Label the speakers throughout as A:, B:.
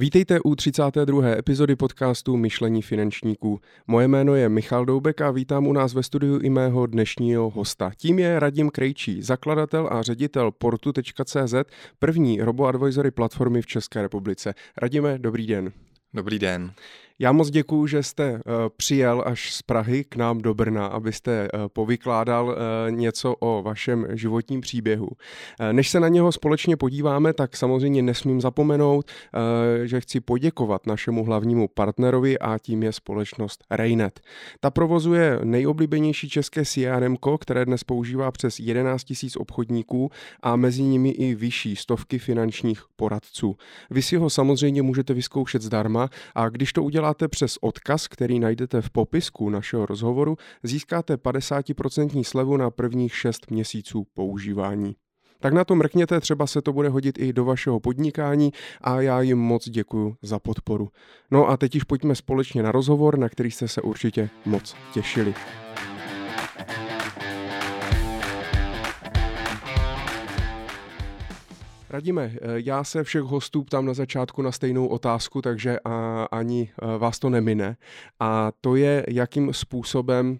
A: Vítejte u 32. epizody podcastu Myšlení finančníků. Moje jméno je Michal Doubek a vítám u nás ve studiu i mého dnešního hosta. Tím je Radim Krejčí, zakladatel a ředitel portu.cz, první roboadvisory platformy v České republice. Radime, dobrý den.
B: Dobrý den.
A: Já moc děkuji, že jste uh, přijel až z Prahy k nám do Brna, abyste uh, povykládal uh, něco o vašem životním příběhu. Než se na něho společně podíváme, tak samozřejmě nesmím zapomenout, že chci poděkovat našemu hlavnímu partnerovi a tím je společnost Raynet. Ta provozuje nejoblíbenější české CRM, které dnes používá přes 11 000 obchodníků a mezi nimi i vyšší stovky finančních poradců. Vy si ho samozřejmě můžete vyzkoušet zdarma a když to uděláte uděláte přes odkaz, který najdete v popisku našeho rozhovoru, získáte 50% slevu na prvních 6 měsíců používání. Tak na to mrkněte, třeba se to bude hodit i do vašeho podnikání a já jim moc děkuji za podporu. No a teď již pojďme společně na rozhovor, na který jste se určitě moc těšili. Radíme, eh, já se všech hostů ptám na začátku na stejnou otázku, takže ani eh, vás to nemine. A to je, jakým způsobem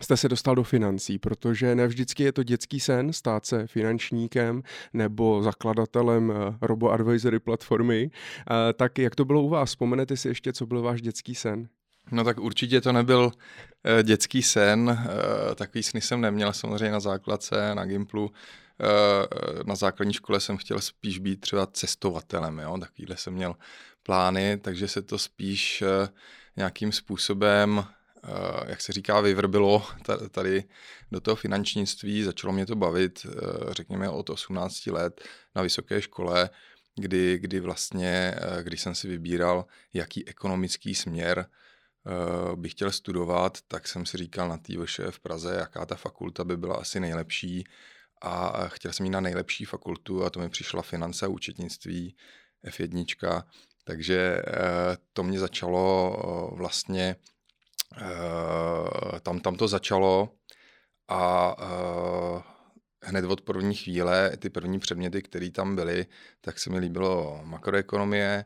A: jste se dostal do financí, protože ne vždycky je to dětský sen stát se finančníkem nebo zakladatelem eh, robo-advisory platformy. Tak jak to bylo u vás? Vzpomenete si ještě, co byl váš dětský sen?
B: No tak určitě to nebyl dětský sen, takový sny jsem neměl samozřejmě na základce, na Gimplu, na základní škole jsem chtěl spíš být třeba cestovatelem, jo? takovýhle jsem měl plány, takže se to spíš eh, nějakým způsobem, eh, jak se říká, vyvrbilo tady do toho finančnictví, začalo mě to bavit, řekněme, od 18 let na vysoké škole, kdy, kdy vlastně, když jsem si vybíral, jaký ekonomický směr bych chtěl studovat, tak jsem si říkal na té v Praze, jaká ta fakulta by byla asi nejlepší a chtěl jsem jít na nejlepší fakultu a to mi přišla finance a účetnictví F1, takže eh, to mě začalo eh, vlastně, eh, tam, tam to začalo a hned od první chvíle ty první předměty, které tam byly, tak se mi líbilo makroekonomie,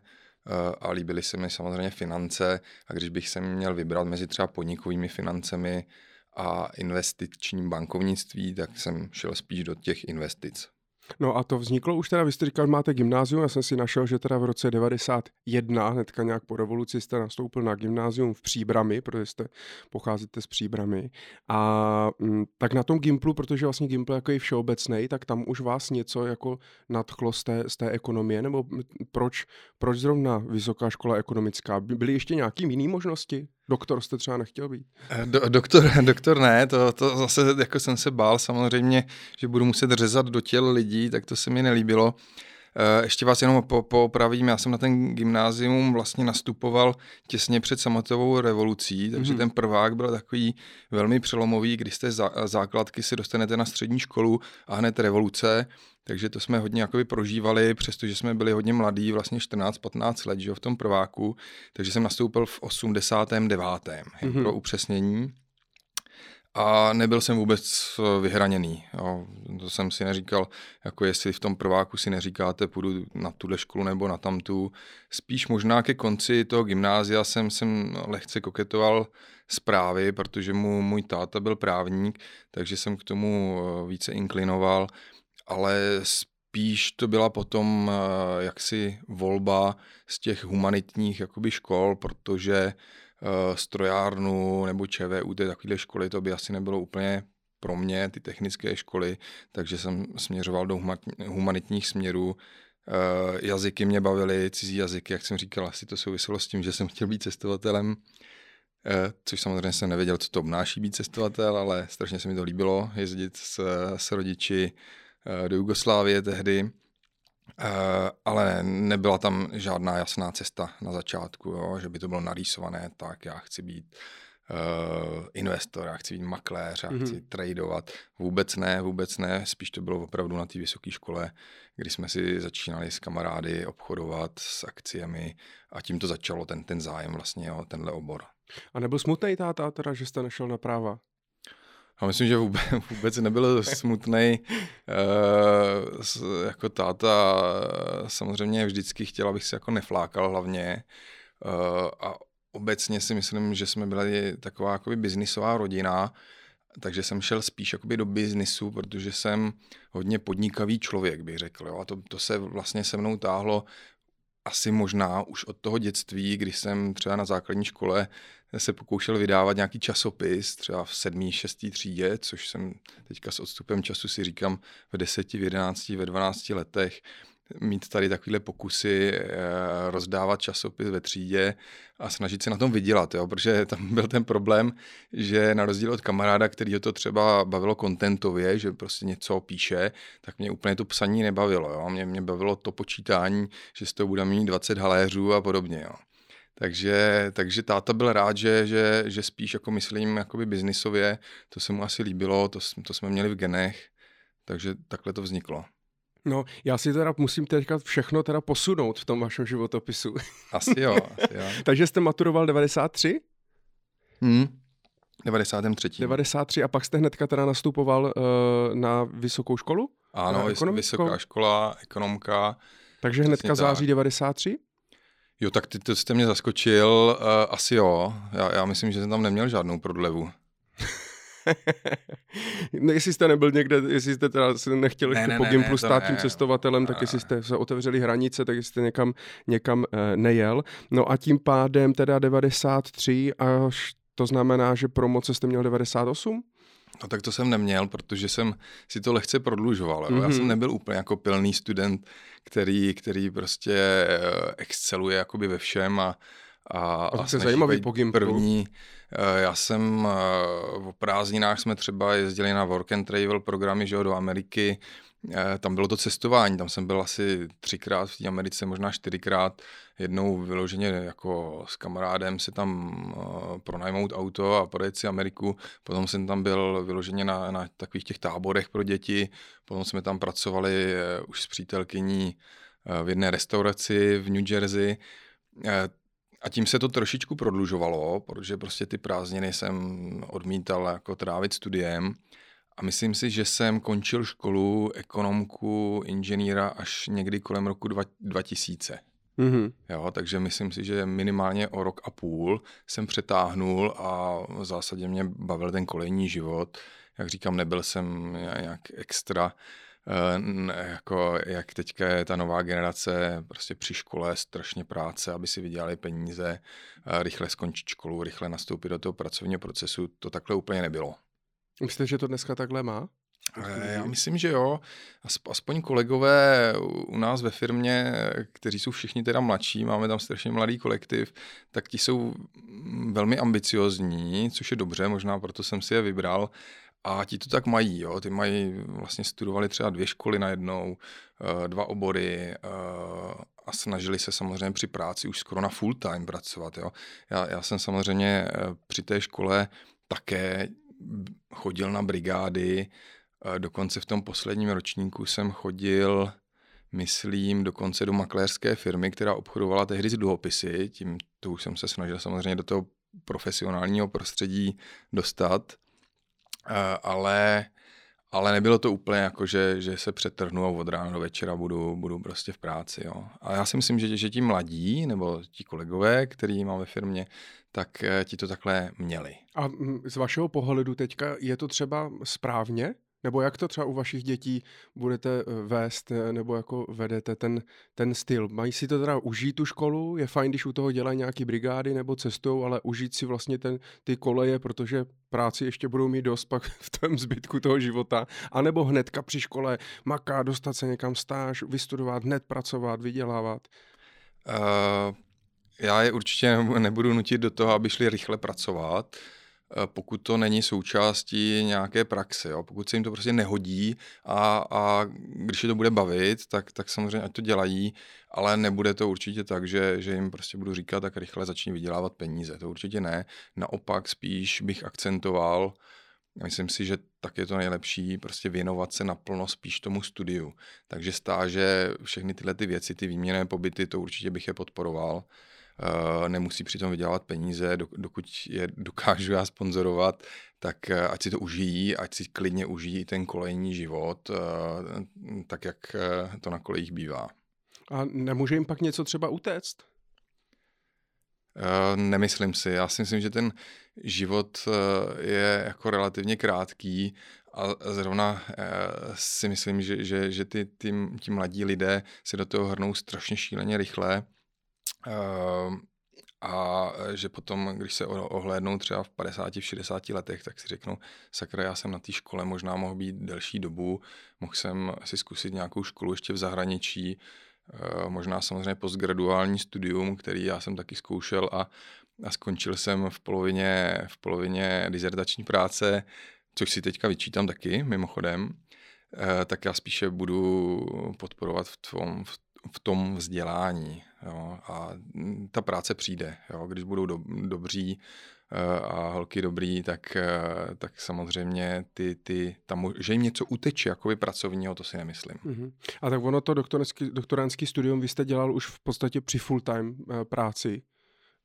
B: a líbily se mi samozřejmě finance. A když bych se měl vybrat mezi třeba podnikovými financemi a investičním bankovnictví, tak jsem šel spíš do těch investic.
A: No a to vzniklo už teda, vy jste říkal, máte gymnázium, já jsem si našel, že teda v roce 91, hnedka nějak po revoluci jste nastoupil na gymnázium v Příbrami, protože jste pocházíte z Příbramy. A mm, tak na tom Gimplu, protože vlastně Gimpl jako je všeobecný, tak tam už vás něco jako nadchlo z té, z té ekonomie, nebo proč, proč zrovna Vysoká škola ekonomická? Byly ještě nějaké jiné možnosti? Doktor jste třeba nechtěl být?
B: Eh, do, doktor, doktor ne, to, to zase jako jsem se bál samozřejmě, že budu muset řezat do těl lidí, tak to se mi nelíbilo. Eh, ještě vás jenom popravím, já jsem na ten gymnázium vlastně nastupoval těsně před samotovou revolucí, takže mm-hmm. ten prvák byl takový velmi přelomový, když jste základky si dostanete na střední školu a hned revoluce, takže to jsme hodně jakoby prožívali, přestože jsme byli hodně mladí, vlastně 14-15 let že v tom prváku, takže jsem nastoupil v 89. Mm-hmm. pro upřesnění. A nebyl jsem vůbec eh, vyhraněný. Jo. To jsem si neříkal, jako jestli v tom prváku si neříkáte, půjdu na tuhle školu nebo na tamtu. Spíš možná ke konci toho gymnázia jsem, jsem lehce koketoval zprávy, protože mu můj táta byl právník, takže jsem k tomu eh, více inklinoval, ale spíš to byla potom eh, jaksi volba z těch humanitních jakoby škol, protože strojárnu nebo ČVUT, takovéhle školy, to by asi nebylo úplně pro mě, ty technické školy, takže jsem směřoval do humanitních směrů. Uh, jazyky mě bavily, cizí jazyky, jak jsem říkal, asi to souviselo s tím, že jsem chtěl být cestovatelem, uh, což samozřejmě jsem nevěděl, co to obnáší být cestovatel, ale strašně se mi to líbilo, jezdit s, s rodiči do Jugoslávie tehdy. Uh, ale nebyla tam žádná jasná cesta na začátku, jo, že by to bylo narýsované tak, já chci být uh, investor, já chci být makléř, já mm-hmm. chci tradovat. Vůbec ne, vůbec ne, spíš to bylo opravdu na té vysoké škole, kdy jsme si začínali s kamarády obchodovat s akciemi a tím to začalo ten, ten zájem vlastně o tenhle obor.
A: A nebyl smutný táta teda, že jste nešel na práva?
B: A myslím, že vůbec, vůbec nebyl smutný. Uh, jako táta samozřejmě vždycky chtěl, abych se jako neflákal hlavně. Uh, a obecně si myslím, že jsme byli taková jakoby biznisová rodina, takže jsem šel spíš jakoby do biznisu, protože jsem hodně podnikavý člověk, bych řekl. Jo? A to, to se vlastně se mnou táhlo asi možná už od toho dětství, kdy jsem třeba na základní škole se pokoušel vydávat nějaký časopis, třeba v sedmý, šestý třídě, což jsem teďka s odstupem času si říkám v deseti, v jedenácti, ve dvanácti letech, mít tady takovéhle pokusy eh, rozdávat časopis ve třídě a snažit se na tom vydělat, jo? protože tam byl ten problém, že na rozdíl od kamaráda, který to třeba bavilo kontentově, že prostě něco píše, tak mě úplně to psaní nebavilo. Jo? Mě, mě bavilo to počítání, že z toho bude mít 20 haléřů a podobně. Jo? Takže, takže táta byl rád, že, že, že spíš jako myslím jakoby biznisově, to se mu asi líbilo, to, to jsme měli v genech, takže takhle to vzniklo.
A: No, já si teda musím teďka všechno teda posunout v tom vašem životopisu.
B: Asi jo, asi jo.
A: Takže jste maturoval 93?
B: Hmm. 93.
A: 93 a pak jste hnedka teda nastupoval uh, na vysokou školu?
B: Ano, vysoká škola, ekonomka.
A: Takže hnedka září 93?
B: Jo, tak ty, to jste mě zaskočil, uh, asi jo. Já, já myslím, že jsem tam neměl žádnou prodlevu.
A: No, jestli jste nebyl někde, jestli jste teda nechtěl ne, ne, po Gimplu stát tím cestovatelem, tak jestli jste se otevřeli hranice, tak jste někam, někam uh, nejel. No a tím pádem teda 93 až to znamená, že promoce jste měl 98?
B: No tak to jsem neměl, protože jsem si to lehce prodlužoval. Mm-hmm. Já jsem mhm. nebyl úplně jako pilný student, který, který prostě eh, exceluje jakoby ve všem a, a,
A: a to je zajímavý po
B: První, eh, já jsem eh, v prázdninách jsme třeba jezdili na work and travel programy že jo, do Ameriky, Eh, tam bylo to cestování, tam jsem byl asi třikrát v té Americe, možná čtyřikrát. Jednou vyloženě jako s kamarádem si tam uh, pronajmout auto a projet si Ameriku. Potom jsem tam byl vyloženě na, na takových těch táborech pro děti. Potom jsme tam pracovali uh, už s přítelkyní uh, v jedné restauraci v New Jersey. A tím se to trošičku prodlužovalo, protože prostě ty prázdniny jsem odmítal jako trávit studiem. A myslím si, že jsem končil školu ekonomku inženýra až někdy kolem roku 2000. Mm-hmm. Jo, takže myslím si, že minimálně o rok a půl jsem přetáhnul a v zásadě mě bavil ten kolejní život. Jak říkám, nebyl jsem nějak extra, jako jak teďka je ta nová generace, prostě při škole strašně práce, aby si vydělali peníze, rychle skončit školu, rychle nastoupit do toho pracovního procesu, to takhle úplně nebylo.
A: Myslíte, že to dneska takhle má?
B: Eh, já myslím, že jo. Aspoň kolegové u nás ve firmě, kteří jsou všichni teda mladší, máme tam strašně mladý kolektiv, tak ti jsou velmi ambiciozní, což je dobře, možná proto jsem si je vybral. A ti to tak mají, jo. Ty mají, vlastně studovali třeba dvě školy najednou, eh, dva obory eh, a snažili se samozřejmě při práci už skoro na full time pracovat, jo. Já, já jsem samozřejmě při té škole také chodil na brigády, dokonce v tom posledním ročníku jsem chodil, myslím, dokonce do makléřské firmy, která obchodovala tehdy s dluhopisy, tím to už jsem se snažil samozřejmě do toho profesionálního prostředí dostat, ale, ale nebylo to úplně jako, že, že se přetrhnu a od rána do večera budu, budu prostě v práci. Jo. A já si myslím, že, že ti mladí, nebo ti kolegové, který mám ve firmě, tak eh, ti to takhle měli.
A: A mm, z vašeho pohledu teďka je to třeba správně? Nebo jak to třeba u vašich dětí budete eh, vést, eh, nebo jako vedete ten, ten styl? Mají si to teda užít tu školu? Je fajn, když u toho dělají nějaký brigády nebo cestou, ale užít si vlastně ten, ty koleje, protože práci ještě budou mít dost pak v tom zbytku toho života. A nebo hnedka při škole maká, dostat se někam stáž, vystudovat, hned pracovat, vydělávat?
B: Uh, já je určitě nebudu nutit do toho, aby šli rychle pracovat, eh, pokud to není součástí nějaké praxe. Jo? Pokud se jim to prostě nehodí a, a když je to bude bavit, tak, tak samozřejmě ať to dělají, ale nebude to určitě tak, že, že jim prostě budu říkat, tak rychle začni vydělávat peníze. To určitě ne. Naopak spíš bych akcentoval, Myslím si, že tak je to nejlepší, prostě věnovat se naplno spíš tomu studiu. Takže stáže, všechny tyhle ty věci, ty výměné pobyty, to určitě bych je podporoval nemusí přitom vydělávat peníze, dokud je dokážu já sponzorovat, tak ať si to užijí, ať si klidně užijí ten kolejní život, tak jak to na kolejích bývá.
A: A nemůže jim pak něco třeba utéct?
B: Uh, nemyslím si. Já si myslím, že ten život uh, je jako relativně krátký a zrovna uh, si myslím, že, že, že ty, ty, ty mladí lidé si do toho hrnou strašně šíleně rychle a že potom, když se ohlédnou třeba v 50, v 60 letech, tak si řeknou, sakra, já jsem na té škole možná mohl být delší dobu, mohl jsem si zkusit nějakou školu ještě v zahraničí, Eh, možná samozřejmě postgraduální studium, který já jsem taky zkoušel a, a skončil jsem v polovině, v polovině dizertační práce, což si teďka vyčítám taky, mimochodem, eh, tak já spíše budu podporovat v tom, v tom vzdělání. Jo, a ta práce přijde, jo, když budou do, dobří, Eh, a holky dobrý, tak, eh, tak samozřejmě ty, ty, tam, že jim něco uteče jakoby pracovního, to si nemyslím. Uh-huh.
A: A tak ono to doktorský, doktorantský studium vy jste dělal už v podstatě při full-time uh, práci.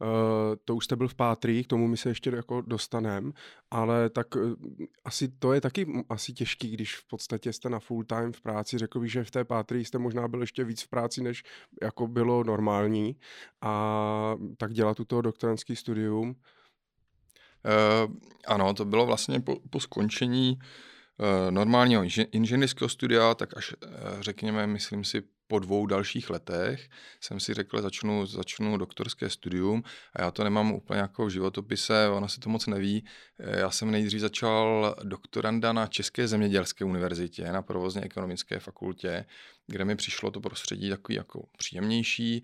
A: Uh, to už jste byl v Pátrí, k tomu my se ještě jako dostaneme, ale tak uh, asi to je taky asi těžký, když v podstatě jste na full time v práci. Řekl bych, že v té Pátrí jste možná byl ještě víc v práci, než jako bylo normální a tak dělat tuto doktorantský studium
B: Uh, ano, to bylo vlastně po, po skončení uh, normálního inženýrského studia, tak až uh, řekněme, myslím si, po dvou dalších letech jsem si řekl, začnu, začnu doktorské studium a já to nemám úplně jako v životopise, ona se to moc neví. Já jsem nejdřív začal doktoranda na České zemědělské univerzitě, na provozně ekonomické fakultě, kde mi přišlo to prostředí takový jako příjemnější.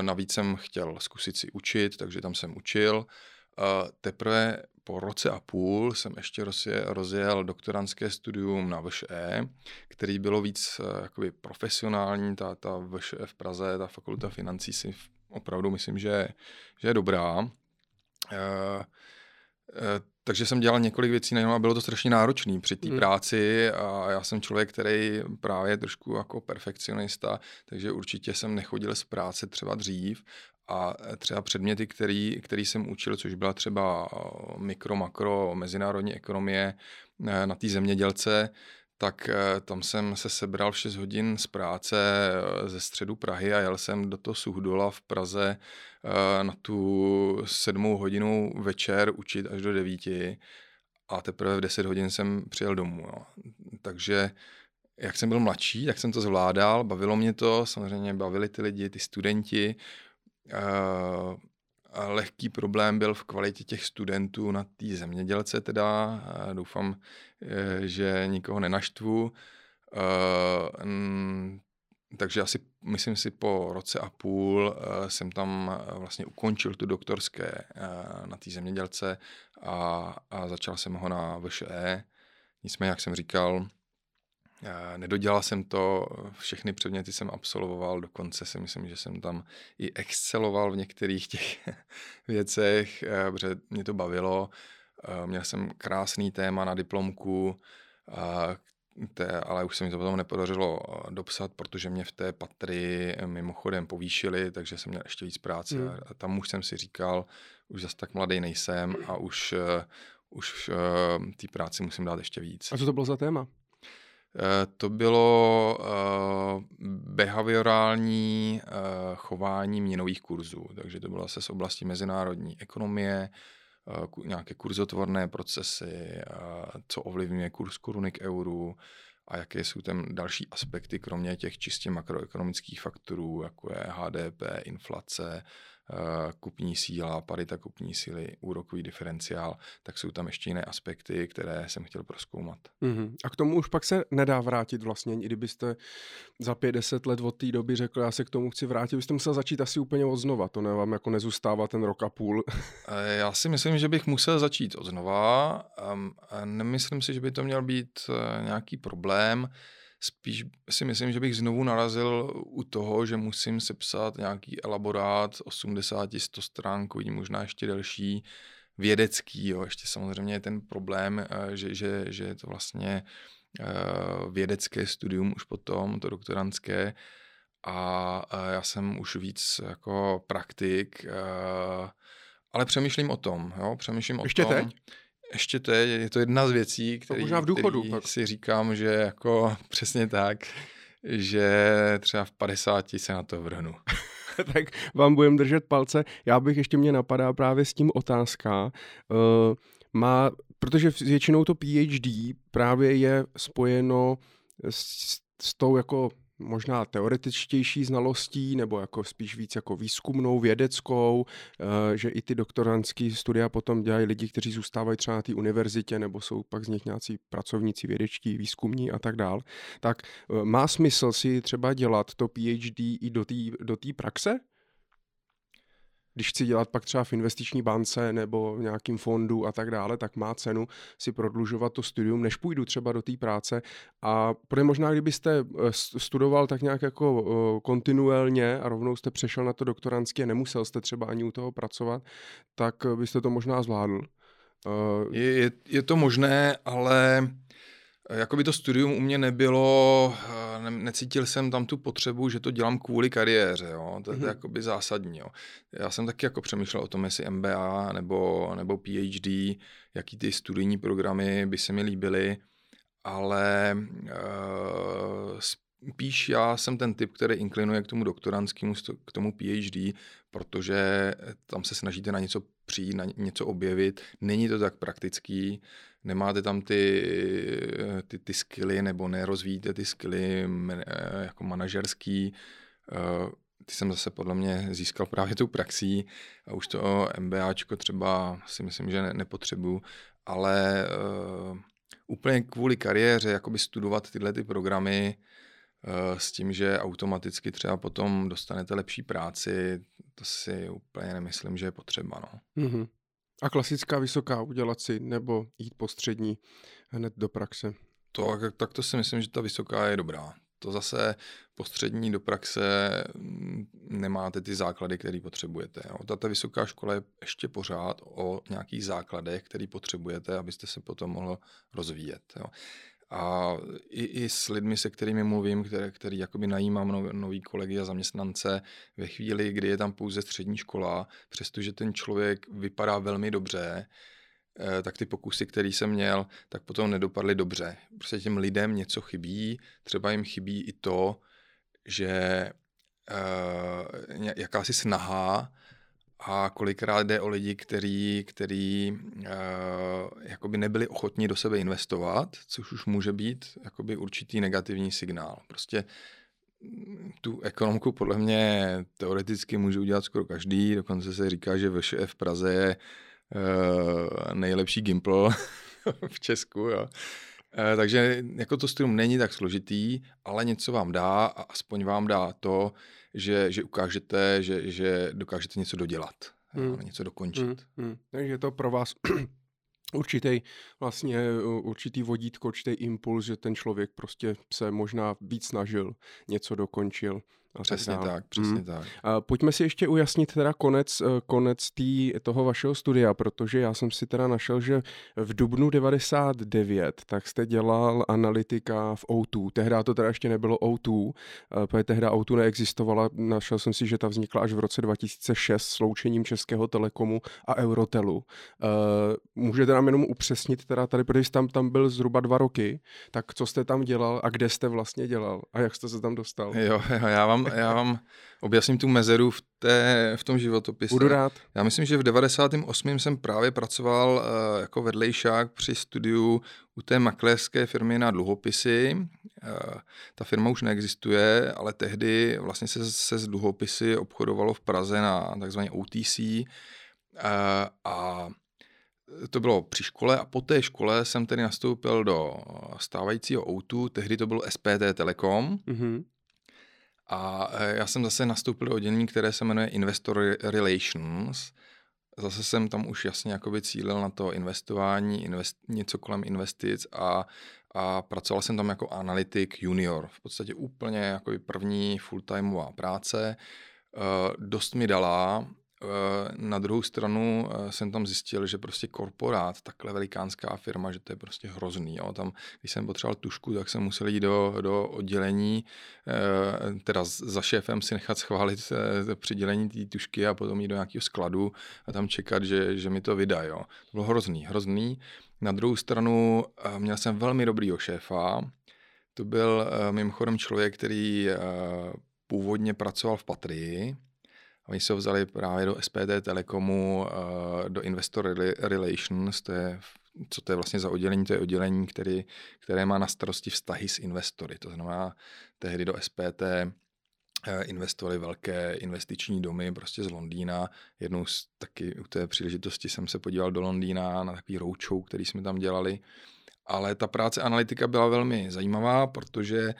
B: Navíc jsem chtěl zkusit si učit, takže tam jsem učil. Teprve po roce a půl jsem ještě rozjel, rozjel doktorantské studium na VŠE, který bylo víc eh, jakoby profesionální, ta, ta VŠE v Praze, ta fakulta financí si opravdu myslím, že, že je dobrá. E, e, takže jsem dělal několik věcí najednou a bylo to strašně náročné při té mm. práci a já jsem člověk, který právě trošku jako perfekcionista, takže určitě jsem nechodil z práce třeba dřív a třeba předměty, který, který jsem učil, což byla třeba mikro, makro, mezinárodní ekonomie eh, na té zemědělce, tak eh, tam jsem se sebral v 6 hodin z práce eh, ze středu Prahy a jel jsem do toho Suhdola v Praze na tu sedmou hodinu večer učit až do devíti a teprve v 10 hodin jsem přijel domů. Jo. Takže jak jsem byl mladší, tak jsem to zvládal, bavilo mě to, samozřejmě bavili ty lidi, ty studenti, lehký problém byl v kvalitě těch studentů na té zemědělce teda. Uh, doufám, uh, že nikoho nenaštvu. Takže asi, myslím si, po roce a půl jsem tam vlastně ukončil tu doktorské na té zemědělce a, a začal jsem ho na VŠE. Nicméně, jak jsem říkal, Nedodělal jsem to, všechny předměty jsem absolvoval, dokonce si myslím, že jsem tam i exceloval v některých těch věcech, eh, protože mě to bavilo. Eh, měl jsem krásný téma na diplomku, té, ale už se mi to potom nepodařilo eh, dopsat, protože mě v té patry mimochodem povýšili, takže jsem měl ještě víc práce. Hmm. A tam už jsem si říkal, už zase tak mladý nejsem a už, už té práci musím dát ještě víc.
A: A co to bylo za téma?
B: Eh, to bylo uh, behaviorální uh, chování měnových kurzů, takže to bylo zase z oblasti mezinárodní ekonomie, nějaké kurzotvorné procesy, co ovlivňuje kurz koruny k euru a jaké jsou tam další aspekty, kromě těch čistě makroekonomických faktorů, jako je HDP, inflace, Eh, kupní síla, parita kupní síly, úrokový diferenciál, tak jsou tam ještě jiné aspekty, které jsem chtěl proskoumat.
A: Mm-hmm. A k tomu už pak se nedá vrátit vlastně, i kdybyste za 50 let od té doby řekl, já se k tomu chci vrátit, byste musel začít asi úplně od znova, to ne vám jako nezůstává ten rok a půl.
B: Eh, já si myslím, že bych musel začít od znova. Nemyslím si, že by to měl být eh, nějaký problém. Spíš si myslím, že bych znovu narazil u toho, že musím sepsat nějaký elaborát 80-100 stránkový, možná ještě delší, vědecký. Jo. Ještě samozřejmě je ten problém, eh, že, že, že je to vlastně eh, vědecké studium už potom, to doktorantské, a já jsem už víc jako praktik, ale přemýšlím o tom, jo, přemýšlím
A: Ještě
B: o tom.
A: teď?
B: Ještě teď, je to jedna z věcí, který,
A: možná v důchodu
B: který
A: pak.
B: si říkám, že jako přesně tak, že třeba v 50 se na to vrhnu.
A: tak vám budem držet palce. Já bych ještě mě napadá právě s tím otázka. Uh, má, protože většinou to PhD právě je spojeno s, s tou jako možná teoretičtější znalostí, nebo jako spíš víc jako výzkumnou, vědeckou, eh, že i ty doktorantské studia potom dělají lidi, kteří zůstávají třeba na té univerzitě, nebo jsou pak z nich nějací pracovníci vědečtí, výzkumní a tak dál. Tak eh, má smysl si třeba dělat to PhD i do té do praxe? Když chci dělat pak třeba v investiční bance nebo v nějakým fondu a tak dále, tak má cenu si prodlužovat to studium, než půjdu třeba do té práce. A protože možná, kdybyste eh, studoval tak nějak jako eh, kontinuálně a rovnou jste přešel na to doktorantské a nemusel jste třeba ani u toho pracovat, tak byste to možná zvládl.
B: Je, je, je to možné, ale Jakoby to studium u mě nebylo, eh, ne, necítil jsem tam tu potřebu, že to dělám kvůli kariéře, jo. To, mm-hmm. je mhm. jakoby zásadní, jo. Já jsem taky jako přemýšlel o tom, jestli MBA nebo, nebo PhD, jaký ty studijní programy by se mi líbily, ale uh, spíš já jsem ten typ, který inklinuje k tomu doktorantskému, k tomu PhD, protože tam se snažíte na něco přijít, na něco objevit. Není to tak praktický, nemáte tam ty, ty, ty skilly nebo nerozvíjíte ty skilly jako manažerský. Eh, ty jsem zase podle mě získal právě tou praxí a už to MBAčko třeba si myslím, že ne, nepotřebuju, ale uh, úplně kvůli kariéře jakoby studovat tyhle ty programy uh, s tím, že automaticky třeba potom dostanete lepší práci, to si úplně nemyslím, že je potřeba. No. Mm-hmm.
A: A klasická vysoká udělat si nebo jít po střední hned do praxe?
B: To, tak to si myslím, že ta vysoká je dobrá. To zase postřední do praxe mm, nemáte ty základy, které potřebujete. Jo. Ta, ta vysoká škola je ještě pořád o nějakých základech, které potřebujete, abyste se potom mohl rozvíjet. Jo. A i, i s lidmi, se kterými mluvím, které, který jakoby najímám nov, nový kolegy a zaměstnance, ve chvíli, kdy je tam pouze střední škola, přestože ten člověk vypadá velmi dobře, eh, tak ty pokusy, které jsem měl, tak potom nedopadly dobře. Prostě těm lidem něco chybí, třeba jim chybí i to, že uh, jakási snaha a kolikrát jde o lidi, kteří který, uh, jakoby nebyli ochotní do sebe investovat, což už může být jakoby určitý negativní signál. Prostě mm, tu ekonomku podle mě teoreticky může udělat skoro každý, dokonce se říká, že VŠE v Praze je uh, nejlepší Gimple v Česku. Jo. Uh, takže jako to studium není tak složitý, ale něco vám dá a aspoň vám dá to, že, že ukážete, že, že dokážete něco dodělat, hmm. něco dokončit. Hmm.
A: Hmm. Takže to pro vás určitý vlastně určitý vodítko, určitý impuls, že ten člověk prostě se možná víc snažil, něco dokončil.
B: Přesně tak, tak přesně hmm. tak.
A: A pojďme si ještě ujasnit teda konec, eh, konec tý, toho vašeho studia, protože já jsem si teda našel, že v dubnu 99 tak jste dělal analytika v O2. Tehdy to teda ještě nebylo O2, eh, protože tehdy O2 neexistovala. Našel jsem si, že ta vznikla až v roce 2006 sloučením Českého telekomu a Eurotelu. Eh, můžete nám jenom upřesnit teda tady, protože jste tam, tam byl zhruba dva roky, tak co jste tam dělal a kde jste vlastně dělal a jak jste se tam dostal?
B: Jo, já vám já vám objasním tu mezeru v, té, v tom životopise.
A: Budu rád.
B: Já myslím, že v 98. jsem právě pracoval uh, jako vedlejšák při studiu u té makléřské firmy na dluhopisy. Uh, ta firma už neexistuje, ale tehdy vlastně se, se z dluhopisy obchodovalo v Praze na takzvané OTC uh, eh, a to bylo při škole a po té škole jsem tedy nastoupil do stávajícího Outu, tehdy to byl SPT Telekom. Mm-hmm. A e, já jsem zase nastoupil do oddělení, které se jmenuje Investor Relations. Zase jsem tam už jasně jakoby cílil na to investování, invest, něco kolem investic a, a pracoval jsem tam jako analytik junior. V podstatě úplně jakoby první full-timeová práce. Uh, dost mi dala, na druhou stranu jsem tam zjistil, že prostě korporát, takhle velikánská firma, že to je prostě hrozný. Jo. Tam, když jsem potřeboval tušku, tak jsem musel jít do, do oddělení, teda za šéfem si nechat schválit přidělení té tušky a potom jít do nějakého skladu a tam čekat, že, že mi to vydají. To bylo hrozný, hrozný. Na druhou stranu měl jsem velmi dobrýho šéfa, to byl mimochodem člověk, který původně pracoval v Patrii, Oni se ho vzali právě do SPD Telekomu, do Investor Relations, to je, co to je vlastně za oddělení, to je oddělení, který, které má na starosti vztahy s investory. To znamená, tehdy do SPT investovali velké investiční domy prostě z Londýna. Jednou z taky u té příležitosti jsem se podíval do Londýna na takový roadshow, který jsme tam dělali. Ale ta práce analytika byla velmi zajímavá, protože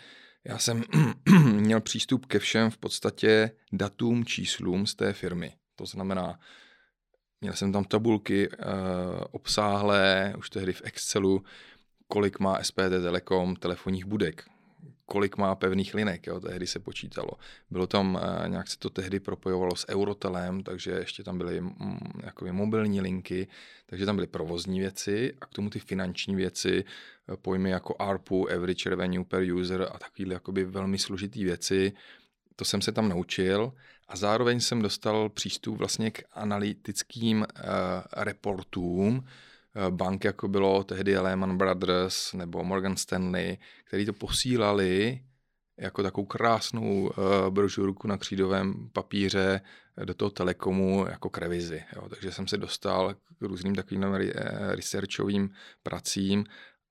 B: já jsem měl přístup ke všem v podstatě datům, číslům z té firmy. To znamená, měl jsem tam tabulky uh, obsáhlé, už tehdy v Excelu, kolik má SPD Telekom telefonních budek, kolik má pevných linek, jo, tehdy se počítalo. Bylo tam, uh, nějak se to tehdy propojovalo s Eurotelem, takže ještě tam byly mm, jakoby mobilní linky, takže tam byly provozní věci a k tomu ty finanční věci, uh, pojmy jako ARPU, Average Revenue per User a takovéhle jakoby velmi složitý věci, to jsem se tam naučil a zároveň jsem dostal přístup vlastně k analytickým uh, reportům, Eh, bank, jako bylo tehdy Lehman Brothers nebo Morgan Stanley, který to posílali jako takovou krásnou uh, brožurku na křídovém papíře do toho telekomu jako k revizi. Jo. Takže jsem se dostal k různým takovým eh, researchovým pracím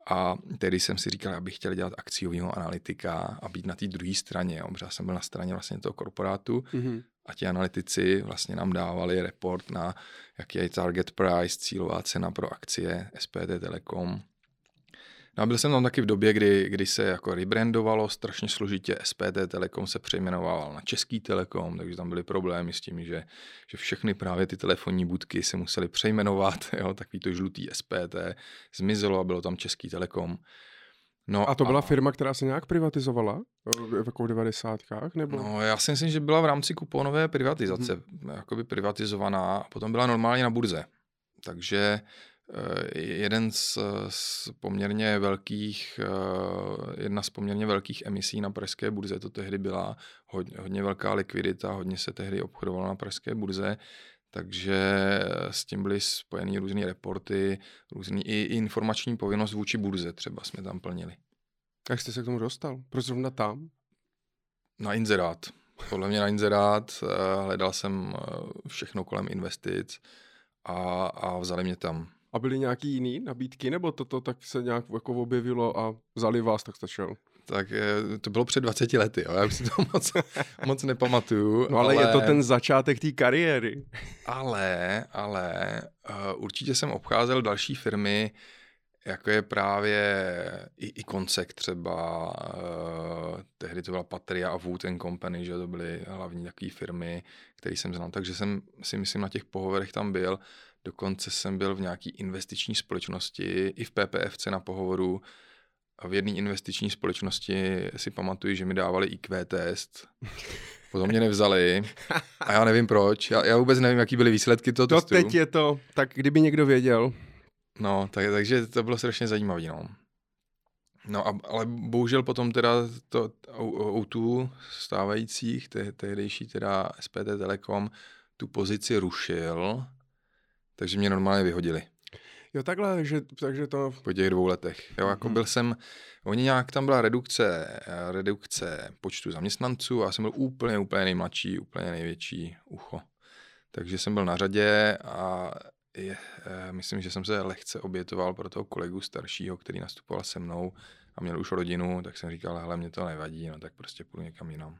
B: a tedy jsem si říkal, abych chtěl dělat akciového analytika a být na té druhé straně. Jo. Protože jsem byl na straně vlastně toho korporátu mm-hmm a ti analytici vlastně nám dávali report na jaký je target price, cílová cena pro akcie SPD Telekom. No a byl jsem tam taky v době, kdy, kdy se jako rebrandovalo strašně složitě, SPD Telekom se přejmenoval na Český Telekom, takže tam byly problémy s tím, že, že všechny právě ty telefonní budky se musely přejmenovat, jo, takový to žlutý SPD zmizelo a bylo tam Český Telekom.
A: No a to byla a... firma, která se nějak privatizovala jako v 90. nebo?
B: No já si myslím, že byla v rámci kuponové privatizace, hmm. jakoby privatizovaná a potom byla normálně na burze. Takže eh, jeden z, z poměrně velkých, eh, jedna z poměrně velkých emisí na pražské burze to tehdy byla hodně, hodně velká likvidita, hodně se tehdy obchodovalo na pražské burze, takže s tím byly spojeny různé reporty, různý i, i informační povinnost vůči burze třeba jsme tam plnili.
A: Jak jste se k tomu dostal? Proč zrovna tam?
B: Na inzerát. Podle mě na inzerát. Eh, hledal jsem eh, všechno kolem investic a, a vzali mě tam.
A: A byly nějaký jiný nabídky, nebo toto tak se nějak jako objevilo a vzali vás, tak stačil?
B: Tak to bylo před 20 lety, jo? já už si to moc, moc nepamatuju.
A: No ale, ale je to ten začátek té kariéry.
B: Ale, ale uh, určitě jsem obcházel další firmy, jako je právě i, i Koncek třeba, uh, tehdy to byla Patria a Wood Company, že to byly hlavní takové firmy, které jsem znal, takže jsem si myslím na těch pohovorech tam byl, dokonce jsem byl v nějaký investiční společnosti, i v PPFC na pohovoru, v jedné investiční společnosti si pamatuju, že mi dávali IQ test. Potom mě nevzali a já nevím proč. Já, já vůbec nevím, jaký byly výsledky toho
A: to
B: testu.
A: teď je to, tak kdyby někdo věděl.
B: No, tak, takže to bylo strašně zajímavé, no. No, a, ale bohužel potom teda to O2 stávajících, te, tehdejší teda SPD Telekom, tu pozici rušil, takže mě normálně vyhodili.
A: Jo, takhle, že, takže to...
B: Po těch dvou letech. Jo, jako mm-hmm. byl jsem, oni nějak, tam byla redukce, redukce počtu zaměstnanců a já jsem byl úplně, úplně nejmladší, úplně největší ucho. Takže jsem byl na řadě a je, eh, myslím, že jsem se lehce obětoval pro toho kolegu staršího, který nastupoval se mnou a měl už rodinu, tak jsem říkal, hele, mě to nevadí, no tak prostě půjdu někam jinam.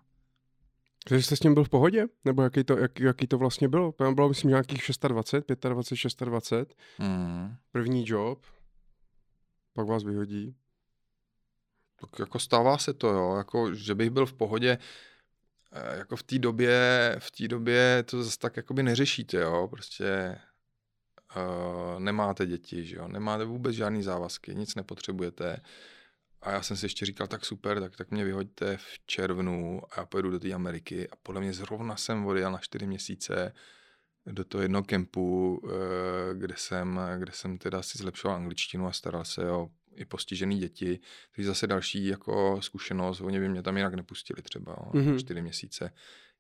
A: Takže jste s tím byl v pohodě? Nebo jaký to, jak, jaký to vlastně bylo? Tam bylo, myslím, nějakých 26, 25, 26. Mm. První job. Pak vás vyhodí.
B: Tak jako stává se to, jo. Jako, že bych byl v pohodě, eh, jako v té době, v té době to zase tak jakoby neřešíte, jo. Prostě uh, nemáte děti, že jo. Nemáte vůbec žádný závazky, nic nepotřebujete a já jsem si ještě říkal, tak super, tak, tak mě vyhoďte v červnu a já pojedu do té Ameriky. A podle mě zrovna jsem odjel na čtyři měsíce do toho jednoho kempu, eh, kde jsem, kde jsem teda si zlepšoval angličtinu a staral se o i postižený děti, takže zase další jako zkušenost, oni by mě tam jinak nepustili třeba mm-hmm. čtyři měsíce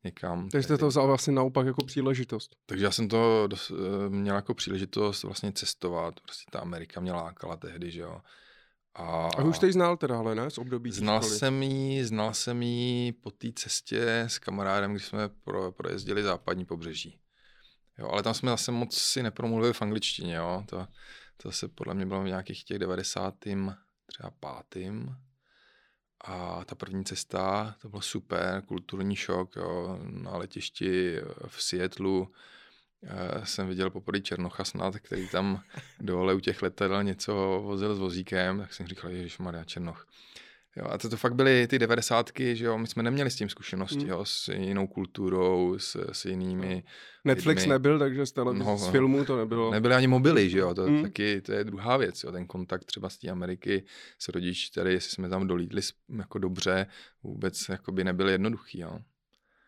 B: někam.
A: Takže jste to vzal vlastně naopak jako příležitost.
B: Takže já jsem to dos, eh, měl jako příležitost vlastně cestovat, prostě ta Amerika mě lákala tehdy, že jo.
A: A, a už jste ji znal teda, ale ne, z období
B: Znal školy. jsem ji, znal jsem ji po té cestě s kamarádem, když jsme pro, projezdili západní pobřeží. Jo, ale tam jsme zase moc si nepromluvili v angličtině, jo. To, to se podle mě bylo v nějakých těch 90. třeba pátým. A ta první cesta, to bylo super, kulturní šok, jo. Na letišti v Seattlu eh, jsem viděl poprvé Černocha snad, který tam dole u těch letadel něco vozil s vozíkem, tak jsem říkal, Ježíš Maria Černoch. Jo, a to, to fakt byly ty devadesátky, že jo, my jsme neměli s tím zkušenosti, mm. jo, s jinou kulturou, s, s jinými
A: Netflix lidmi. nebyl, takže z, televiz, no, z filmu to nebylo.
B: Nebyly ani mobily, že jo, to, mm. taky, to je druhá věc, jo, ten kontakt třeba z té Ameriky s rodiči, tady, jestli jsme tam dolítli jako dobře, vůbec jako by nebyl jednoduchý, jo.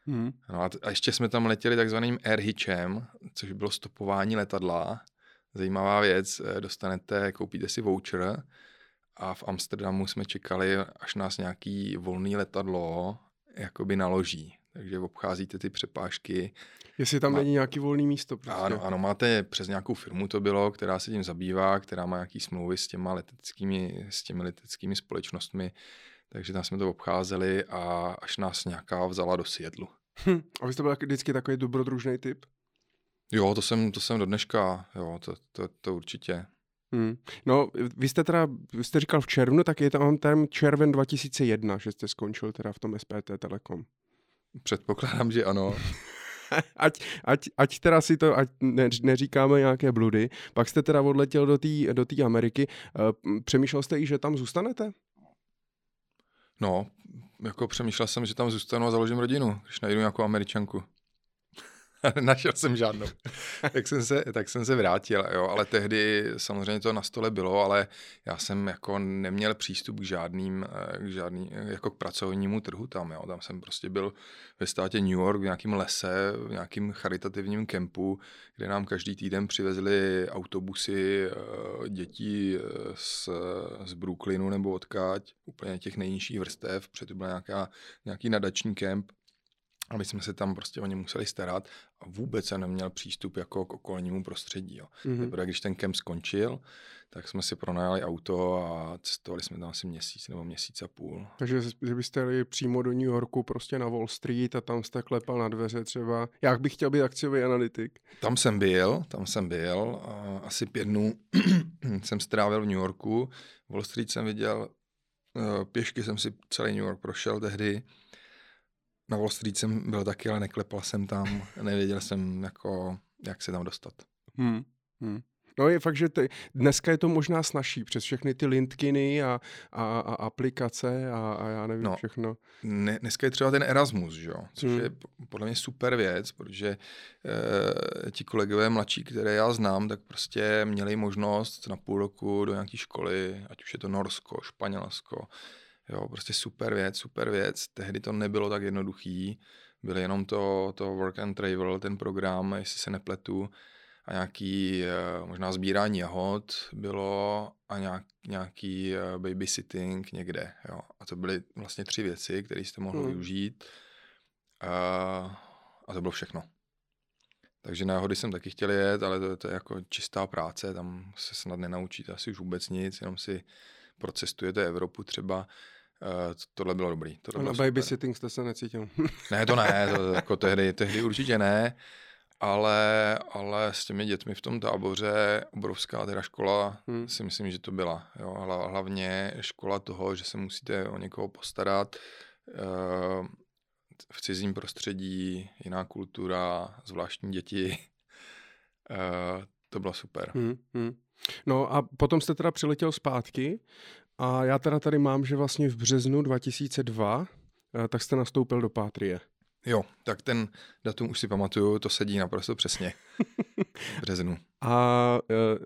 B: Mm. No a, t- a ještě jsme tam letěli takzvaným air hitchem, což bylo stopování letadla, zajímavá věc, eh, dostanete, koupíte si voucher, a v Amsterdamu jsme čekali, až nás nějaký volný letadlo jakoby naloží. Takže obcházíte ty přepážky.
A: Jestli tam Má... není nějaký volný místo.
B: Prostě. Ano, ano, máte přes nějakou firmu to bylo, která se tím zabývá, která má nějaký smlouvy s těma leteckými, s těmi leteckými společnostmi. Takže tam jsme to obcházeli a až nás nějaká vzala do Siedlu.
A: Hm, a vy jste byl vždycky takový dobrodružný typ?
B: Jo, to jsem, to jsem do dneška, jo, to, to, to určitě.
A: Hmm. No, vy jste teda, vy jste říkal v červnu, tak je tam ten červen 2001, že jste skončil teda v tom SPT Telekom.
B: Předpokládám, že ano.
A: ať, ať, ať teda si to, ať ne, neříkáme nějaké bludy, pak jste teda odletěl do té do tý Ameriky. Uh, přemýšlel jste i, že tam zůstanete?
B: No, jako přemýšlel jsem, že tam zůstanu a založím rodinu, když najdu nějakou američanku. Našel jsem žádnou. tak, jsem se, tak jsem se vrátil, jo, ale tehdy samozřejmě to na stole bylo, ale já jsem jako neměl přístup k žádným, eh, k žádný, jako k pracovnímu trhu tam, jo. Tam jsem prostě byl ve státě New York v nějakém lese, v nějakém charitativním kempu, kde nám každý týden přivezli autobusy eh, dětí eh, z, z Brooklynu nebo odkáď, úplně těch nejnižších vrstev, protože to byl nějaká, nějaký nadační kemp a my jsme se tam prostě o ně museli starat a vůbec jsem neměl přístup jako k okolnímu prostředí. Jo. Mm-hmm. Teprve když ten kemp skončil, tak jsme si pronajali auto a cestovali jsme tam asi měsíc nebo měsíc a půl.
A: Takže byste jeli přímo do New Yorku, prostě na Wall Street a tam jste klepal na dveře třeba. Jak bych chtěl být akciový analytik?
B: Tam jsem byl, tam jsem byl. A asi pět dnů jsem strávil v New Yorku. Wall Street jsem viděl, eh, pěšky jsem si celý New York prošel tehdy na Wall Street jsem byl taky, ale neklepal jsem tam, nevěděl jsem, jako, jak se tam dostat. Hmm.
A: Hmm. No je fakt, že ty, dneska je to možná snažší přes všechny ty lintkiny a, a, a aplikace a, a já nevím no, všechno.
B: Ne, dneska je třeba ten Erasmus, že jo? což hmm. je podle mě super věc, protože e, ti kolegové mladší, které já znám, tak prostě měli možnost na půl roku do nějaké školy, ať už je to Norsko, Španělsko, Jo, prostě super věc, super věc. Tehdy to nebylo tak jednoduchý. Byl jenom to, to work and travel, ten program, jestli se nepletu, a nějaký eh, možná sbírání jahod bylo a nějak, nějaký eh, babysitting někde. Jo. A to byly vlastně tři věci, které jste mohli hmm. využít. A, a to bylo všechno. Takže na jahody jsem taky chtěl jet, ale to, to je jako čistá práce, tam se snad nenaučíte asi už vůbec nic, jenom si procestujete Evropu třeba Uh, tohle bylo dobrý. Tohle
A: bylo na babysitting jste se necítil?
B: ne, to ne, to, jako tehdy, tehdy určitě ne, ale, ale s těmi dětmi v tom táboře, obrovská teda škola, hmm. si myslím, že to byla. Jo, hlavně škola toho, že se musíte o někoho postarat, uh, v cizím prostředí, jiná kultura, zvláštní děti. Uh, to bylo super. Hmm, hmm.
A: No a potom jste teda přiletěl zpátky a já teda tady mám, že vlastně v březnu 2002 eh, tak jste nastoupil do Pátrie.
B: Jo, tak ten datum už si pamatuju, to sedí naprosto přesně. v březnu.
A: A eh,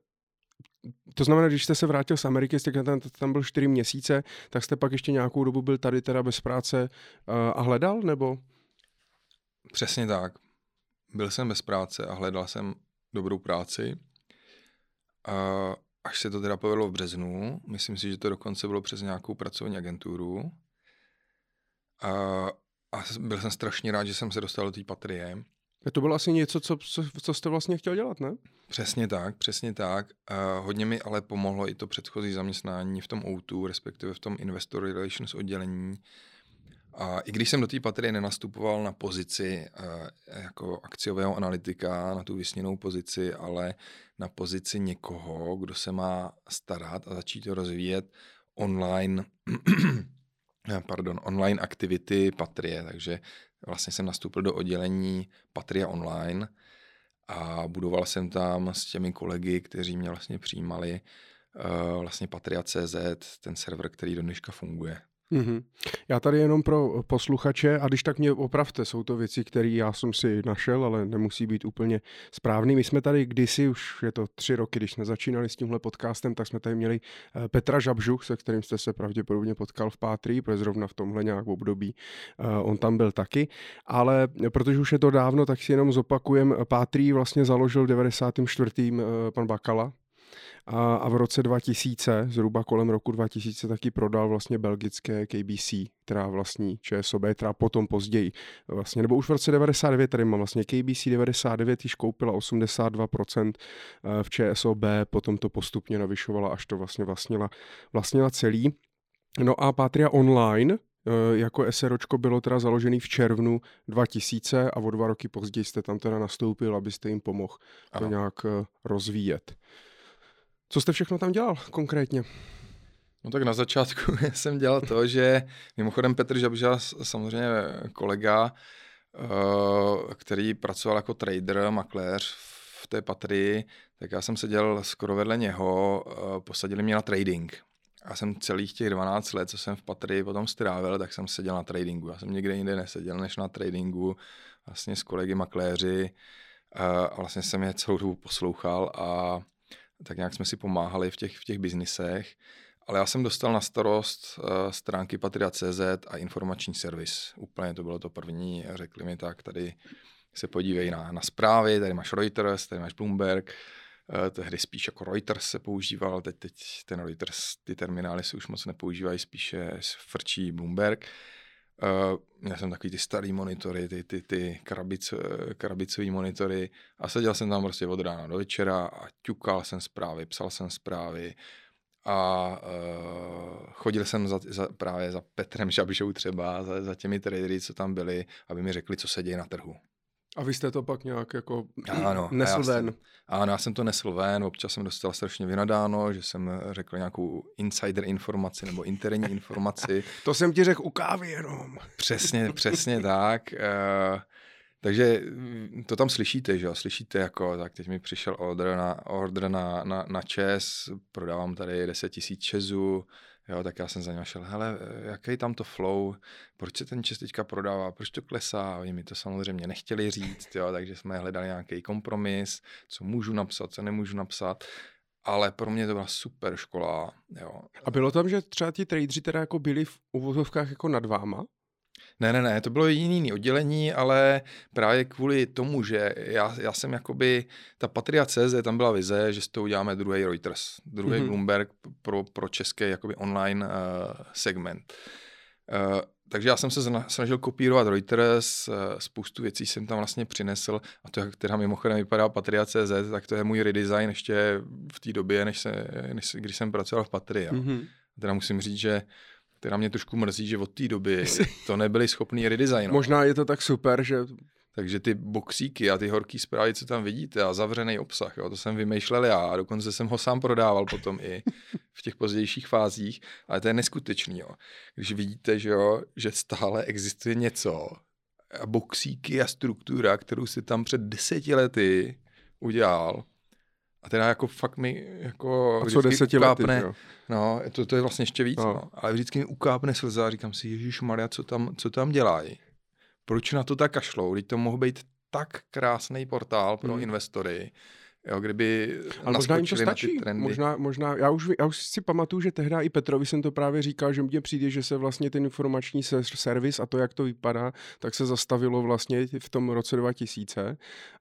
A: to znamená, když jste se vrátil z Ameriky, jste tam, tam byl čtyři měsíce, tak jste pak ještě nějakou dobu byl tady teda bez práce eh, a hledal, nebo?
B: Přesně tak. byl jsem bez práce a hledal jsem dobrou práci. A až se to teda povedlo v březnu, myslím si, že to dokonce bylo přes nějakou pracovní agenturu. A, a byl jsem strašně rád, že jsem se dostal do té patrie.
A: To bylo asi něco, co, co, co jste vlastně chtěl dělat, ne?
B: Přesně tak, přesně tak. A hodně mi ale pomohlo i to předchozí zaměstnání v tom O2, respektive v tom Investor Relations oddělení, a i když jsem do té patrie nenastupoval na pozici uh, jako akciového analytika, na tu vysněnou pozici, ale na pozici někoho, kdo se má starat a začít to rozvíjet online, pardon, online aktivity Patrie, takže vlastně jsem nastoupil do oddělení Patria Online a budoval jsem tam s těmi kolegy, kteří mě vlastně přijímali uh, vlastně Patria.cz, ten server, který do dneška funguje.
A: Mm-hmm. Já tady jenom pro posluchače, a když tak mě opravte, jsou to věci, které já jsem si našel, ale nemusí být úplně správný. My jsme tady kdysi, už je to tři roky, když jsme začínali s tímhle podcastem, tak jsme tady měli eh, Petra Žabžu, se kterým jste se pravděpodobně potkal v Pátří, protože zrovna v tomhle nějak období eh, on tam byl taky. Ale protože už je to dávno, tak si jenom zopakujem, Pátří vlastně založil v 94. Eh, pan Bakala, a, a v roce 2000, zhruba kolem roku 2000, taky prodal vlastně belgické KBC, která vlastní ČSOB, která potom později vlastně, nebo už v roce 99, tady mám vlastně KBC 99, již koupila 82% eh, v ČSOB, potom to postupně navyšovala, až to vlastně vlastnila, vlastnila celý. No a Patria Online, eh, jako SROčko bylo teda založený v červnu 2000 a o dva roky později jste tam teda nastoupil, abyste jim pomohl to nějak eh, rozvíjet. Co jste všechno tam dělal konkrétně?
B: No tak na začátku jsem dělal to, že mimochodem Petr Žabža, samozřejmě kolega, eh, který pracoval jako trader, makléř v té patrii, tak já jsem seděl skoro vedle něho, eh, posadili mě na trading. Já jsem celých těch 12 let, co jsem v patrii potom strávil, tak jsem seděl na tradingu. Já jsem nikde jinde neseděl než na tradingu, vlastně s kolegy makléři eh, a vlastně jsem je celou dobu poslouchal a tak nějak jsme si pomáhali v těch, v těch biznisech. Ale já jsem dostal na starost uh, stránky Patria.cz a informační servis. Úplně to bylo to první řekli mi tak, tady se podívej na, na zprávy, tady máš Reuters, tady máš Bloomberg, uh, tehdy spíš jako Reuters se používal, teď, teď ten Reuters, ty terminály se už moc nepoužívají, spíše frčí Bloomberg. Uh, měl jsem takový ty starý monitory, ty, ty, ty krabic, krabicový monitory a seděl jsem tam prostě od rána do večera a ťukal jsem zprávy, psal jsem zprávy a uh, chodil jsem za, za, právě za Petrem Žabišou třeba, za, za těmi tradery, co tam byli, aby mi řekli, co se děje na trhu.
A: A vy jste to pak nějak jako ano, nesl ven? Jsem,
B: ano, já jsem to nesl ven, občas jsem dostal strašně vynadáno, že jsem řekl nějakou insider informaci nebo interní informaci.
A: to jsem ti řekl u kávy jenom.
B: Přesně, přesně tak. Uh, takže to tam slyšíte, že jo, slyšíte jako, tak teď mi přišel order na, order na, na, na ČES, prodávám tady 10 tisíc ČESů, Jo, tak já jsem za něj šel, hele, jaký tam to flow, proč se ten čes teďka prodává, proč to klesá, oni mi to samozřejmě nechtěli říct, jo, takže jsme hledali nějaký kompromis, co můžu napsat, co nemůžu napsat, ale pro mě to byla super škola, jo.
A: A bylo tam, že třeba ti tradeři teda jako byli v uvozovkách jako nad váma?
B: Ne, ne, ne, to bylo jiný oddělení, ale právě kvůli tomu, že já, já jsem jakoby, ta Patria CZ, tam byla vize, že s tou uděláme druhý Reuters, druhý mm-hmm. Bloomberg pro, pro český jakoby online uh, segment. Uh, takže já jsem se snažil kopírovat Reuters, uh, spoustu věcí jsem tam vlastně přinesl a to, jak teda mimochodem vypadá Patria CZ, tak to je můj redesign ještě v té době, než se, než, když jsem pracoval v Patria. Mm-hmm. Teda musím říct, že která mě trošku mrzí, že od té doby to nebyli schopní redesignovat.
A: Možná je to tak super, že...
B: Takže ty boxíky a ty horký zprávy, co tam vidíte a zavřený obsah, jo, to jsem vymýšlel já a dokonce jsem ho sám prodával potom i v těch pozdějších fázích, ale to je neskutečný, jo. Když vidíte, že, jo, že stále existuje něco a boxíky a struktura, kterou si tam před deseti lety udělal, a teda jako fakt mi jako
A: a co deseti ukápne, lety, jo?
B: no, to, to je vlastně ještě víc, no. No. ale vždycky mi ukápne slza a říkám si, Ježíš Maria, co tam, co tam dělají? Proč na to tak kašlou? Teď to mohl být tak krásný portál pro hmm. investory, Jo, kdyby
A: Ale možná jim to stačí. Možná, možná, já, už, já už si pamatuju, že tehdy i Petrovi jsem to právě říkal, že mně přijde, že se vlastně ten informační servis a to, jak to vypadá, tak se zastavilo vlastně v tom roce 2000,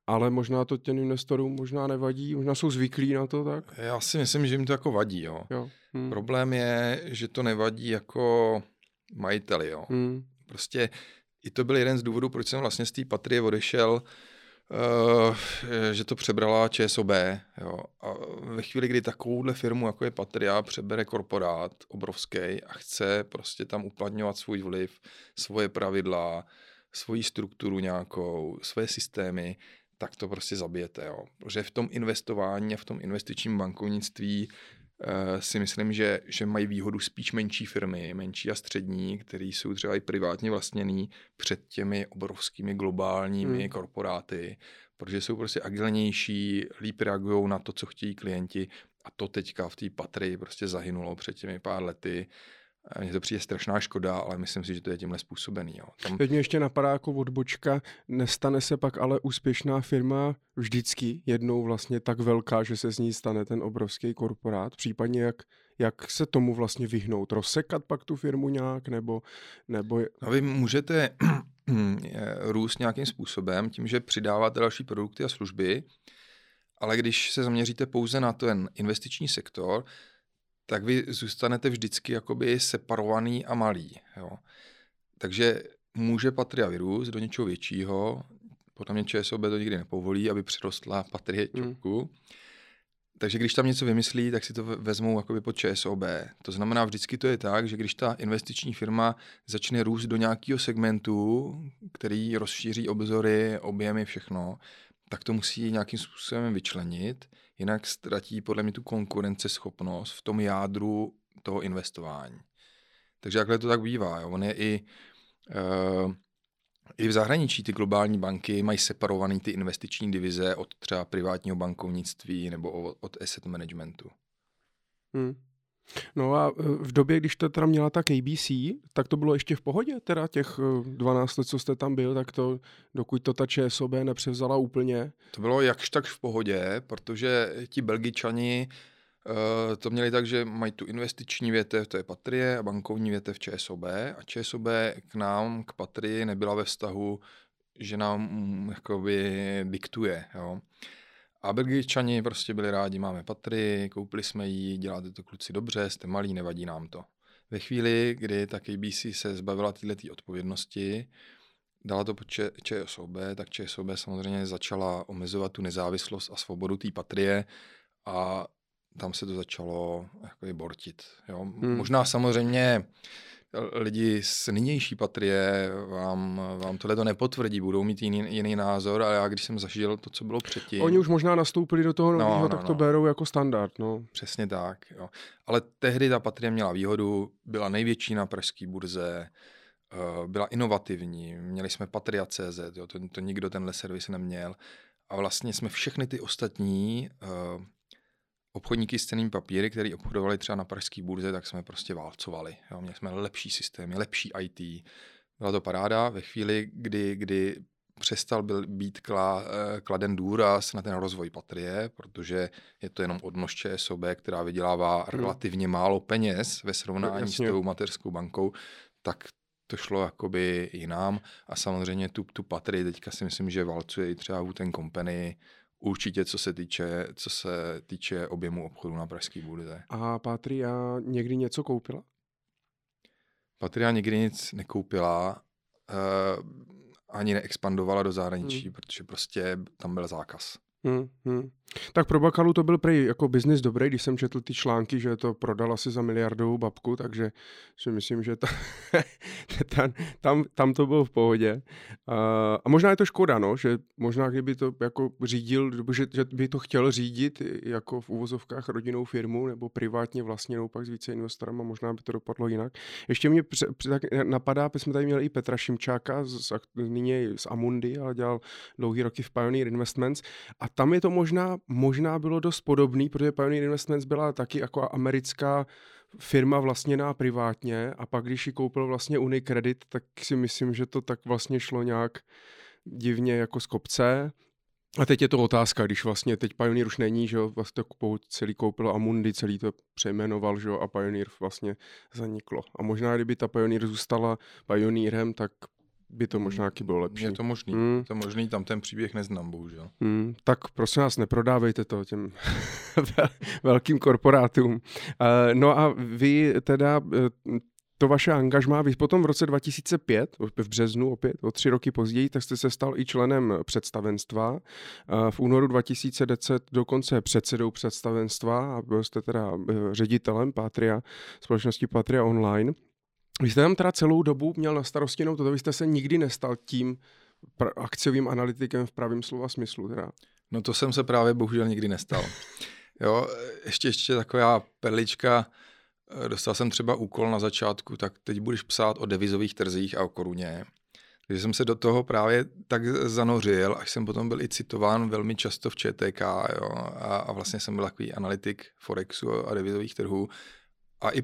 A: ale možná to těm investorům možná nevadí, možná jsou zvyklí na to tak.
B: Já si myslím, že jim to jako vadí, jo. jo. Hmm. Problém je, že to nevadí jako majiteli, jo. Hmm. Prostě i to byl jeden z důvodů, proč jsem vlastně z té patrie odešel, Uh, že to přebrala ČSOB. Jo. A ve chvíli, kdy takovouhle firmu, jako je Patria, přebere korporát obrovský a chce prostě tam uplatňovat svůj vliv, svoje pravidla, svoji strukturu nějakou, své systémy, tak to prostě zabijete. Jo. Protože v tom investování a v tom investičním bankovnictví si myslím, že, že mají výhodu spíš menší firmy, menší a střední, které jsou třeba i privátně vlastněný před těmi obrovskými globálními hmm. korporáty, protože jsou prostě agilnější, líp reagují na to, co chtějí klienti a to teďka v té patry prostě zahynulo před těmi pár lety mně to přijde strašná škoda, ale myslím si, že to je tímhle způsobený. Jo.
A: Tam... Teď mě ještě napadá jako odbočka, nestane se pak ale úspěšná firma vždycky jednou vlastně tak velká, že se z ní stane ten obrovský korporát, případně jak, jak se tomu vlastně vyhnout, rozsekat pak tu firmu nějak, nebo... nebo...
B: No vy můžete růst nějakým způsobem tím, že přidáváte další produkty a služby, ale když se zaměříte pouze na ten investiční sektor, tak vy zůstanete vždycky jakoby separovaný a malý. Jo. Takže může Patria vyrůst do něčeho většího, podle mě ČSOB to nikdy nepovolí, aby přirostla Patrie hmm. čupku. Hmm. Takže když tam něco vymyslí, tak si to vezmou jakoby pod ČSOB. To znamená, vždycky to je tak, že když ta investiční firma začne růst do nějakého segmentu, který rozšíří obzory, objemy, všechno, tak to musí nějakým způsobem vyčlenit, jinak ztratí podle mě tu konkurenceschopnost v tom jádru toho investování. Takže takhle to tak bývá. Jo. On je i, uh, i v zahraničí ty globální banky mají separované ty investiční divize od třeba privátního bankovnictví nebo od asset managementu.
A: Hmm. No a e, v době, když to teda měla ta KBC, tak to bylo ještě v pohodě, teda těch 12 e, let, co jste tam byl, tak to, dokud to ta ČSOB nepřevzala úplně.
B: To bylo jakž tak v pohodě, protože ti belgičani uh, to měli tak, že mají tu investiční větev, to je Patrie, a bankovní větev ČSOB a ČSOB k nám, k Patrii nebyla ve vztahu, že nám mm, jakoby diktuje, jo. A Belgičani prostě byli rádi, máme patry, koupili jsme ji, děláte to kluci dobře, jste malí, nevadí nám to. Ve chvíli, kdy ta KBC se zbavila této odpovědnosti, dala to pod ČSOB, tak ČSOB samozřejmě začala omezovat tu nezávislost a svobodu té patrie a tam se to začalo jako bortit. Jo. Hmm. Možná samozřejmě lidi z nynější patrie vám, vám tohle to nepotvrdí, budou mít jiný, jiný názor, ale já když jsem zažil to, co bylo předtím...
A: Oni už možná nastoupili do toho nového, no, no, tak to no. berou jako standard. No.
B: Přesně tak. Jo. Ale tehdy ta patrie měla výhodu, byla největší na pražské burze, eh, byla inovativní, měli jsme Patria.cz, jo, to, to nikdo tenhle servis neměl. A vlastně jsme všechny ty ostatní uh, obchodníky s cenými papíry, který obchodovali třeba na pražské burze, tak jsme prostě válcovali. Jo. Měli jsme lepší systémy, lepší IT. Byla to paráda ve chvíli, kdy, kdy přestal byl být kla, eh, kladen důraz na ten rozvoj patrie, protože je to jenom odnož ČSOB, která vydělává hmm. relativně málo peněz ve srovnání Jasně. s tou mateřskou bankou, tak to šlo jakoby jinam a samozřejmě tu, tu patrii teďka si myslím, že valcuje i třeba ten Company, Určitě, co se týče, co se týče objemu obchodu na pražské burze.
A: A Patria někdy něco koupila?
B: Patria nikdy nic nekoupila, uh, ani neexpandovala do zahraničí, hmm. protože prostě tam byl zákaz.
A: Hmm, hmm. Tak pro Bakalu to byl prej jako biznis dobrý, když jsem četl ty články, že to prodal asi za miliardovou babku, takže si myslím, že ta, tam, tam, tam to bylo v pohodě. A, možná je to škoda, no, že možná kdyby to jako řídil, že, že by to chtěl řídit jako v úvozovkách rodinnou firmu nebo privátně vlastněnou pak s více investorama, možná by to dopadlo jinak. Ještě mě pře, tak napadá, jsme tady měli i Petra Šimčáka, z, nyní z Amundi, ale dělal dlouhý roky v Pioneer Investments a tam je to možná možná bylo dost podobný, protože Pioneer Investments byla taky jako americká firma vlastněná privátně a pak, když ji koupil vlastně Unicredit, tak si myslím, že to tak vlastně šlo nějak divně jako z kopce. A teď je to otázka, když vlastně teď Pioneer už není, že jo, vlastně celý koupil Amundi, celý to přejmenoval, že jo, a Pioneer vlastně zaniklo. A možná, kdyby ta Pioneer zůstala Pioneerem, tak by to možná taky bylo lepší.
B: Je to možný, hmm. je to možný, tam ten příběh neznám, bohužel.
A: Hmm. Tak prosím vás, neprodávejte to těm velkým korporátům. Uh, no a vy teda uh, to vaše angažmá, vy potom v roce 2005, v březnu opět, o tři roky později, tak jste se stal i členem představenstva. V únoru 2010 dokonce předsedou představenstva a byl jste teda eh, ředitelem Patria, společnosti Patria Online. Vy jste tam teda celou dobu měl na starosti jenom toto, vy jste se nikdy nestal tím akciovým analytikem v pravém slova smyslu. Teda.
B: No to jsem se právě bohužel nikdy nestal. Jo, ještě, ještě taková perlička, dostal jsem třeba úkol na začátku, tak teď budeš psát o devizových trzích a o koruně. Takže jsem se do toho právě tak zanořil, až jsem potom byl i citován velmi často v ČTK jo, a, a vlastně jsem byl takový analytik Forexu a devizových trhů. A i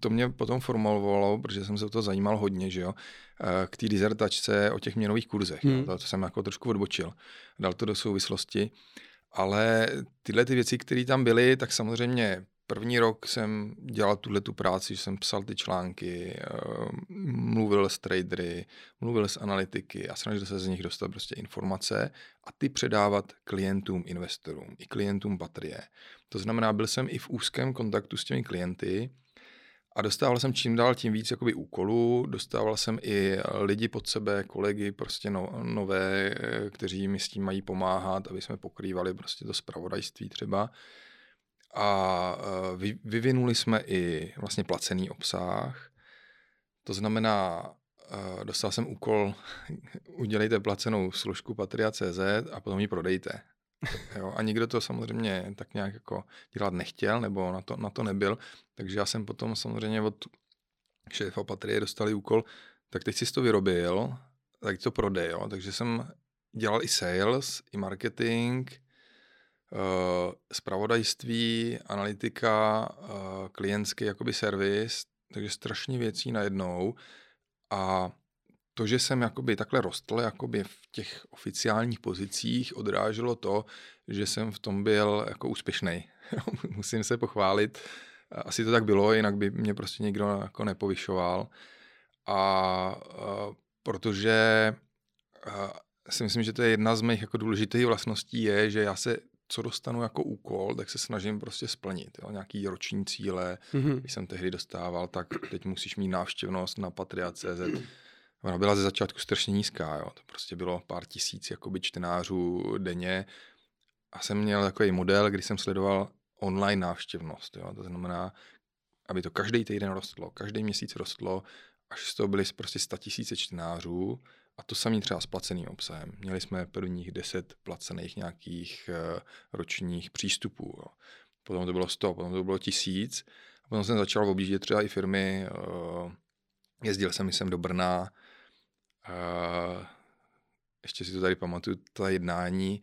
B: to mě potom formulovalo, protože jsem se o to zajímal hodně, že jo, eh, k té dizertačce o těch měnových kurzech. Hmm. To, to jsem jako trošku odbočil. Dal to do souvislosti. Ale tyhle ty věci, které tam byly, tak samozřejmě První rok jsem dělal tuhle tu práci, že jsem psal ty články, eh, mluvil s tradery, mluvil s analytiky a snažil se z nich dostat prostě informace a ty předávat klientům, investorům i klientům Patrie. To znamená, byl jsem i v úzkém kontaktu s těmi klienty a dostával jsem čím dál tím víc jakoby úkolů, dostával jsem i lidi pod sebe, kolegy prostě no, nové, kteří mi s tím mají pomáhat, aby jsme pokrývali prostě to spravodajství třeba a e, vyvinuli jsme i vlastně placený obsah. To znamená, e, dostal jsem úkol, udělejte placenou složku Patria.cz a potom ji prodejte. Jo, a nikdo to samozřejmě tak nějak jako dělat nechtěl, nebo na to, na to nebyl, takže já jsem potom samozřejmě od šéfa Patrie dostali úkol, tak teď si to vyrobil, tak to prodej, jo. takže jsem dělal i sales, i marketing, spravodajství, eh, analytika, uh, klientský jakoby servis, takže strašně věcí najednou a to, že jsem jakoby takhle rostl jakoby v těch oficiálních pozicích, odráželo to, že jsem v tom byl jako úspěšný. Musím se pochválit. Asi to tak bylo, jinak by mě prostě nikdo jako nepovyšoval. A, a protože a, si myslím, že to je jedna z mých jako důležitých vlastností je, že já se co dostanu jako úkol, tak se snažím prostě splnit. Jo? Nějaký roční cíle, mm-hmm. když jsem tehdy dostával, tak teď musíš mít návštěvnost na Patria.cz. Ona byla ze začátku strašně nízká, jo? to prostě bylo pár tisíc jakoby čtenářů denně a jsem měl takový model, kdy jsem sledoval online návštěvnost. Jo? To znamená, aby to každý týden rostlo, každý měsíc rostlo, až z toho byly prostě 100 tisíce čtenářů a to samý třeba s placeným obsahem. Měli jsme prvních 10 placených nějakých uh, ročních přístupů. Jo. Potom to bylo 100, potom to bylo 1000. A potom jsem začal objíždět třeba i firmy. Uh, jezdil jsem jsem do Brna. Uh, ještě si to tady pamatuju, ta jednání.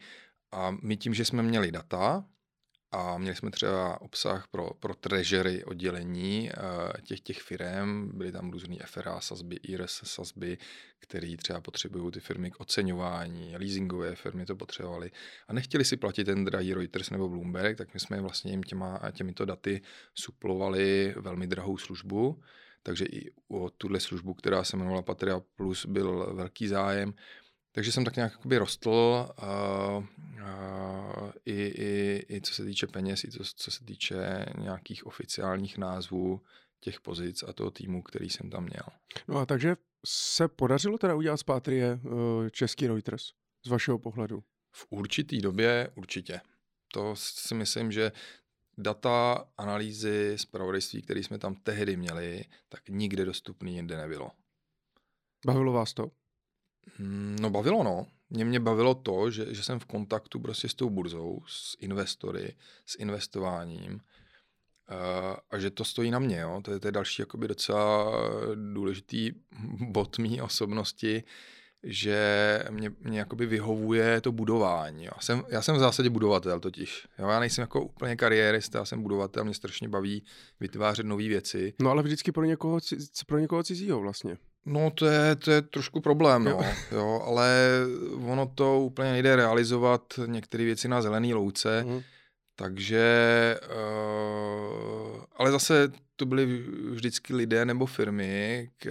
B: A my tím, že jsme měli data, a měli jsme třeba obsah pro, pro treasury oddělení uh, těch, těch firm, byly tam různé FRA sazby, IRS sazby, které třeba potřebují ty firmy k oceňování, leasingové firmy to potřebovaly a nechtěli si platit ten drahý Reuters nebo Bloomberg, tak my jsme vlastně jim těma, těmito daty suplovali velmi drahou službu, takže i o tuhle službu, která se jmenovala Patria Plus, byl velký zájem. Takže jsem tak nějak jakoby rostl uh, uh, i, i, i co se týče peněz, i co, co se týče nějakých oficiálních názvů těch pozic a toho týmu, který jsem tam měl.
A: No a takže se podařilo teda udělat z Patrie uh, český Reuters z vašeho pohledu?
B: V určitý době určitě. To si myslím, že data, analýzy, zpravodajství, které jsme tam tehdy měli, tak nikde dostupný jinde nebylo.
A: Bavilo vás to?
B: Mm, no bavilo no. Mě mě bavilo to, že, že jsem v kontaktu prostě s tou burzou, s investory, s investováním uh, a že to stojí na mě. Jo. To, je, to je další jakoby docela důležitý bod mý osobnosti, že mě, mě jakoby vyhovuje to budování. Jo. Jsem, já jsem v zásadě budovatel totiž. Jo. Já nejsem jako úplně kariérista, já jsem budovatel, mě strašně baví vytvářet nové věci.
A: No ale vždycky pro někoho, pro někoho cizího vlastně.
B: No to je, to je trošku problém, no. jo, ale ono to úplně nejde realizovat některé věci na zelený louce, mm. takže, uh, ale zase to byli vždycky lidé nebo firmy, k,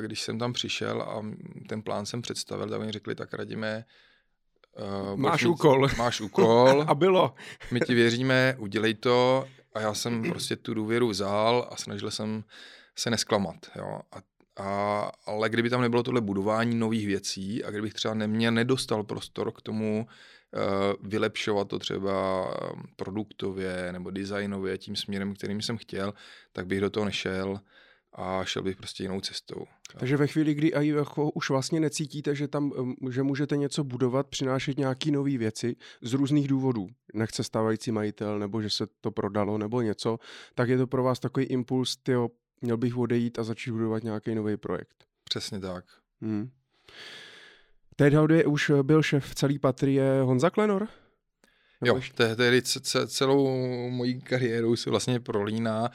B: když jsem tam přišel a ten plán jsem představil, tak oni řekli, tak radíme,
A: uh, máš úkol.
B: Máš úkol.
A: a bylo.
B: my ti věříme, udělej to a já jsem prostě tu důvěru vzal a snažil jsem se nesklamat. Jo. A a, ale kdyby tam nebylo tohle budování nových věcí a kdybych třeba neměl, nedostal prostor k tomu vylepšovat to třeba produktově nebo designově tím směrem, kterým jsem chtěl, tak bych do toho nešel a šel bych prostě jinou cestou.
A: Takže ve chvíli, kdy aj jako už vlastně necítíte, že tam že můžete něco budovat, přinášet nějaké nové věci z různých důvodů, nechce stávající majitel, nebo že se to prodalo, nebo něco, tak je to pro vás takový impuls, tyjo, měl bych odejít a začít budovat nějaký nový projekt.
B: Přesně tak.
A: Hmm. Tehdy už byl šéf celý patrie Honza Klenor?
B: Jo, tehdy celou mojí kariéru se vlastně prolíná,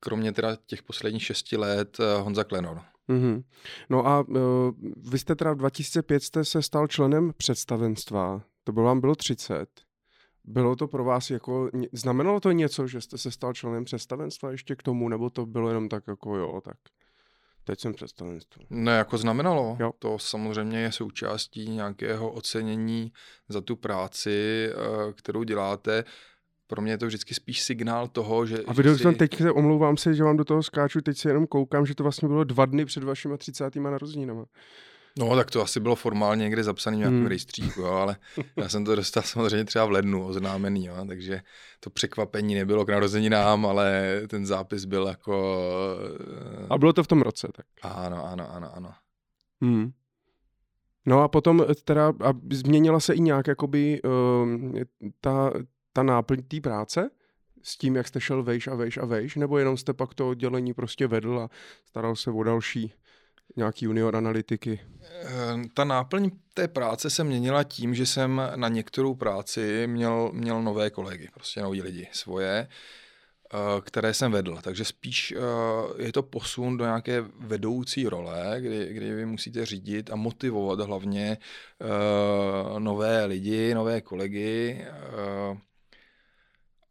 B: kromě teda těch posledních šesti let, eh, Honza Klenor.
A: Mm-hmm. No a uh, vy jste teda v 2005 jste se stal členem představenstva, to bylo vám bylo 30. Bylo to pro vás jako, znamenalo to něco, že jste se stal členem představenstva ještě k tomu, nebo to bylo jenom tak jako jo, tak teď jsem představenstvo?
B: No jako znamenalo. Jo. To samozřejmě je součástí nějakého ocenění za tu práci, eh, kterou děláte. Pro mě je to vždycky spíš signál toho, že...
A: A vy si... teď se omlouvám se, že vám do toho skáču, teď se jenom koukám, že to vlastně bylo dva dny před vašimi 30. narozeninami.
B: No, tak to asi bylo formálně někde zapsané v nějakém hmm. rejstříku, jo, ale já jsem to dostal samozřejmě třeba v lednu oznámený, jo, takže to překvapení nebylo k narozeninám, ale ten zápis byl jako...
A: A bylo to v tom roce, tak?
B: Ano, ano, ano, ano.
A: Hmm. No a potom teda a změnila se i nějak jakoby uh, ta, ta náplň té práce? s tím, jak jste šel vejš a vejš a vejš, nebo jenom jste pak to oddělení prostě vedl a staral se o další nějaký junior analytiky?
B: Ehm, ta náplň té práce se měnila tím, že jsem na některou práci měl, měl nové kolegy, prostě noví lidi svoje, eh, které jsem vedl. Takže spíš eh, je to posun do nějaké vedoucí role, kdy, kdy vy musíte řídit a motivovat hlavně eh, nové lidi, nové kolegy,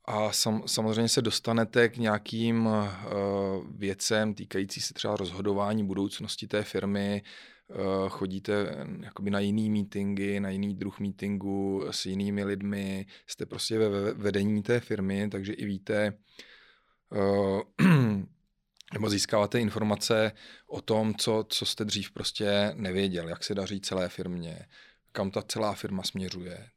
B: a sam, samozřejmě se dostanete k nějakým uh, věcem týkající se třeba rozhodování budoucnosti té firmy, uh, chodíte jakoby na jiný meetingy, na jiný druh meetingu s jinými lidmi, jste prostě ve vedení té firmy, takže i víte, uh, nebo získáváte informace o tom, co, co jste dřív prostě nevěděl, jak se daří celé firmě, kam ta celá firma směřuje,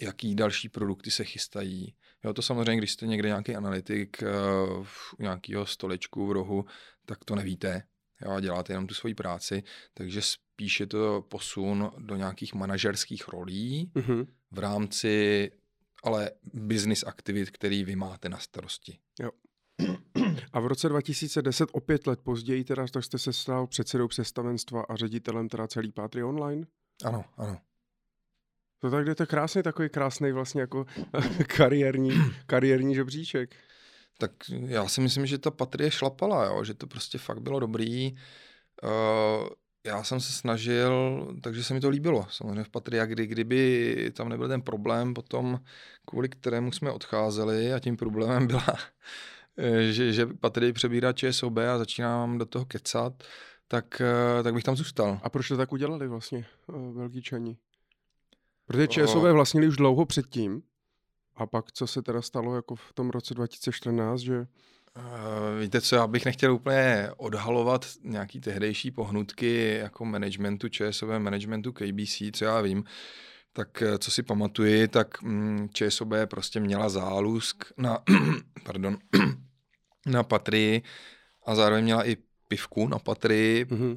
B: jaký další produkty se chystají. Jo, to samozřejmě, když jste někde nějaký analytik uh, u nějakého stolečku v rohu, tak to nevíte. Jo, a děláte jenom tu svoji práci, takže spíš je to posun do nějakých manažerských rolí mm-hmm. v rámci ale business aktivit, který vy máte na starosti.
A: Jo. A v roce 2010, o pět let později, teda, tak jste se stal předsedou představenstva a ředitelem teda celý Pátry online?
B: Ano, ano.
A: To tak jdete krásně, takový krásný vlastně jako kariérní, kariérní žebříček.
B: Tak já si myslím, že ta patrie šlapala, jo? že to prostě fakt bylo dobrý. Uh, já jsem se snažil, takže se mi to líbilo. Samozřejmě v Patria, kdy, kdyby tam nebyl ten problém potom, kvůli kterému jsme odcházeli a tím problémem byla, eh, že, že Patrii přebírá ČSOB a začínám do toho kecat, tak, eh, tak bych tam zůstal.
A: A proč to tak udělali vlastně Belgičani? Protože ČSové vlastnili už dlouho předtím. A pak, co se teda stalo jako v tom roce 2014, že...
B: Uh, víte co, já bych nechtěl úplně odhalovat nějaký tehdejší pohnutky jako managementu ČSOB, managementu KBC, co já vím. Tak eh, co si pamatuji, tak mm, ČSOB prostě měla zálusk na, pardon, na Patrii a zároveň měla i pivku na patry, mm-hmm.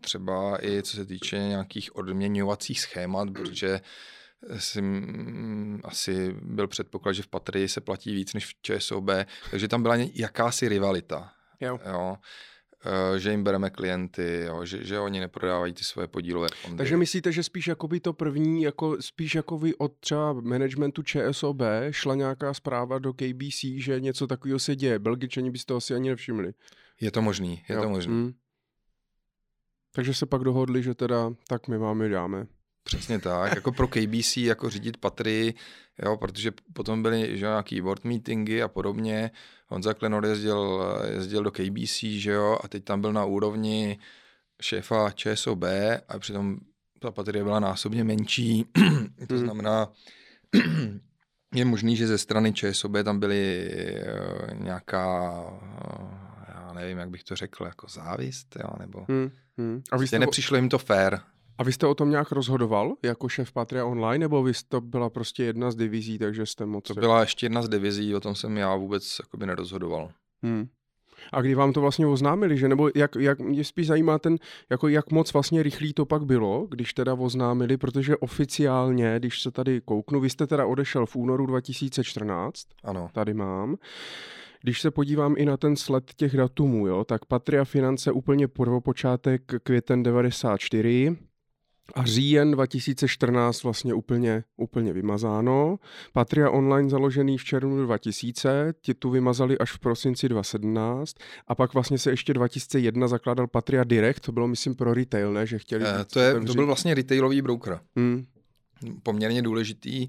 B: třeba i co se týče nějakých odměňovacích schémat, protože si asi byl předpoklad, že v Patry se platí víc než v ČSOB, takže tam byla jakási rivalita. Jo. jo eh, že jim bereme klienty, jo, že, že oni neprodávají ty svoje podílové fondy.
A: Takže myslíte, že spíš jako by to první, jako spíš jako by od třeba managementu ČSOB šla nějaká zpráva do KBC, že něco takového se děje. Belgičani byste to asi ani nevšimli.
B: Je to možný, je jo. to možný. Hmm.
A: Takže se pak dohodli, že teda tak my vám je dáme.
B: Přesně tak, jako pro KBC, jako řídit patry, jo, protože potom byly že, nějaký board meetingy a podobně. Honza Klenor jezdil, jezdil do KBC, že jo, a teď tam byl na úrovni šéfa ČSOB a přitom ta patrie byla násobně menší, to hmm. znamená, je možný, že ze strany ČSOB tam byly uh, nějaká, já nevím, jak bych to řekl, jako závist, jo, nebo... Hmm. Hmm. A vy jste nepřišlo jim to fair.
A: A vy jste o tom nějak rozhodoval jako šéf Patria Online, nebo vy to byla prostě jedna z divizí, takže jste moc...
B: To byla ještě jedna z divizí, o tom jsem já vůbec jakoby nerozhodoval. Hmm.
A: A kdy vám to vlastně oznámili, že? Nebo jak, jak mě spíš zajímá ten, jako jak moc vlastně rychlý to pak bylo, když teda oznámili, protože oficiálně, když se tady kouknu, vy jste teda odešel v únoru 2014.
B: Ano.
A: Tady mám. Když se podívám i na ten sled těch datumů, jo, tak Patria Finance úplně prvopočátek květen 94, a říjen 2014 vlastně úplně, úplně vymazáno. Patria Online založený v červnu 2000, ti tu vymazali až v prosinci 2017 a pak vlastně se ještě 2001 zakládal Patria Direct, to bylo myslím pro retail, ne? Že chtěli...
B: Uh, to, je, to byl vlastně retailový broker. Hmm. Poměrně důležitý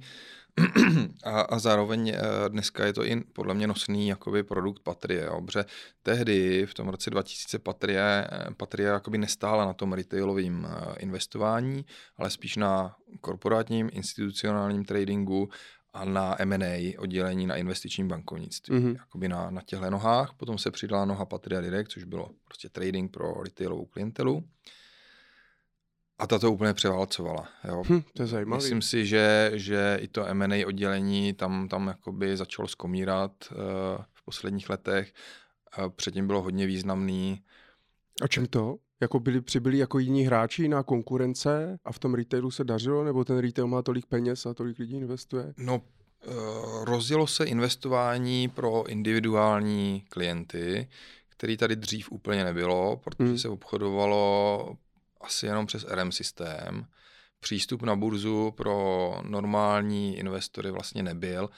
B: a, a zároveň eh, dneska je to i podle mě nosný jakoby produkt Patrie, jo, protože tehdy v tom roce 2000 Patrie, Patrie jakoby nestála na tom retailovém eh, investování, ale spíš na korporátním institucionálním tradingu a na M&A oddělení na investičním bankovnictví. Mm-hmm. Jakoby na, na těchto nohách. Potom se přidala noha Patria Direct, což bylo prostě trading pro retailovou klientelu. A ta to úplně převálcovala. Jo.
A: Hm, to je zajímavé.
B: Myslím si, že, že i to M&A oddělení tam, tam jakoby začalo skomírat uh, v posledních letech. Uh, předtím bylo hodně významný.
A: A čím to? Jako byli, přibyli jako jiní hráči na konkurence a v tom retailu se dařilo? Nebo ten retail má tolik peněz a tolik lidí investuje?
B: No, uh, rozjelo se investování pro individuální klienty, který tady dřív úplně nebylo, protože hmm. se obchodovalo asi jenom přes RM systém. Přístup na burzu pro normální investory vlastně nebyl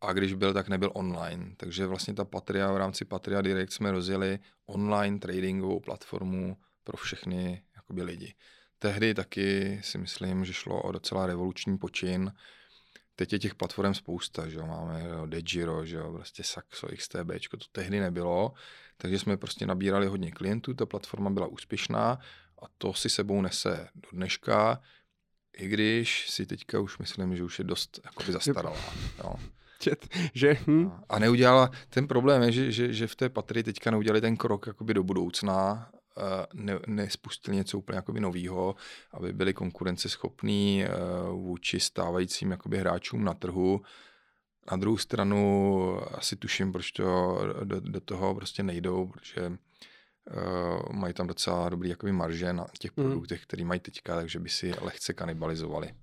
B: a když byl, tak nebyl online. Takže vlastně ta Patria v rámci Patria Direct jsme rozjeli online tradingovou platformu pro všechny jakoby, lidi. Tehdy taky si myslím, že šlo o docela revoluční počin. Teď je těch platform spousta, že jo? máme Degiro, že jo? prostě Saxo, XTB, to tehdy nebylo, takže jsme prostě nabírali hodně klientů, ta platforma byla úspěšná a to si sebou nese do dneška, i když si teďka už myslím, že už je dost jakoby zastaralá. Jo.
A: Čet, že, hm.
B: A neudělala, ten problém je, že, že, že v té patrii teďka neudělali ten krok jakoby do budoucna, ne, nespustili něco úplně jakoby novýho, aby byli konkurenceschopní eh, vůči stávajícím jakoby hráčům na trhu. Na druhou stranu asi tuším, proč to do, do toho prostě nejdou, protože Uh, mají tam docela dobrý jakoby marže na těch mm. produktech, které mají teďka, takže by si lehce kanibalizovali.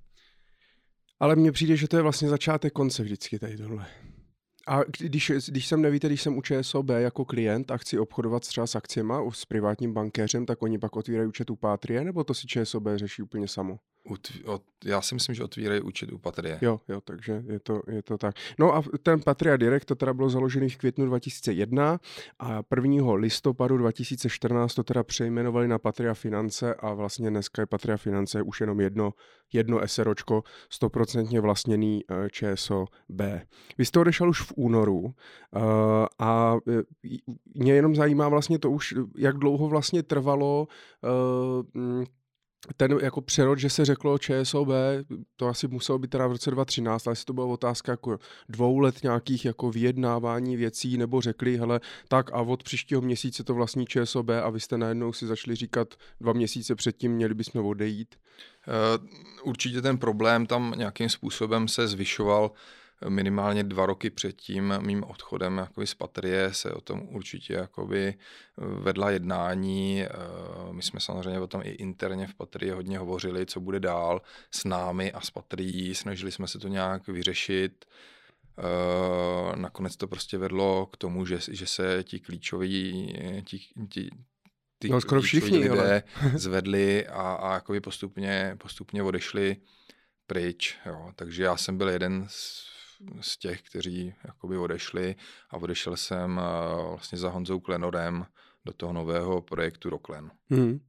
A: Ale mně přijde, že to je vlastně začátek konce vždycky tady tohle. A když, když jsem nevíte, když jsem u ČSOB jako klient a chci obchodovat třeba s akciema s privátním bankéřem, tak oni pak otvírají účet u Pátrie, nebo to si ČSOB řeší úplně samo?
B: Já si myslím, že otvírají účet u Patrie.
A: Jo, jo, takže je to, je to tak. No a ten Patria Direct to teda bylo založený v květnu 2001 a 1. listopadu 2014 to teda přejmenovali na Patria Finance a vlastně dneska je Patria Finance už jenom jedno, jedno SROčko, stoprocentně vlastněný eh, ČSOB. Vy jste odešel už v únoru eh, a eh, mě jenom zajímá vlastně to už, jak dlouho vlastně trvalo ten jako přerod, že se řeklo ČSOB, to asi muselo být teda v roce 2013, ale to byla otázka jako dvou let nějakých jako vyjednávání věcí, nebo řekli, hele, tak a od příštího měsíce to vlastní ČSOB a vy jste najednou si začali říkat dva měsíce předtím, měli bychom odejít?
B: Uh, určitě ten problém tam nějakým způsobem se zvyšoval minimálně dva roky před tím mým odchodem jakoby z Patrie se o tom určitě jakoby vedla jednání. Eh, my jsme samozřejmě o tom i interně v Patrii hodně hovořili, co bude dál s námi a s Patrií. Snažili jsme se to nějak vyřešit. Eh, nakonec to prostě vedlo k tomu, že, že se ti klíčoví, ti, ti,
A: ty no, skoro všichni lidé
B: zvedli a, a jakoby postupně, postupně odešli pryč. Jo. Takže já jsem byl jeden z z těch, kteří jakoby odešli a odešel jsem eh, vlastně za Honzou Klenorem do toho nového projektu Roklen. Hmm.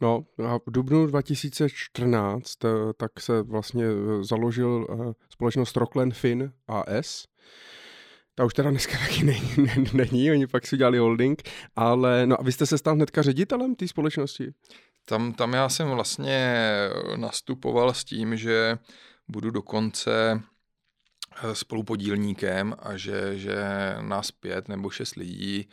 A: No a v dubnu 2014 eh, tak se vlastně eh, založil společnost Rockland Fin AS. Ta už teda dneska taky není, není, oni pak si udělali holding, ale no a vy jste se stal hnedka ředitelem té společnosti?
B: Tam, tam já jsem vlastně nastupoval s tím, že budu dokonce spolupodílníkem a že, že nás pět nebo šest lidí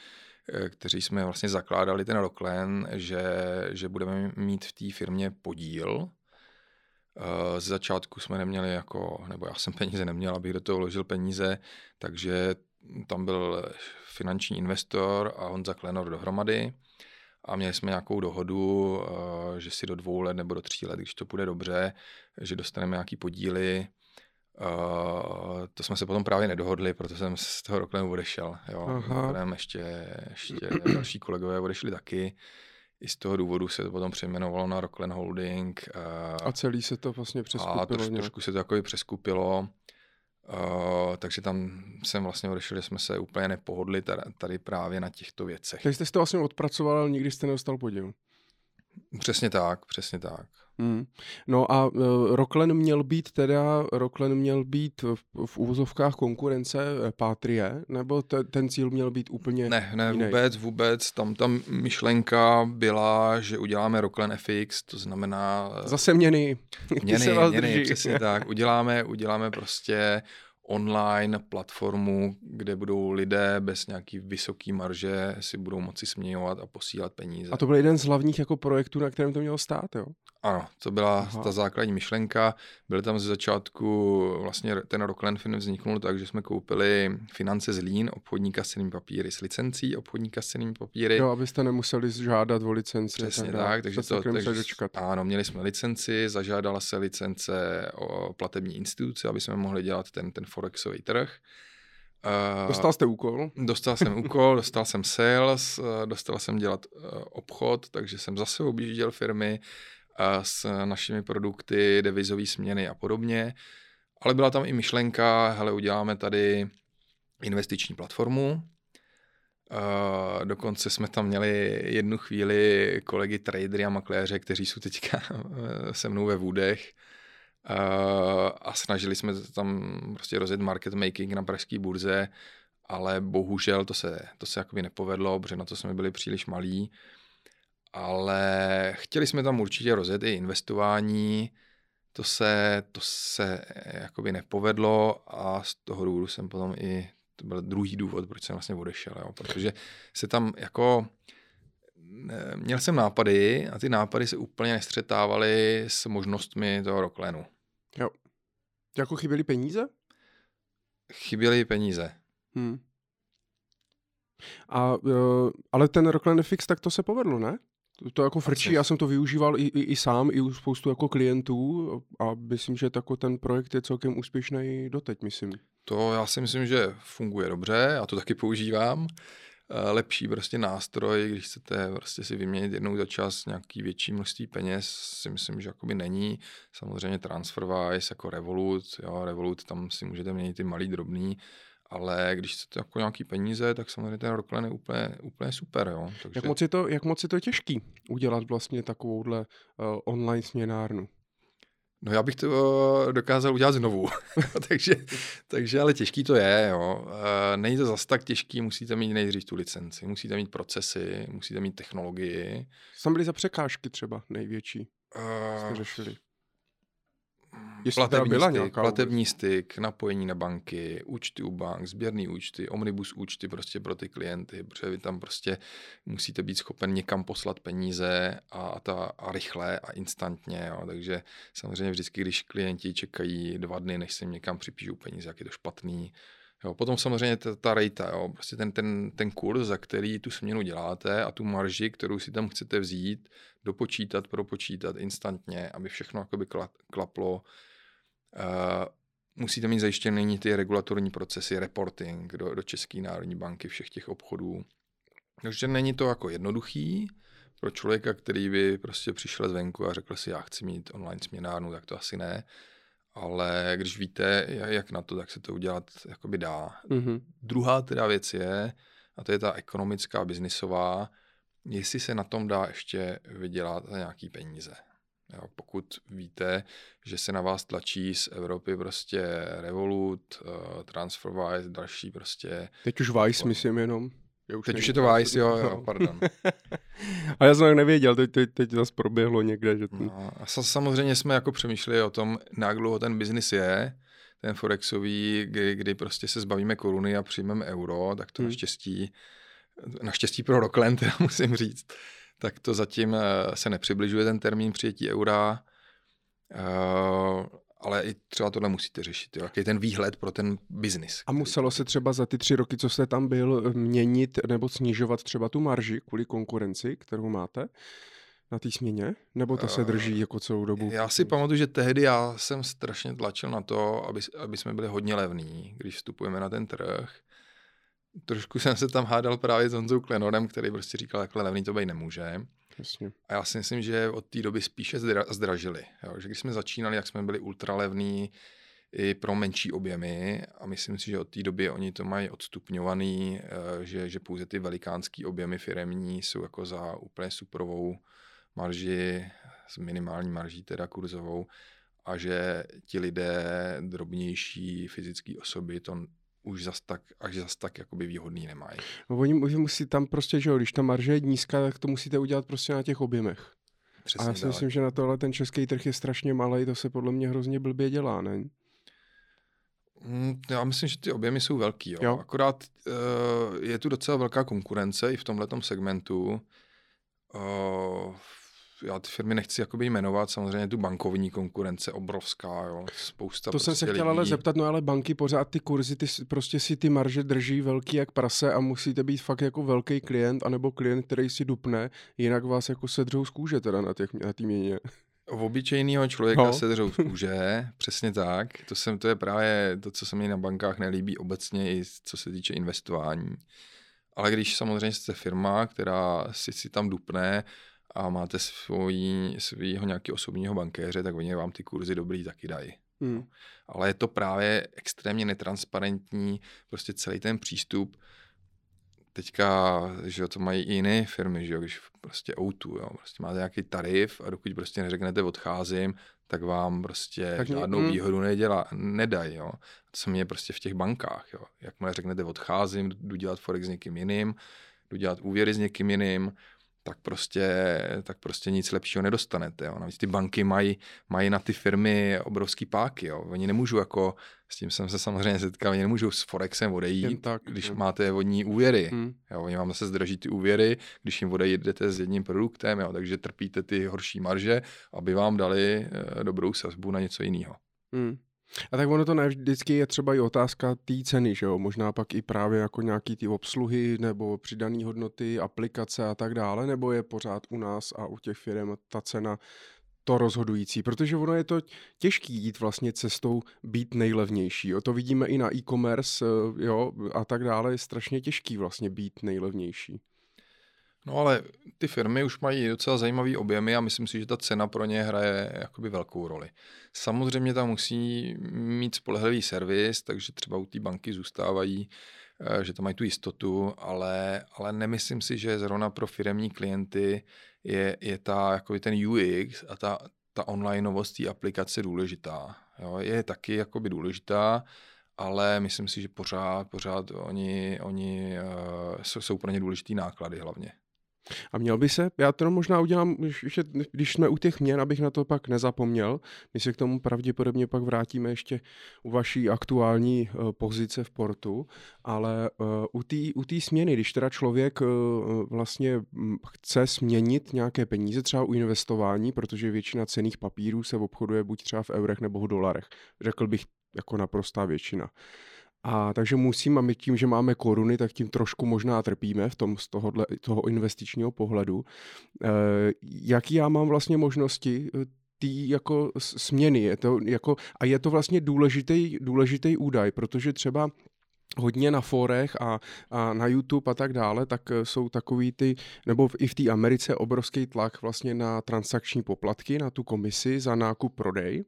B: Eh, kteří jsme vlastně zakládali ten Rockland, že, že budeme mít v té firmě podíl. Eh, z začátku jsme neměli jako, nebo já jsem peníze neměl, abych do toho vložil peníze, takže tam byl finanční investor a Honza Klenor dohromady a měli jsme nějakou dohodu, eh, že si do dvou let nebo do tří let, když to půjde dobře, že dostaneme nějaký podíly Uh, to jsme se potom právě nedohodli, protože jsem z toho roku odešel. Jo. ještě, ještě další kolegové odešli taky. I z toho důvodu se to potom přejmenovalo na Rockland Holding.
A: Uh, a celý se to vlastně přeskupilo. A
B: troš, trošku se to jako přeskupilo. Uh, takže tam jsem vlastně odešel, že jsme se úplně nepohodli tady, tady právě na těchto věcech.
A: Takže jste si to vlastně odpracoval, ale nikdy jste nedostal podíl.
B: Přesně tak, přesně tak.
A: Hmm. No a uh, Rocklen měl být teda, Rocklen měl být v, v úvozovkách konkurence e, Patrie, nebo te, ten cíl měl být úplně
B: Ne, ne, jiný? vůbec, vůbec. Tam ta myšlenka byla, že uděláme Rocklen FX, to znamená...
A: E, Zase měny.
B: Měny, měny, přesně tak. Uděláme, uděláme prostě online platformu, kde budou lidé bez nějaký vysoký marže si budou moci směňovat a posílat peníze.
A: A to byl jeden z hlavních jako projektů, na kterém to mělo stát, jo?
B: Ano, to byla Aha. ta základní myšlenka. Byl tam ze začátku, vlastně ten Rockland Fin vzniknul tak, že jsme koupili finance z Lín, obchodníka s cenými papíry s licencí, obchodníka s cenými papíry.
A: Jo, abyste nemuseli žádat o licenci.
B: Přesně tak, tak takže to, takže, dočkat. ano, měli jsme licenci, zažádala se licence o platební instituci, aby jsme mohli dělat ten, ten forexový trh.
A: Uh, dostal jste úkol?
B: Dostal jsem úkol, dostal jsem sales, dostal jsem dělat uh, obchod, takže jsem zase objížděl firmy, s našimi produkty, devizové směny a podobně. Ale byla tam i myšlenka, hele, uděláme tady investiční platformu. dokonce jsme tam měli jednu chvíli kolegy tradery a makléře, kteří jsou teďka se mnou ve Vůdech. a snažili jsme tam prostě rozjet market making na pražské burze, ale bohužel to se, to se jakoby nepovedlo, protože na to jsme byli příliš malí ale chtěli jsme tam určitě rozjet i investování, to se, to se jakoby nepovedlo a z toho důvodu jsem potom i, to byl druhý důvod, proč jsem vlastně odešel, jo, protože se tam jako, měl jsem nápady a ty nápady se úplně nestřetávaly s možnostmi toho Rocklenu.
A: Jo. Jako chyběly peníze?
B: Chyběly peníze. Hmm.
A: A, uh, ale ten Rockland Fix, tak to se povedlo, ne? To jako frčí, já jsem to využíval i, i, i sám, i u spoustu jako klientů a myslím, že tako ten projekt je celkem úspěšný doteď, myslím.
B: To já si myslím, že funguje dobře, já to taky používám. Eh, lepší prostě nástroj, když chcete prostě si vyměnit jednou za čas nějaký větší množství peněz, si myslím, že jakoby není. Samozřejmě TransferWise jako Revolut, jo, Revolut tam si můžete měnit ty malý drobný, ale když chcete jako nějaký peníze, tak samozřejmě ten Rockland je úplně, úplně super. Jo.
A: Takže... Jak, moc je to, jak moc je to těžký udělat vlastně takovouhle uh, online směnárnu?
B: No já bych to uh, dokázal udělat znovu, takže, takže ale těžký to je, jo. Uh, není to zas tak těžký, musíte mít nejdřív tu licenci, musíte mít procesy, musíte mít technologii.
A: Co byly za překážky třeba největší? Uh, jste řešili?
B: Platební, byla styk, platební styk, napojení na banky, účty u bank, sběrný účty, omnibus účty prostě pro ty klienty, protože vy tam prostě musíte být schopen někam poslat peníze a, a, ta, a rychle a instantně, jo. takže samozřejmě vždycky, když klienti čekají dva dny, než se jim někam připíšou peníze, jak je to špatný, Jo, potom samozřejmě ta, ta rejta, jo, prostě ten, ten, ten kurz, za který tu směnu děláte a tu marži, kterou si tam chcete vzít, dopočítat, propočítat instantně, aby všechno jakoby klaplo, Uh, musíte mít zajištěný ty regulatorní procesy, reporting do, do České národní banky všech těch obchodů. Takže není to jako jednoduchý pro člověka, který by prostě přišel zvenku a řekl si, já chci mít online směnárnu, tak to asi ne. Ale když víte, jak na to, tak se to udělat jakoby dá. Mm-hmm. Druhá teda věc je, a to je ta ekonomická, biznisová, jestli se na tom dá ještě vydělat nějaký peníze. Jo, pokud víte, že se na vás tlačí z Evropy prostě Revolut, uh, TransferWise, další prostě...
A: Teď už Vice, myslím jenom.
B: Už teď už je to Vice, jo, jo, pardon.
A: a já jsem nevěděl, teď, teď, teď zase proběhlo někde. Že ten...
B: no, a samozřejmě jsme jako přemýšleli o tom, jak dlouho ten biznis je, ten forexový, kdy, kdy prostě se zbavíme koruny a přijmeme euro, tak to hmm. naštěstí, naštěstí pro Rockland, teda musím říct, tak to zatím eh, se nepřibližuje ten termín přijetí eura, eh, ale i třeba tohle musíte řešit, jo? jaký je ten výhled pro ten biznis.
A: A muselo se třeba za ty tři roky, co jste tam byl, měnit nebo snižovat třeba tu marži kvůli konkurenci, kterou máte? na té směně? Nebo to se drží jako celou dobu?
B: Já si pamatuju, že tehdy já jsem strašně tlačil na to, aby, aby jsme byli hodně levní, když vstupujeme na ten trh. Trošku jsem se tam hádal právě s Honzou Klenorem, který prostě říkal, takhle levný to být nemůže.
A: Jasně.
B: A já si myslím, že od té doby spíše zdra, zdražili. Jo? Že když jsme začínali, jak jsme byli ultralevní i pro menší objemy a myslím si, že od té doby oni to mají odstupňovaný, eh, že, že pouze ty velikánský objemy firemní jsou jako za úplně suprovou marži, s minimální marží teda kurzovou a že ti lidé, drobnější fyzické osoby, to už zas tak, až zas tak jakoby výhodný nemají.
A: No oni musí tam prostě, že jo, když ta marže je nízká, tak to musíte udělat prostě na těch objemech. Přesně a já si myslím, že na tohle ten český trh je strašně malý, to se podle mě hrozně blbě dělá, ne?
B: Mm, já myslím, že ty objemy jsou velký. Jo. Jo. Akorát uh, je tu docela velká konkurence i v tomhle segmentu. Uh, já ty firmy nechci jakoby jmenovat, samozřejmě tu bankovní konkurence obrovská, jo, spousta
A: To prostě jsem se chtěl lidí. ale zeptat, no ale banky pořád ty kurzy, ty prostě si ty marže drží velký jak prase a musíte být fakt jako velký klient, anebo klient, který si dupne, jinak vás jako sedřou z kůže teda na, těch, na tý měně.
B: V obyčejného člověka no. se držou z kůže, přesně tak. To, jsem, to je právě to, co se mi na bankách nelíbí obecně i co se týče investování. Ale když samozřejmě jste firma, která si, si tam dupne a máte svojí, svýho nějakého osobního bankéře, tak oni vám ty kurzy dobrý taky dají. Hmm. Ale je to právě extrémně netransparentní, prostě celý ten přístup. Teďka, že to mají i jiné firmy, že jo, když prostě O2, jo, prostě máte nějaký tarif a dokud prostě neřeknete odcházím, tak vám prostě tak žádnou mě, mm. výhodu nedělá, nedají, jo. To se mě prostě v těch bankách, jo. Jakmile řeknete odcházím, jdu dělat forex s někým jiným, jdu dělat úvěry s někým jiným, tak prostě, tak prostě nic lepšího nedostanete. Jo. Navíc ty banky mají, mají na ty firmy obrovský páky. Jo. Oni nemůžou jako, s tím jsem se samozřejmě setkal, oni nemůžou s Forexem odejít, tak, když jo. máte vodní úvěry. Hmm. Jo. Oni vám zase zdraží ty úvěry, když jim odejdete s jedním produktem, jo. takže trpíte ty horší marže, aby vám dali e, dobrou sazbu na něco jiného.
A: Hmm. A tak ono to ne vždycky je třeba i otázka té ceny, že jo? Možná pak i právě jako nějaký ty obsluhy nebo přidané hodnoty, aplikace a tak dále, nebo je pořád u nás a u těch firm ta cena to rozhodující, protože ono je to těžký jít vlastně cestou být nejlevnější. Jo? To vidíme i na e-commerce jo? a tak dále, je strašně těžký vlastně být nejlevnější.
B: No ale ty firmy už mají docela zajímavý objemy a myslím si, že ta cena pro ně hraje jakoby velkou roli. Samozřejmě tam musí mít spolehlivý servis, takže třeba u té banky zůstávají, eh, že tam mají tu jistotu, ale, ale nemyslím si, že zrovna pro firmní klienty je, je ta, jakoby ten UX a ta, ta onlineovost té aplikace důležitá. Jo, je taky jakoby důležitá, ale myslím si, že pořád, pořád oni, oni uh, jsou, jsou pro ně důležitý náklady hlavně.
A: A měl by se, já to možná udělám, když jsme u těch měn, abych na to pak nezapomněl, my se k tomu pravděpodobně pak vrátíme ještě u vaší aktuální uh, pozice v portu, ale uh, u té u směny, když teda člověk uh, vlastně chce směnit nějaké peníze, třeba u investování, protože většina cených papírů se obchoduje buď třeba v eurech nebo v dolarech, řekl bych jako naprostá většina. A takže musím, a my tím, že máme koruny, tak tím trošku možná trpíme v tom z tohohle, toho investičního pohledu. E, jaký já mám vlastně možnosti eh, tý jako směny? Je to jako, a je to vlastně důležitý, důležitý údaj, protože třeba hodně na forech a, a na YouTube a tak dále, tak eh, jsou takový ty, nebo i v té Americe obrovský tlak vlastně na transakční poplatky, na tu komisi za nákup prodej.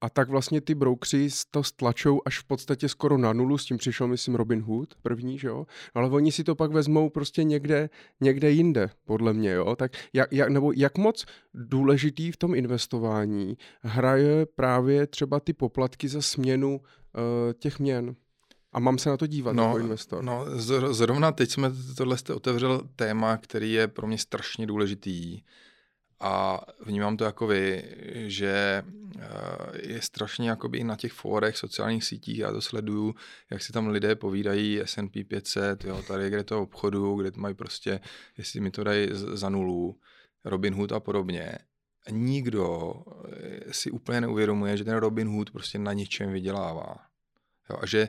A: A tak vlastně ty broukři to stlačou až v podstatě skoro na nulu, s tím přišel, myslím, Robin Hood první, že jo? Ale oni si to pak vezmou prostě někde, někde jinde, podle mě, jo? Tak jak, jak, nebo jak moc důležitý v tom investování hraje právě třeba ty poplatky za směnu uh, těch měn? A mám se na to dívat
B: no,
A: jako investor.
B: No, zrovna teď jsme tohle jste otevřel téma, který je pro mě strašně důležitý a vnímám to jako vy, že eh, je strašně jakoby i na těch fórech, sociálních sítích, já to sleduju, jak si tam lidé povídají S&P 500, jo, tady kde to obchodu, kde to mají prostě, jestli mi to dají za nulu, Robin Hood a podobně. Nikdo eh, si úplně neuvědomuje, že ten Robin Hood prostě na ničem vydělává. Jo, a že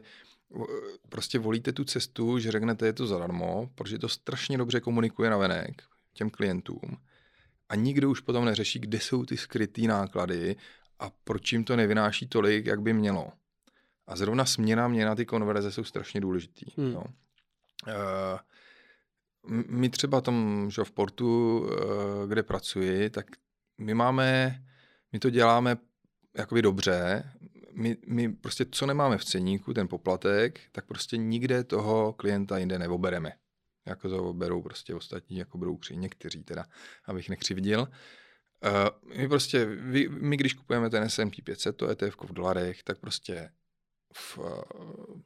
B: prostě volíte tu cestu, že řeknete, je to zadarmo, protože to strašně dobře komunikuje na venek těm klientům. A nikdo už potom neřeší, kde jsou ty skrytý náklady a proč jim to nevynáší tolik, jak by mělo. A zrovna směna měna, ty konverze jsou strašně důležitý. Hmm. Jo. Uh, my třeba tam, že v portu, uh, kde pracuji, tak my máme, my to děláme jakoby dobře, my, my prostě co nemáme v ceníku, ten poplatek, tak prostě nikde toho klienta jinde neobereme. Jako to berou prostě ostatní jako broukři, někteří teda, abych nekřivdil. Uh, my prostě, vy, my když kupujeme ten S&P 500, to ETF v dolarech, tak prostě v, uh,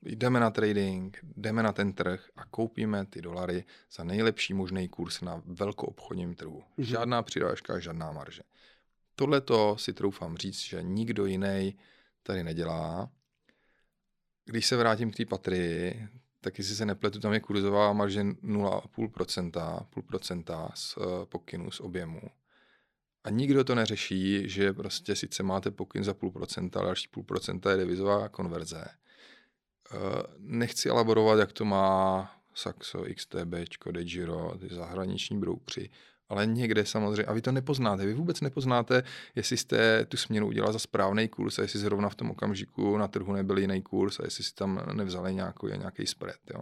B: jdeme na trading, jdeme na ten trh a koupíme ty dolary za nejlepší možný kurz na velkoobchodním trhu. Mm-hmm. Žádná přidáška, žádná marže. Tohle to si troufám říct, že nikdo jiný tady nedělá. Když se vrátím k té patrii, tak jestli se nepletu, tam je kurzová marže 0,5%, půl procenta z eh, pokynu, z objemu. A nikdo to neřeší, že prostě sice máte pokyn za půl procenta, ale další půl procenta je devizová konverze. Eh, nechci elaborovat, jak to má Saxo, XTB, DeGiro, ty zahraniční broukři, ale někde samozřejmě, a vy to nepoznáte, vy vůbec nepoznáte, jestli jste tu směnu udělal za správný kurz a jestli zrovna v tom okamžiku na trhu nebyl jiný kurz a jestli si tam nevzali nějaký, nějaký spread. Jo.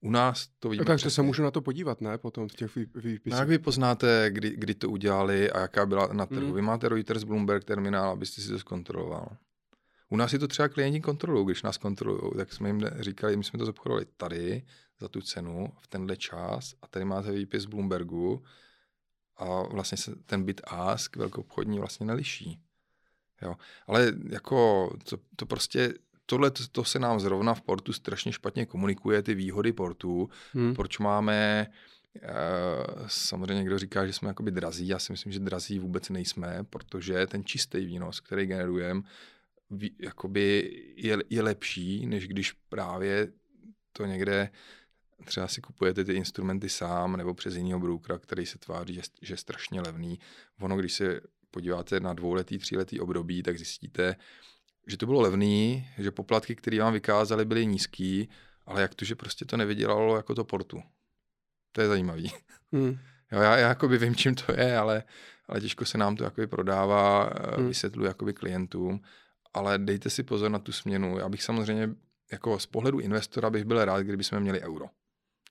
B: U nás to vidíme.
A: Takže se můžu na to podívat, ne? Potom v těch výpisech.
B: No, jak vy poznáte, kdy, kdy to udělali a jaká byla na trhu? Mm. Vy máte Reuters Bloomberg terminál, abyste si to zkontroloval. U nás si to třeba klienti kontrolují, když nás kontrolují, tak jsme jim říkali, my jsme to zobchodovali tady za tu cenu, v tenhle čas a tady máte výpis Bloombergu a vlastně se ten bit ask velkoobchodní vlastně neliší. Jo. Ale jako to, to prostě tohle to, to se nám zrovna v portu strašně špatně komunikuje, ty výhody portu, hmm. proč máme Uh, samozřejmě někdo říká, že jsme jakoby drazí, já si myslím, že drazí vůbec nejsme, protože ten čistý výnos, který generujeme, jakoby je, je lepší, než když právě to někde třeba si kupujete ty instrumenty sám nebo přes jiného broukera, který se tváří, že, že je strašně levný. Ono, když se podíváte na dvouletý, tříletý období, tak zjistíte, že to bylo levný, že poplatky, které vám vykázali, byly nízký, ale jak to, že prostě to nevydělalo jako to portu. To je zajímavý. Hmm. Jo, já, já jakoby vím, čím to je, ale, ale těžko se nám to jakoby prodává, eh, hmm. vysvětluji jakoby klientům, ale dejte si pozor na tu směnu. Já bych samozřejmě jako z pohledu investora bych byl rád, kdyby jsme měli euro.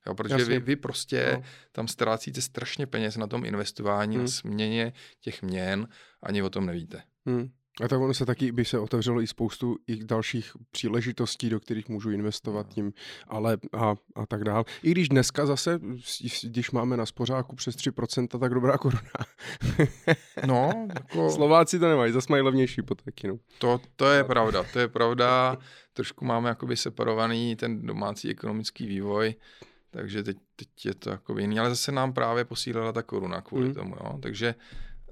B: Jo, protože vy, vy prostě no. tam ztrácíte strašně peněz na tom investování, hmm. na směně těch měn, ani o tom nevíte. Hmm.
A: A tak ono se taky by se otevřelo i spoustu i dalších příležitostí, do kterých můžu investovat no. tím, ale a, a tak dál. I když dneska zase, když máme na spořáku přes 3%, tak dobrá koruna.
B: no, jako...
A: Slováci to nemají, zase mají levnější hypotéky. No.
B: To, to je pravda, to je pravda. Trošku máme jakoby separovaný ten domácí ekonomický vývoj takže teď, teď je to jako jiný, ale zase nám právě posílala ta koruna kvůli mm. tomu, jo. Takže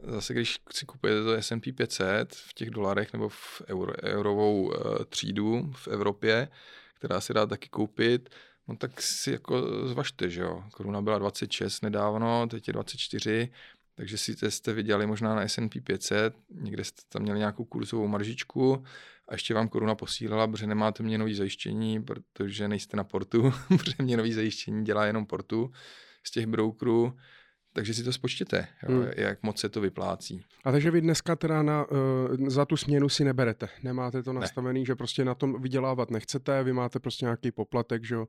B: zase když si kupujete to S&P 500 v těch dolarech nebo v euro, eurovou uh, třídu v Evropě, která se dá taky koupit, no tak si jako zvažte, že jo. Koruna byla 26 nedávno, teď je 24, takže si jste viděli možná na S&P 500, někde jste tam měli nějakou kurzovou maržičku a ještě vám koruna posílala, protože nemáte měnový zajištění, protože nejste na portu, protože měnový zajištění dělá jenom portu z těch brokerů, takže si to spočtěte, jo, hmm. jak moc se to vyplácí.
A: A takže vy dneska teda na, uh, za tu směnu si neberete, nemáte to nastavený, ne. že prostě na tom vydělávat nechcete, vy máte prostě nějaký poplatek, že jo,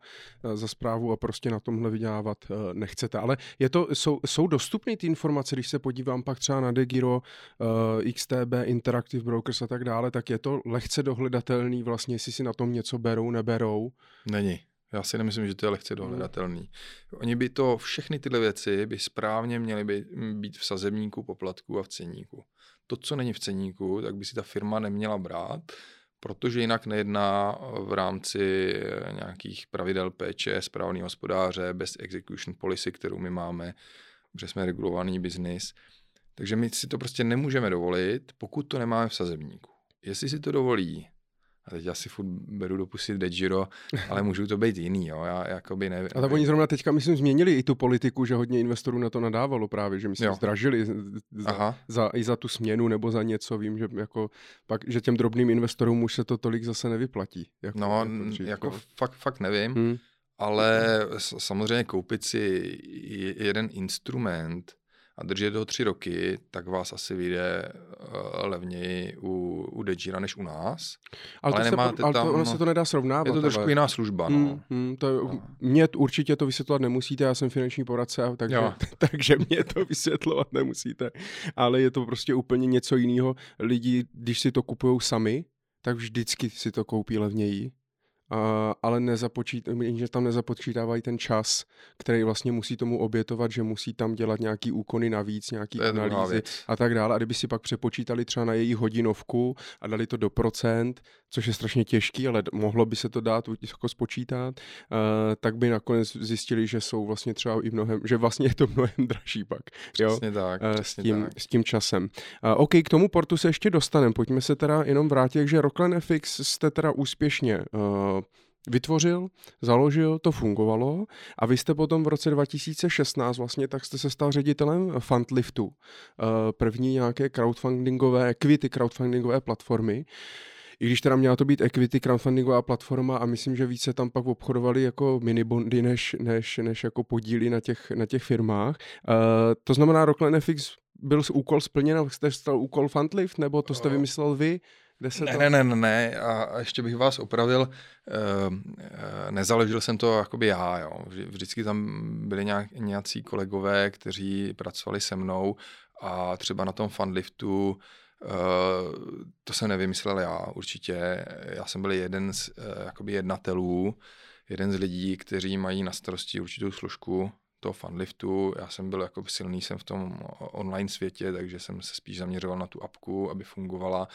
A: za zprávu a prostě na tomhle vydělávat uh, nechcete. Ale je to, jsou, jsou dostupné ty informace, když se podívám pak třeba na Degiro, uh, XTB, Interactive Brokers a tak dále, tak je to lehce dohledatelný vlastně, jestli si na tom něco berou, neberou?
B: Není. Já si nemyslím, že to je lehce dohledatelný. Oni by to, všechny tyhle věci by správně měly být, být v sazebníku, poplatku a v ceníku. To, co není v ceníku, tak by si ta firma neměla brát, protože jinak nejedná v rámci nějakých pravidel péče, správného hospodáře, bez execution policy, kterou my máme, protože jsme regulovaný biznis. Takže my si to prostě nemůžeme dovolit, pokud to nemáme v sazebníku. Jestli si to dovolí a teď asi furt beru do pusy Dejiro, ale můžou to být jiný, jo, já jakoby nevím.
A: A tak oni zrovna teďka, myslím, změnili i tu politiku, že hodně investorů na to nadávalo právě, že my jsme zdražili za, za, i za tu směnu nebo za něco, vím, že jako pak, že těm drobným investorům už se to tolik zase nevyplatí.
B: Jako, no, jako, jako fakt, fakt nevím, hmm. ale samozřejmě koupit si jeden instrument, a držet ho tři roky, tak vás asi vyjde uh, levněji u, u Dejira než u nás.
A: Ale, ale, to, nemáte se, ale tam, to, ono se to nedá srovnávat.
B: Je to trošku ale... jiná služba. No. Hmm,
A: hmm, to, no. Mě určitě to vysvětlovat nemusíte, já jsem finanční poradce, takže, takže mě to vysvětlovat nemusíte. Ale je to prostě úplně něco jiného. Lidi, když si to kupují sami, tak vždycky si to koupí levněji Ale nezapočít, že tam nezapočítávají ten čas, který vlastně musí tomu obětovat, že musí tam dělat nějaký úkony navíc, nějaký analýzy a tak dále. A kdyby si pak přepočítali třeba na její hodinovku a dali to do procent, což je strašně těžký, ale mohlo by se to dát jako spočítat, uh, tak by nakonec zjistili, že jsou vlastně třeba i mnohem, že vlastně je to mnohem dražší pak. Jo?
B: Přesně tak, uh,
A: s, tím, tak. s tím časem. Uh, OK, k tomu portu se ještě dostaneme. Pojďme se teda jenom vrátit, že Rockland FX jste teda úspěšně uh, vytvořil, založil, to fungovalo a vy jste potom v roce 2016 vlastně, tak jste se stal ředitelem Fundliftu, eh, první nějaké crowdfundingové, equity crowdfundingové platformy. I když teda měla to být equity crowdfundingová platforma a myslím, že více tam pak obchodovali jako minibondy než, než, než jako podíly na těch, na těch firmách. Uh, to znamená, Rockland FX byl úkol splněn, jste stal úkol Fundlift, nebo to jste vymyslel vy?
B: Kde se ne, to... ne, ne, ne, ne, a ještě bych vás opravil, e, nezaložil jsem to jakoby já, jo. Vždycky tam byli nějak, nějací kolegové, kteří pracovali se mnou a třeba na tom fundliftu e, to jsem nevymyslel já určitě. Já jsem byl jeden z e, jakoby jednatelů, jeden z lidí, kteří mají na starosti určitou složku toho fanliftu. Já jsem byl jako silný jsem v tom online světě, takže jsem se spíš zaměřoval na tu apku, aby fungovala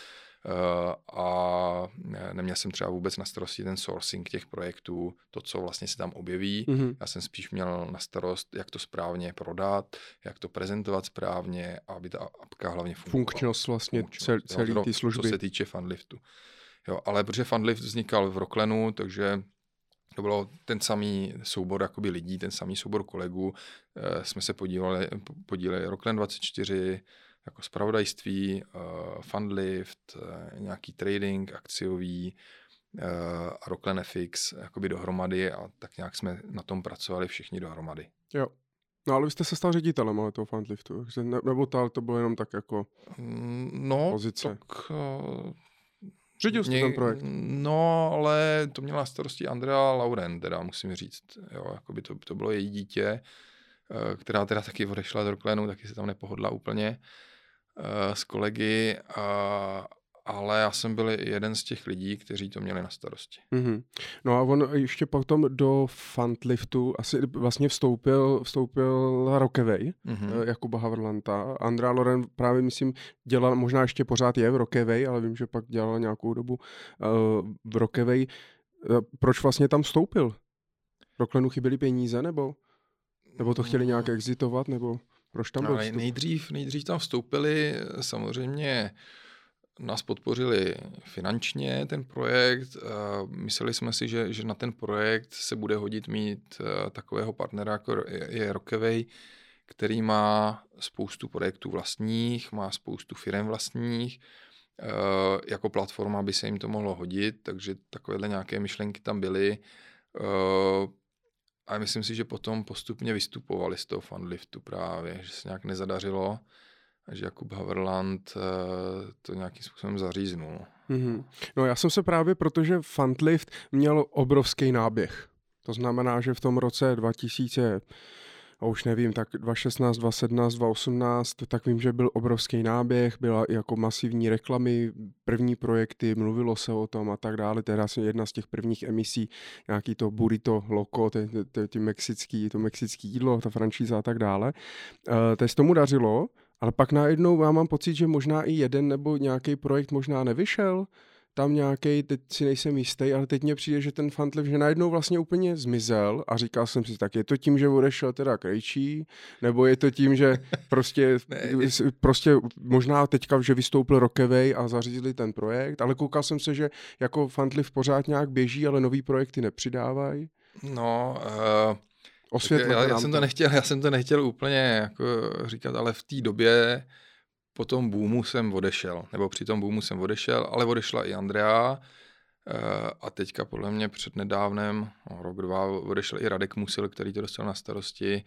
B: Eh, a neměl jsem třeba vůbec na starosti ten sourcing těch projektů, to, co vlastně se tam objeví. Mm-hmm. Já jsem spíš měl na starost, jak to správně prodat, jak to prezentovat správně, aby ta apka hlavně fungovala.
A: Funkčnost vlastně Funkčnost, celý jo, ty služby.
B: Co se týče Funliftu. Jo, ale protože Funlift vznikal v Rocklenu, takže to bylo ten samý soubor jakoby lidí, ten samý soubor kolegů. E, jsme se podívali, podíleli Rocklen 24, jako spravodajství, uh, fundlift, uh, nějaký trading akciový uh, a Rockland FX jakoby dohromady a tak nějak jsme na tom pracovali všichni dohromady.
A: Jo. No ale vy jste se stal ředitelem ale toho fundliftu, ne, nebo to, to bylo jenom tak jako
B: mm, no, pozice? Tak,
A: Řídil jste ten projekt?
B: No, ale to měla starosti Andrea Lauren, teda musím říct. Jo, jakoby to, to bylo její dítě, která teda taky odešla do Rocklenu, taky se tam nepohodla úplně. Eh, s kolegy, a, ale já jsem byl jeden z těch lidí, kteří to měli na starosti.
A: Mm-hmm. No a on ještě potom do Fundliftu asi vlastně vstoupil, vstoupil Rockaway, mm-hmm. Jakuba Haverlanta. Andrea Loren právě, myslím, dělal, možná ještě pořád je v Rockaway, ale vím, že pak dělal nějakou dobu uh, v Rockaway. Uh, proč vlastně tam vstoupil? Rocklenu chyběly peníze, nebo, nebo to chtěli nějak exitovat, nebo... Proč tam byl
B: nejdřív, nejdřív tam vstoupili, samozřejmě nás podpořili finančně ten projekt. Mysleli jsme si, že, že na ten projekt se bude hodit mít eh, takového partnera, jako je Rockaway, který má spoustu projektů vlastních, má spoustu firm vlastních. Eh, jako platforma by se jim to mohlo hodit, takže takovéhle nějaké myšlenky tam byly. Eh, a myslím si, že potom postupně vystupovali z toho fanliftu právě, že se nějak nezadařilo že Jakub Haverland uh, to nějakým způsobem zaříznul.
A: Mm-hmm. No já jsem se právě, protože Fundlift měl obrovský náběh. To znamená, že v tom roce 2000 a už nevím, tak 2016, 2017, 2018, tak vím, že byl obrovský náběh, byla jako masivní reklamy, první projekty, mluvilo se o tom a tak dále, teda jedna z těch prvních emisí, nějaký to burrito loco, ty, ty, ty mexický, to mexický jídlo, ta franšíza a tak dále. Uh, teď tomu dařilo, ale pak najednou já mám pocit, že možná i jeden nebo nějaký projekt možná nevyšel, tam nějaký, teď si nejsem jistý, ale teď mně přijde, že ten Fantlev, že najednou vlastně úplně zmizel a říkal jsem si, tak je to tím, že odešel teda Krejčí, nebo je to tím, že prostě, prostě možná teďka, že vystoupil Rokevej a zařízli ten projekt, ale koukal jsem se, že jako Fantlev pořád nějak běží, ale nový projekty nepřidávají.
B: No, uh... Osvětlete já, já, jsem to nechtěl, já jsem to nechtěl úplně jako říkat, ale v té době po tom boomu jsem odešel, nebo při tom boomu jsem odešel, ale odešla i Andrea eh, a teďka podle mě před nedávnem, no, rok, dva, odešel i Radek Musil, který to dostal na starosti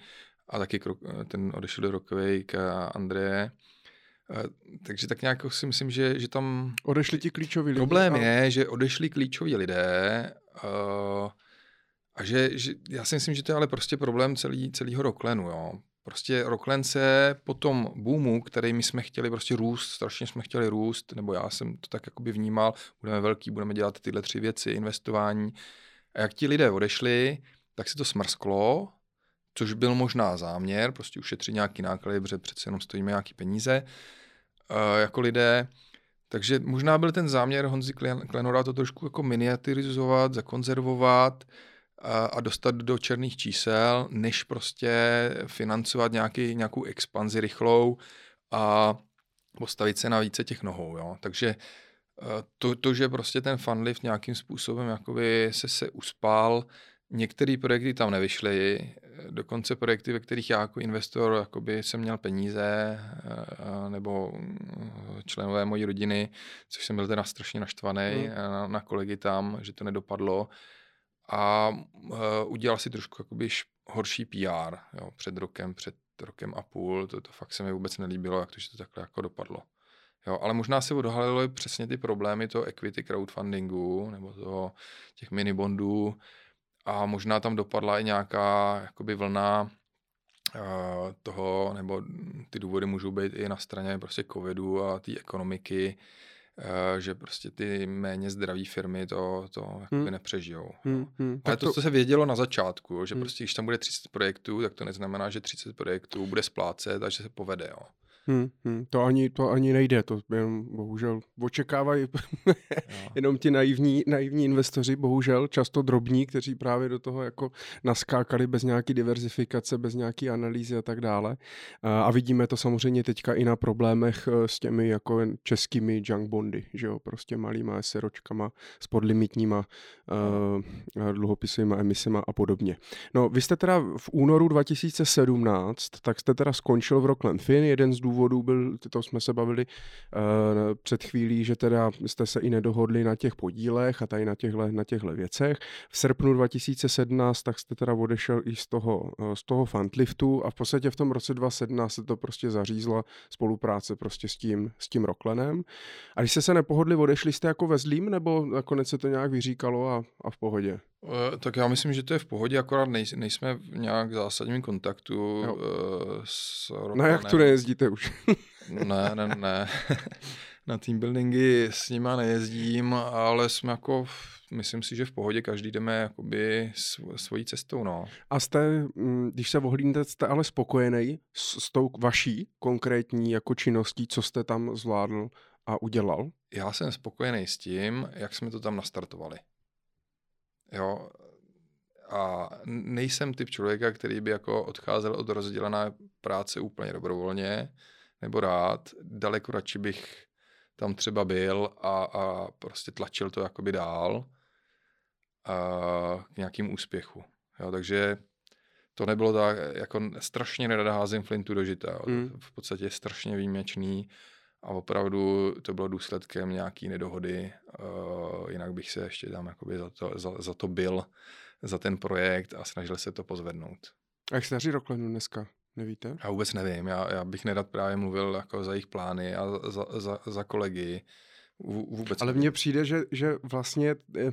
B: a taky ten odešel do rokovej k Andreje. Eh, takže tak nějak si myslím, že, že tam...
A: Odešli ti klíčoví lidé.
B: Problém a... je, že odešli klíčoví lidé uh, a že, že, já si myslím, že to je ale prostě problém celý, celého Roklenu, jo. Prostě Rockland se po tom boomu, který my jsme chtěli prostě růst, strašně jsme chtěli růst, nebo já jsem to tak jakoby vnímal, budeme velký, budeme dělat tyhle tři věci, investování. A jak ti lidé odešli, tak se to smrsklo, což byl možná záměr, prostě ušetřit nějaký náklady, protože přece jenom stojíme nějaký peníze uh, jako lidé. Takže možná byl ten záměr Honzi Klenora to trošku jako miniaturizovat, zakonzervovat, a dostat do černých čísel, než prostě financovat nějaký, nějakou expanzi rychlou a postavit se na více těch nohou. Jo? Takže eh, to, to, že prostě ten funlift nějakým způsobem jakoby se, se uspál, některé projekty tam nevyšly, dokonce projekty, ve kterých já jako investor jakoby jsem měl peníze, eh, nebo mm, členové mojí rodiny, což jsem byl teda strašně naštvaný hmm. na, na kolegy tam, že to nedopadlo, a uh, udělal si trošku jakoby horší PR jo, před rokem, před rokem a půl. To, to fakt se mi vůbec nelíbilo, jak to, že to takhle jako dopadlo. Jo, ale možná se odhalilo přesně ty problémy toho equity crowdfundingu nebo toho, těch minibondů a možná tam dopadla i nějaká jakoby vlna uh, toho, nebo ty důvody můžou být i na straně prostě covidu a té ekonomiky, že prostě ty méně zdraví firmy to, to hmm. nepřežijou. Hmm. Hmm. Ale to, co se vědělo na začátku, že hmm. prostě když tam bude 30 projektů, tak to neznamená, že 30 projektů bude splácet a že se povede. Jo.
A: Hmm, hmm, to, ani, to ani nejde, to jen bohužel očekávají jenom ti naivní, naivní investoři, bohužel často drobní, kteří právě do toho jako naskákali bez nějaký diverzifikace, bez nějaký analýzy a tak dále. A vidíme to samozřejmě teďka i na problémech e, s těmi jako českými junk bondy, že jo, prostě malýma SROčkama s podlimitníma uh, dluhopisovými emisema a podobně. No, vy jste teda v únoru 2017, tak jste teda skončil v Rockland Fin, jeden z důvodů důvodů byl, to jsme se bavili uh, před chvílí, že teda jste se i nedohodli na těch podílech a tady na těchto, na těchto věcech. V srpnu 2017 tak jste teda odešel i z toho, uh, z toho fantliftu a v podstatě v tom roce 2017 se to prostě zařízla spolupráce prostě s tím, s tím Rocklenem. A když jste se nepohodli, odešli jste jako ve zlým, nebo nakonec se to nějak vyříkalo a, a v pohodě?
B: Eh, tak já myslím, že to je v pohodě, akorát nej, nejsme v nějak zásadním kontaktu jo. uh, s
A: Rokanem. Na jak tu nejezdíte už?
B: ne, ne, ne. Na team buildingy s nima nejezdím, ale jsme jako, myslím si, že v pohodě každý jdeme jakoby svojí cestou, no.
A: A jste, mm, když se ohlídnete, jste ale spokojený s, s tou vaší konkrétní jako činností, co jste tam zvládl a udělal?
B: Já jsem spokojený s tím, jak jsme to tam nastartovali. Jo, a nejsem typ člověka, který by jako odcházel od rozdělené práce úplně dobrovolně nebo rád. Daleko radši bych tam třeba byl a, a prostě tlačil to jakoby dál a k nějakým úspěchu. Jo, takže to nebylo tak, jako strašně nerada házím flintu do žita. Mm. V podstatě strašně výjimečný a opravdu to bylo důsledkem nějaký nedohody, uh, jinak bych se ještě tam jakoby za to, za, za to byl za ten projekt a snažili se to pozvednout.
A: A jak se daří Roklenu dneska? Nevíte?
B: Já vůbec nevím. Já, já bych nerad právě mluvil jako za jejich plány a za, za, za kolegy. Vůbec
A: Ale mně přijde, že, že vlastně, eh,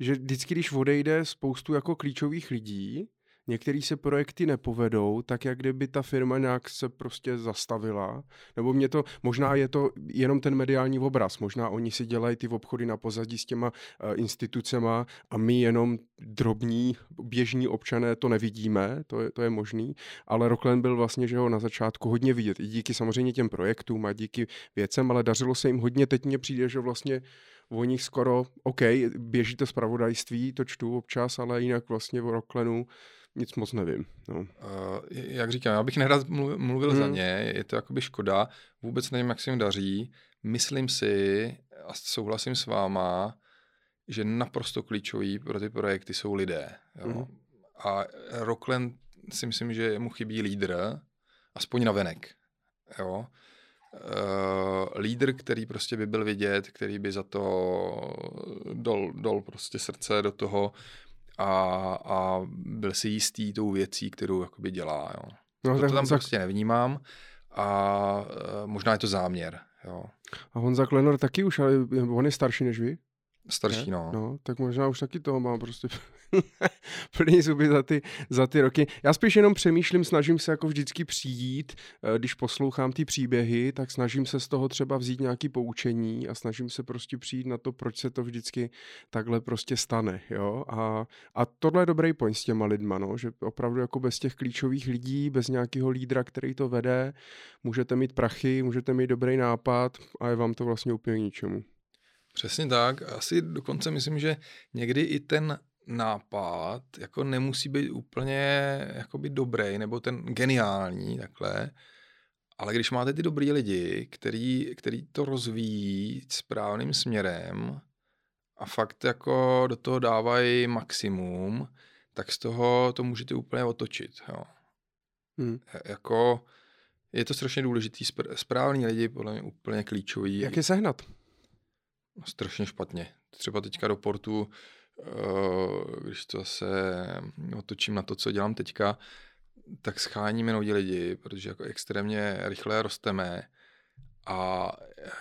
A: že vždycky, když odejde spoustu jako klíčových lidí, některé se projekty nepovedou, tak jak kdyby ta firma nějak se prostě zastavila. Nebo mě to, možná je to jenom ten mediální obraz, možná oni si dělají ty obchody na pozadí s těma uh, institucema a my jenom drobní, běžní občané to nevidíme, to je, to je možný, ale Rockland byl vlastně, že ho na začátku hodně vidět, i díky samozřejmě těm projektům a díky věcem, ale dařilo se jim hodně, teď mně přijde, že vlastně o nich skoro, OK, běží to zpravodajství, to čtu občas, ale jinak vlastně o Rocklenu nic moc nevím. No. Uh,
B: jak říkám, já bych nerad mluvil, mluvil hmm. za ně, je to jakoby škoda, vůbec nevím, jak se jim daří. Myslím si, a souhlasím s váma, že naprosto klíčový pro ty projekty jsou lidé. Jo? Hmm. A Rockland si myslím, že mu chybí lídr, aspoň na venek. Jo? Uh, lídr, který prostě by byl vidět, který by za to dol, dol prostě srdce do toho a, a byl si jistý tou věcí, kterou jakoby dělá. Jo. No, to, to tam tak... prostě nevnímám a uh, možná je to záměr. Jo.
A: A Honza Klenor taky už, ale on je starší než vy?
B: Starší, no.
A: No, tak možná už taky toho mám prostě plný zuby za ty, za ty roky. Já spíš jenom přemýšlím, snažím se jako vždycky přijít, eh, když poslouchám ty příběhy, tak snažím se z toho třeba vzít nějaký poučení a snažím se prostě přijít na to, proč se to vždycky takhle prostě stane, jo. A, a tohle je dobrý point s těma lidma, no, že opravdu jako bez těch klíčových lidí, bez nějakého lídra, který to vede, můžete mít prachy, můžete mít dobrý nápad a je vám to vlastně úplně ničemu.
B: Přesně tak. Asi dokonce myslím, že někdy i ten nápad jako nemusí být úplně jakoby dobrý nebo ten geniální takhle, ale když máte ty dobrý lidi, který, který to rozvíjí správným směrem a fakt jako do toho dávají maximum, tak z toho to můžete úplně otočit. Jo. Hmm. Jako je to strašně důležitý. Správní lidi podle mě úplně klíčový.
A: Jak je sehnat?
B: No, strašně špatně. Třeba teďka do portu, když to se otočím na to, co dělám teďka, tak scháníme nový lidi, protože jako extrémně rychle rosteme a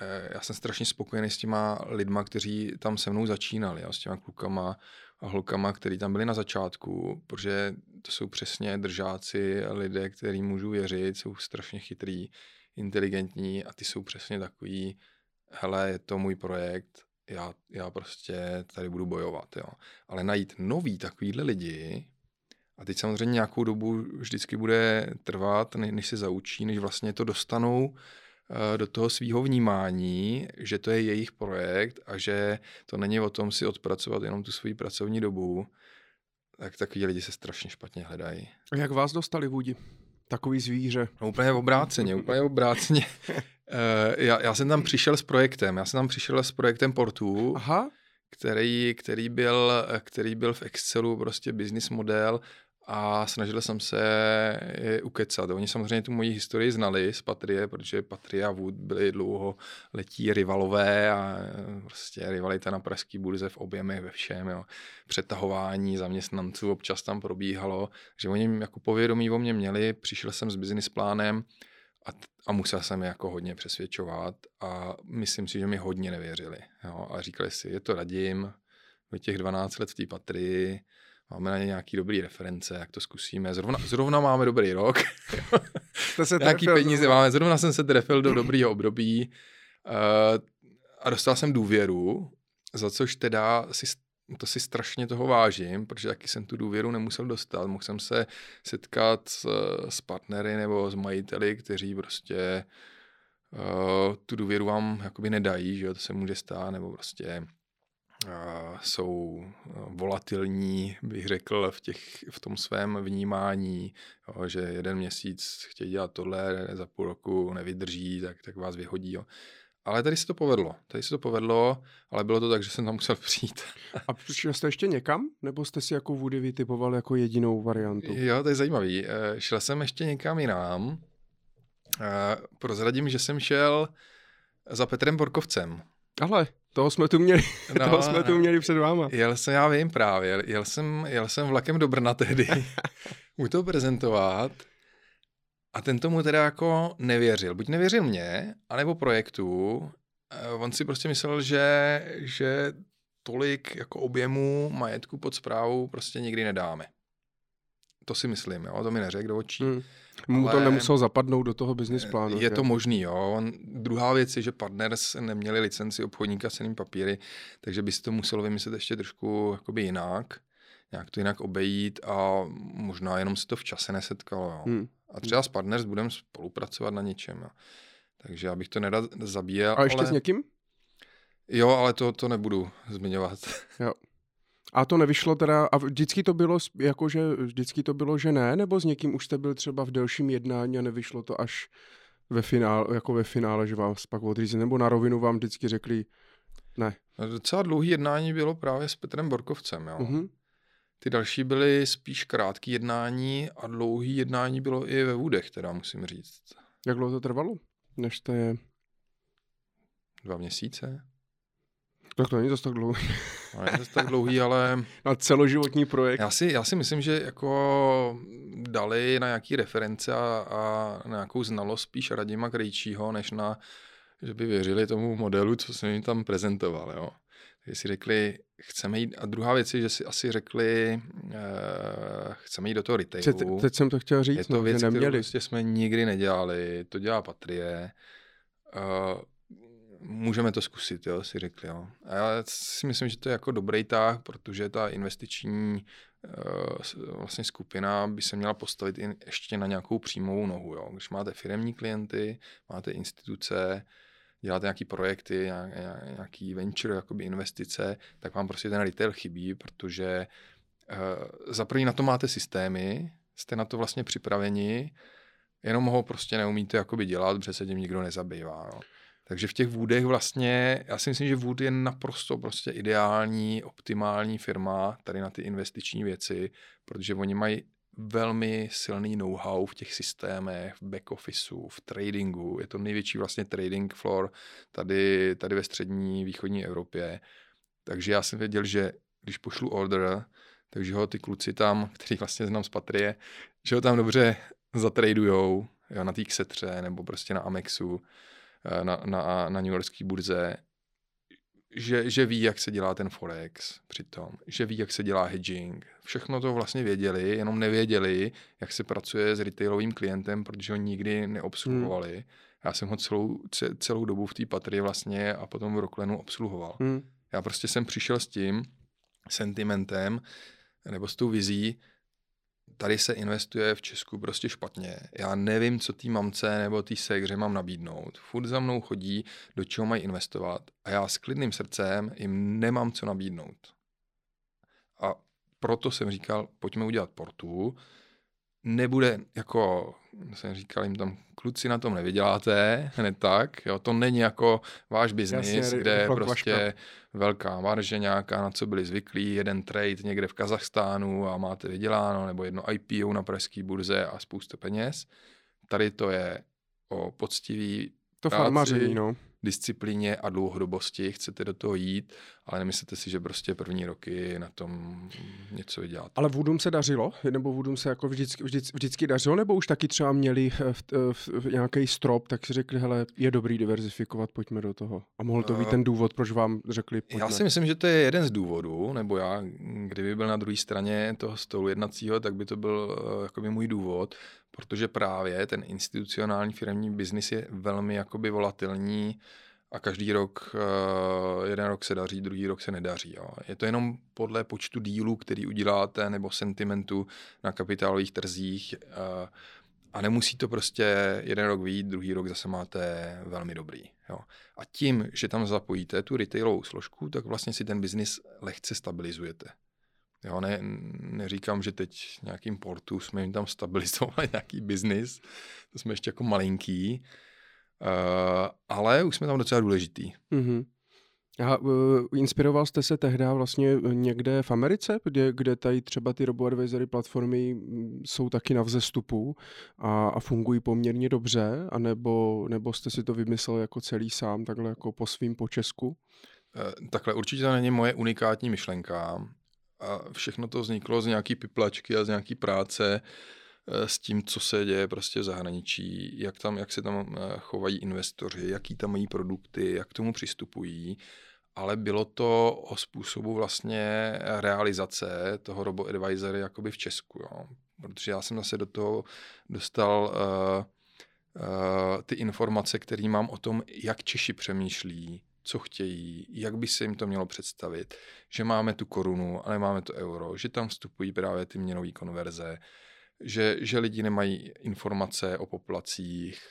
B: eh, já jsem strašně spokojený s těma lidma, kteří tam se mnou začínali, jo, s těma klukama a holkama, kteří tam byli na začátku, protože to jsou přesně držáci lidé, kterým můžu věřit, jsou strašně chytrý, inteligentní a ty jsou přesně takový, hele, je to můj projekt, já, já prostě tady budu bojovat, jo. Ale najít nový takovýhle lidi, a teď samozřejmě nějakou dobu vždycky bude trvat, než se zaučí, než vlastně to dostanou eh, do toho svého vnímání, že to je jejich projekt a že to není o tom si odpracovat jenom tu svoji pracovní dobu, tak takový lidi se strašně špatně hledají.
A: A jak vás dostali vůdi? Takový zvíře.
B: No, úplně obráceně, úplně obráceně. Uh, já, já jsem tam přišel s projektem, já jsem tam přišel s projektem portu, Aha. Který, který, byl, který byl v Excelu prostě business model a snažil jsem se je ukecat. Oni samozřejmě tu moji historii znali z Patrie, protože Patria a Wood byli dlouho letí rivalové a prostě rivalita na pražský burze v objemech ve všem. Jo. Přetahování zaměstnanců občas tam probíhalo, že oni jako povědomí o mě měli, přišel jsem s business plánem, a, a musel jsem je jako hodně přesvědčovat a myslím si, že mi hodně nevěřili. Jo? A říkali si, je to radím, v těch 12 let v té patrii, máme na ně nějaký dobrý reference, jak to zkusíme. Zrovna, zrovna máme dobrý rok. to se nějaký peníze máme. Zrovna jsem se trefil do dobrého období uh, a dostal jsem důvěru, za což teda si to si strašně toho vážím, protože taky jsem tu důvěru nemusel dostat. Mohl jsem se setkat s, s partnery nebo s majiteli, kteří prostě uh, tu důvěru vám jakoby nedají, že jo, to se může stát, nebo prostě jsou volatilní, bych řekl, v, těch, v tom svém vnímání, jo, že jeden měsíc chtějí dělat tohle, za půl roku nevydrží, tak, tak vás vyhodí. Jo. Ale tady se to povedlo. Tady se to povedlo, ale bylo to tak, že jsem tam musel přijít.
A: A šel jste ještě někam? Nebo jste si jako Woody vytipoval jako jedinou variantu?
B: Jo, to je zajímavý. Eh, šel jsem ještě někam jinam. Eh, prozradím, že jsem šel za Petrem Borkovcem.
A: Ale toho jsme tu měli, no, toho jsme tu měli před váma.
B: Jel jsem, já vím právě, jel jsem, jel jsem vlakem do Brna tehdy mu to prezentovat a ten tomu teda jako nevěřil. Buď nevěřil mě, anebo projektu. Eh, on si prostě myslel, že, že tolik jako objemu majetku pod zprávou prostě nikdy nedáme. To si myslím, jo, to mi neřekl do očí. Hmm.
A: Mu to nemuselo zapadnout do toho business plánu.
B: Je že? to možný, jo. Druhá věc je, že partners neměli licenci obchodníka s papíry, takže by si to muselo vymyslet ještě trošku jakoby jinak, nějak to jinak obejít a možná jenom si to v čase nesetkalo, jo. Hmm. A třeba s partners budeme spolupracovat na něčem, jo. Takže já bych to nerad zabíjel.
A: A ještě ale... s někým?
B: Jo, ale to, to nebudu zmiňovat.
A: Jo. A to nevyšlo teda, a vždycky to bylo, jako že, vždycky to bylo, že ne, nebo s někým už jste byl třeba v delším jednání a nevyšlo to až ve finále, jako ve finále, že vám pak odřízli, nebo na rovinu vám vždycky řekli ne.
B: No, docela dlouhý jednání bylo právě s Petrem Borkovcem, jo. Mm-hmm. Ty další byly spíš krátký jednání a dlouhý jednání bylo i ve Vůdech, teda musím říct.
A: Jak dlouho to trvalo, než to je?
B: Dva měsíce.
A: Tak to není zase tak dlouhý.
B: No, není zase tak dlouhý, ale...
A: Na celoživotní projekt.
B: Já si, já si myslím, že jako dali na nějaký reference a, a na nějakou znalost spíš Radima Krejčího, než na, že by věřili tomu modelu, co jsem jim tam prezentoval, jo. Takže si řekli, chceme jít, a druhá věc je, že si asi řekli, uh, chceme jít do toho retailu.
A: Te, teď jsem to chtěl říct,
B: je to
A: no,
B: věc,
A: že neměli.
B: kterou prostě jsme nikdy nedělali, to dělá Patrie. Uh, můžeme to zkusit, jo, si řekli, jo. A já si myslím, že to je jako dobrý tah, protože ta investiční uh, vlastně skupina by se měla postavit i ještě na nějakou příjmovou nohu, jo. Když máte firemní klienty, máte instituce, děláte nějaký projekty, nějaký venture, jakoby investice, tak vám prostě ten retail chybí, protože uh, za první na to máte systémy, jste na to vlastně připraveni, jenom ho prostě neumíte jakoby dělat, protože se tím nikdo nezabývá. Jo. Takže v těch Woodech vlastně, já si myslím, že Wood je naprosto prostě ideální, optimální firma tady na ty investiční věci, protože oni mají velmi silný know-how v těch systémech, v back officeu, v tradingu. Je to největší vlastně trading floor tady, tady ve střední východní Evropě. Takže já jsem věděl, že když pošlu order, takže ho ty kluci tam, který vlastně znám z Patrie, že ho tam dobře zatradujou jo, na té Xetře nebo prostě na Amexu na, na, na New Yorkské burze, že, že ví, jak se dělá ten Forex přitom, že ví, jak se dělá hedging. Všechno to vlastně věděli, jenom nevěděli, jak se pracuje s retailovým klientem, protože ho nikdy neobsluhovali. Hmm. Já jsem ho celou, celou dobu v té patrii vlastně a potom v Rocklenu obsluhoval. Hmm. Já prostě jsem přišel s tím sentimentem nebo s tou vizí, tady se investuje v Česku prostě špatně. Já nevím, co té mamce nebo té segře mám nabídnout. Furt za mnou chodí, do čeho mají investovat a já s klidným srdcem jim nemám co nabídnout. A proto jsem říkal, pojďme udělat portu, nebude, jako jsem říkal jim tam, kluci na tom nevyděláte, hned tak, jo, to není jako váš biznis, kde je prostě vaška. velká marže nějaká, na co byli zvyklí, jeden trade někde v Kazachstánu a máte vyděláno, nebo jedno IPO na pražské burze a spoustu peněz. Tady to je o poctivý
A: to farmaření, no
B: disciplíně a dlouhodobosti chcete do toho jít, ale nemyslete si, že prostě první roky na tom něco vydělat.
A: Ale Vůdům se dařilo? Nebo Vůdům se jako vždycky, vždycky, vždycky dařilo? Nebo už taky třeba měli v, v, v nějaký strop, tak si řekli, hele, je dobrý diverzifikovat, pojďme do toho. A mohl to být ten důvod, proč vám řekli, pojďme.
B: Já si myslím, že to je jeden z důvodů, nebo já, kdyby byl na druhé straně toho stolu jednacího, tak by to byl jakoby můj důvod, protože právě ten institucionální firmní biznis je velmi jakoby volatilní a každý rok, uh, jeden rok se daří, druhý rok se nedaří. Jo. Je to jenom podle počtu dílů, který uděláte, nebo sentimentu na kapitálových trzích uh, a nemusí to prostě jeden rok vyjít, druhý rok zase máte velmi dobrý. Jo. A tím, že tam zapojíte tu retailovou složku, tak vlastně si ten biznis lehce stabilizujete. Jo, ne, neříkám, že teď nějakým portu jsme jim tam stabilizovali nějaký biznis, to jsme ještě jako malinký, uh, ale už jsme tam docela důležitý. Mm-hmm.
A: A uh, inspiroval jste se tehdy vlastně někde v Americe, kde, kde tady třeba ty robo-advisory platformy mm, jsou taky na vzestupu a, a fungují poměrně dobře, anebo, nebo jste si to vymyslel jako celý sám, takhle jako po svým po Česku?
B: Takhle určitě to není moje unikátní myšlenka. A všechno to vzniklo z nějaký piplačky a z nějaký práce s tím, co se děje prostě v zahraničí, jak, tam, jak se tam chovají investoři, jaký tam mají produkty, jak k tomu přistupují ale bylo to o způsobu vlastně realizace toho robo-advisory jakoby v Česku, jo. Protože já jsem zase do toho dostal uh, uh, ty informace, které mám o tom, jak Češi přemýšlí, co chtějí, jak by se jim to mělo představit, že máme tu korunu, ale máme to euro, že tam vstupují právě ty měnové konverze, že, že lidi nemají informace o populacích,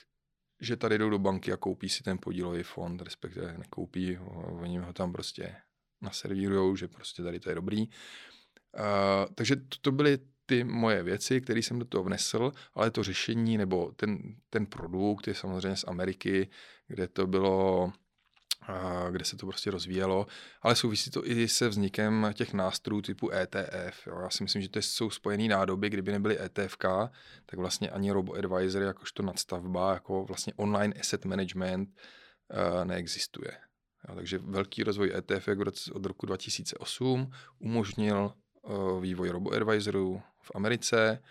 B: že tady jdou do banky a koupí si ten podílový fond, respektive nekoupí, oni ho tam prostě naservírujou, že prostě tady to je dobrý. Uh, takže to, to byly ty moje věci, které jsem do toho vnesl, ale to řešení nebo ten, ten produkt je samozřejmě z Ameriky, kde to bylo kde se to prostě rozvíjelo, ale souvisí to i se vznikem těch nástrojů typu ETF. Jo. Já si myslím, že to jsou spojené nádoby, kdyby nebyly ETF, tak vlastně ani robo-advisor jakožto nadstavba, jako vlastně online asset management uh, neexistuje. Jo, takže velký rozvoj ETF od roku 2008 umožnil uh, vývoj robo-advisorů v Americe,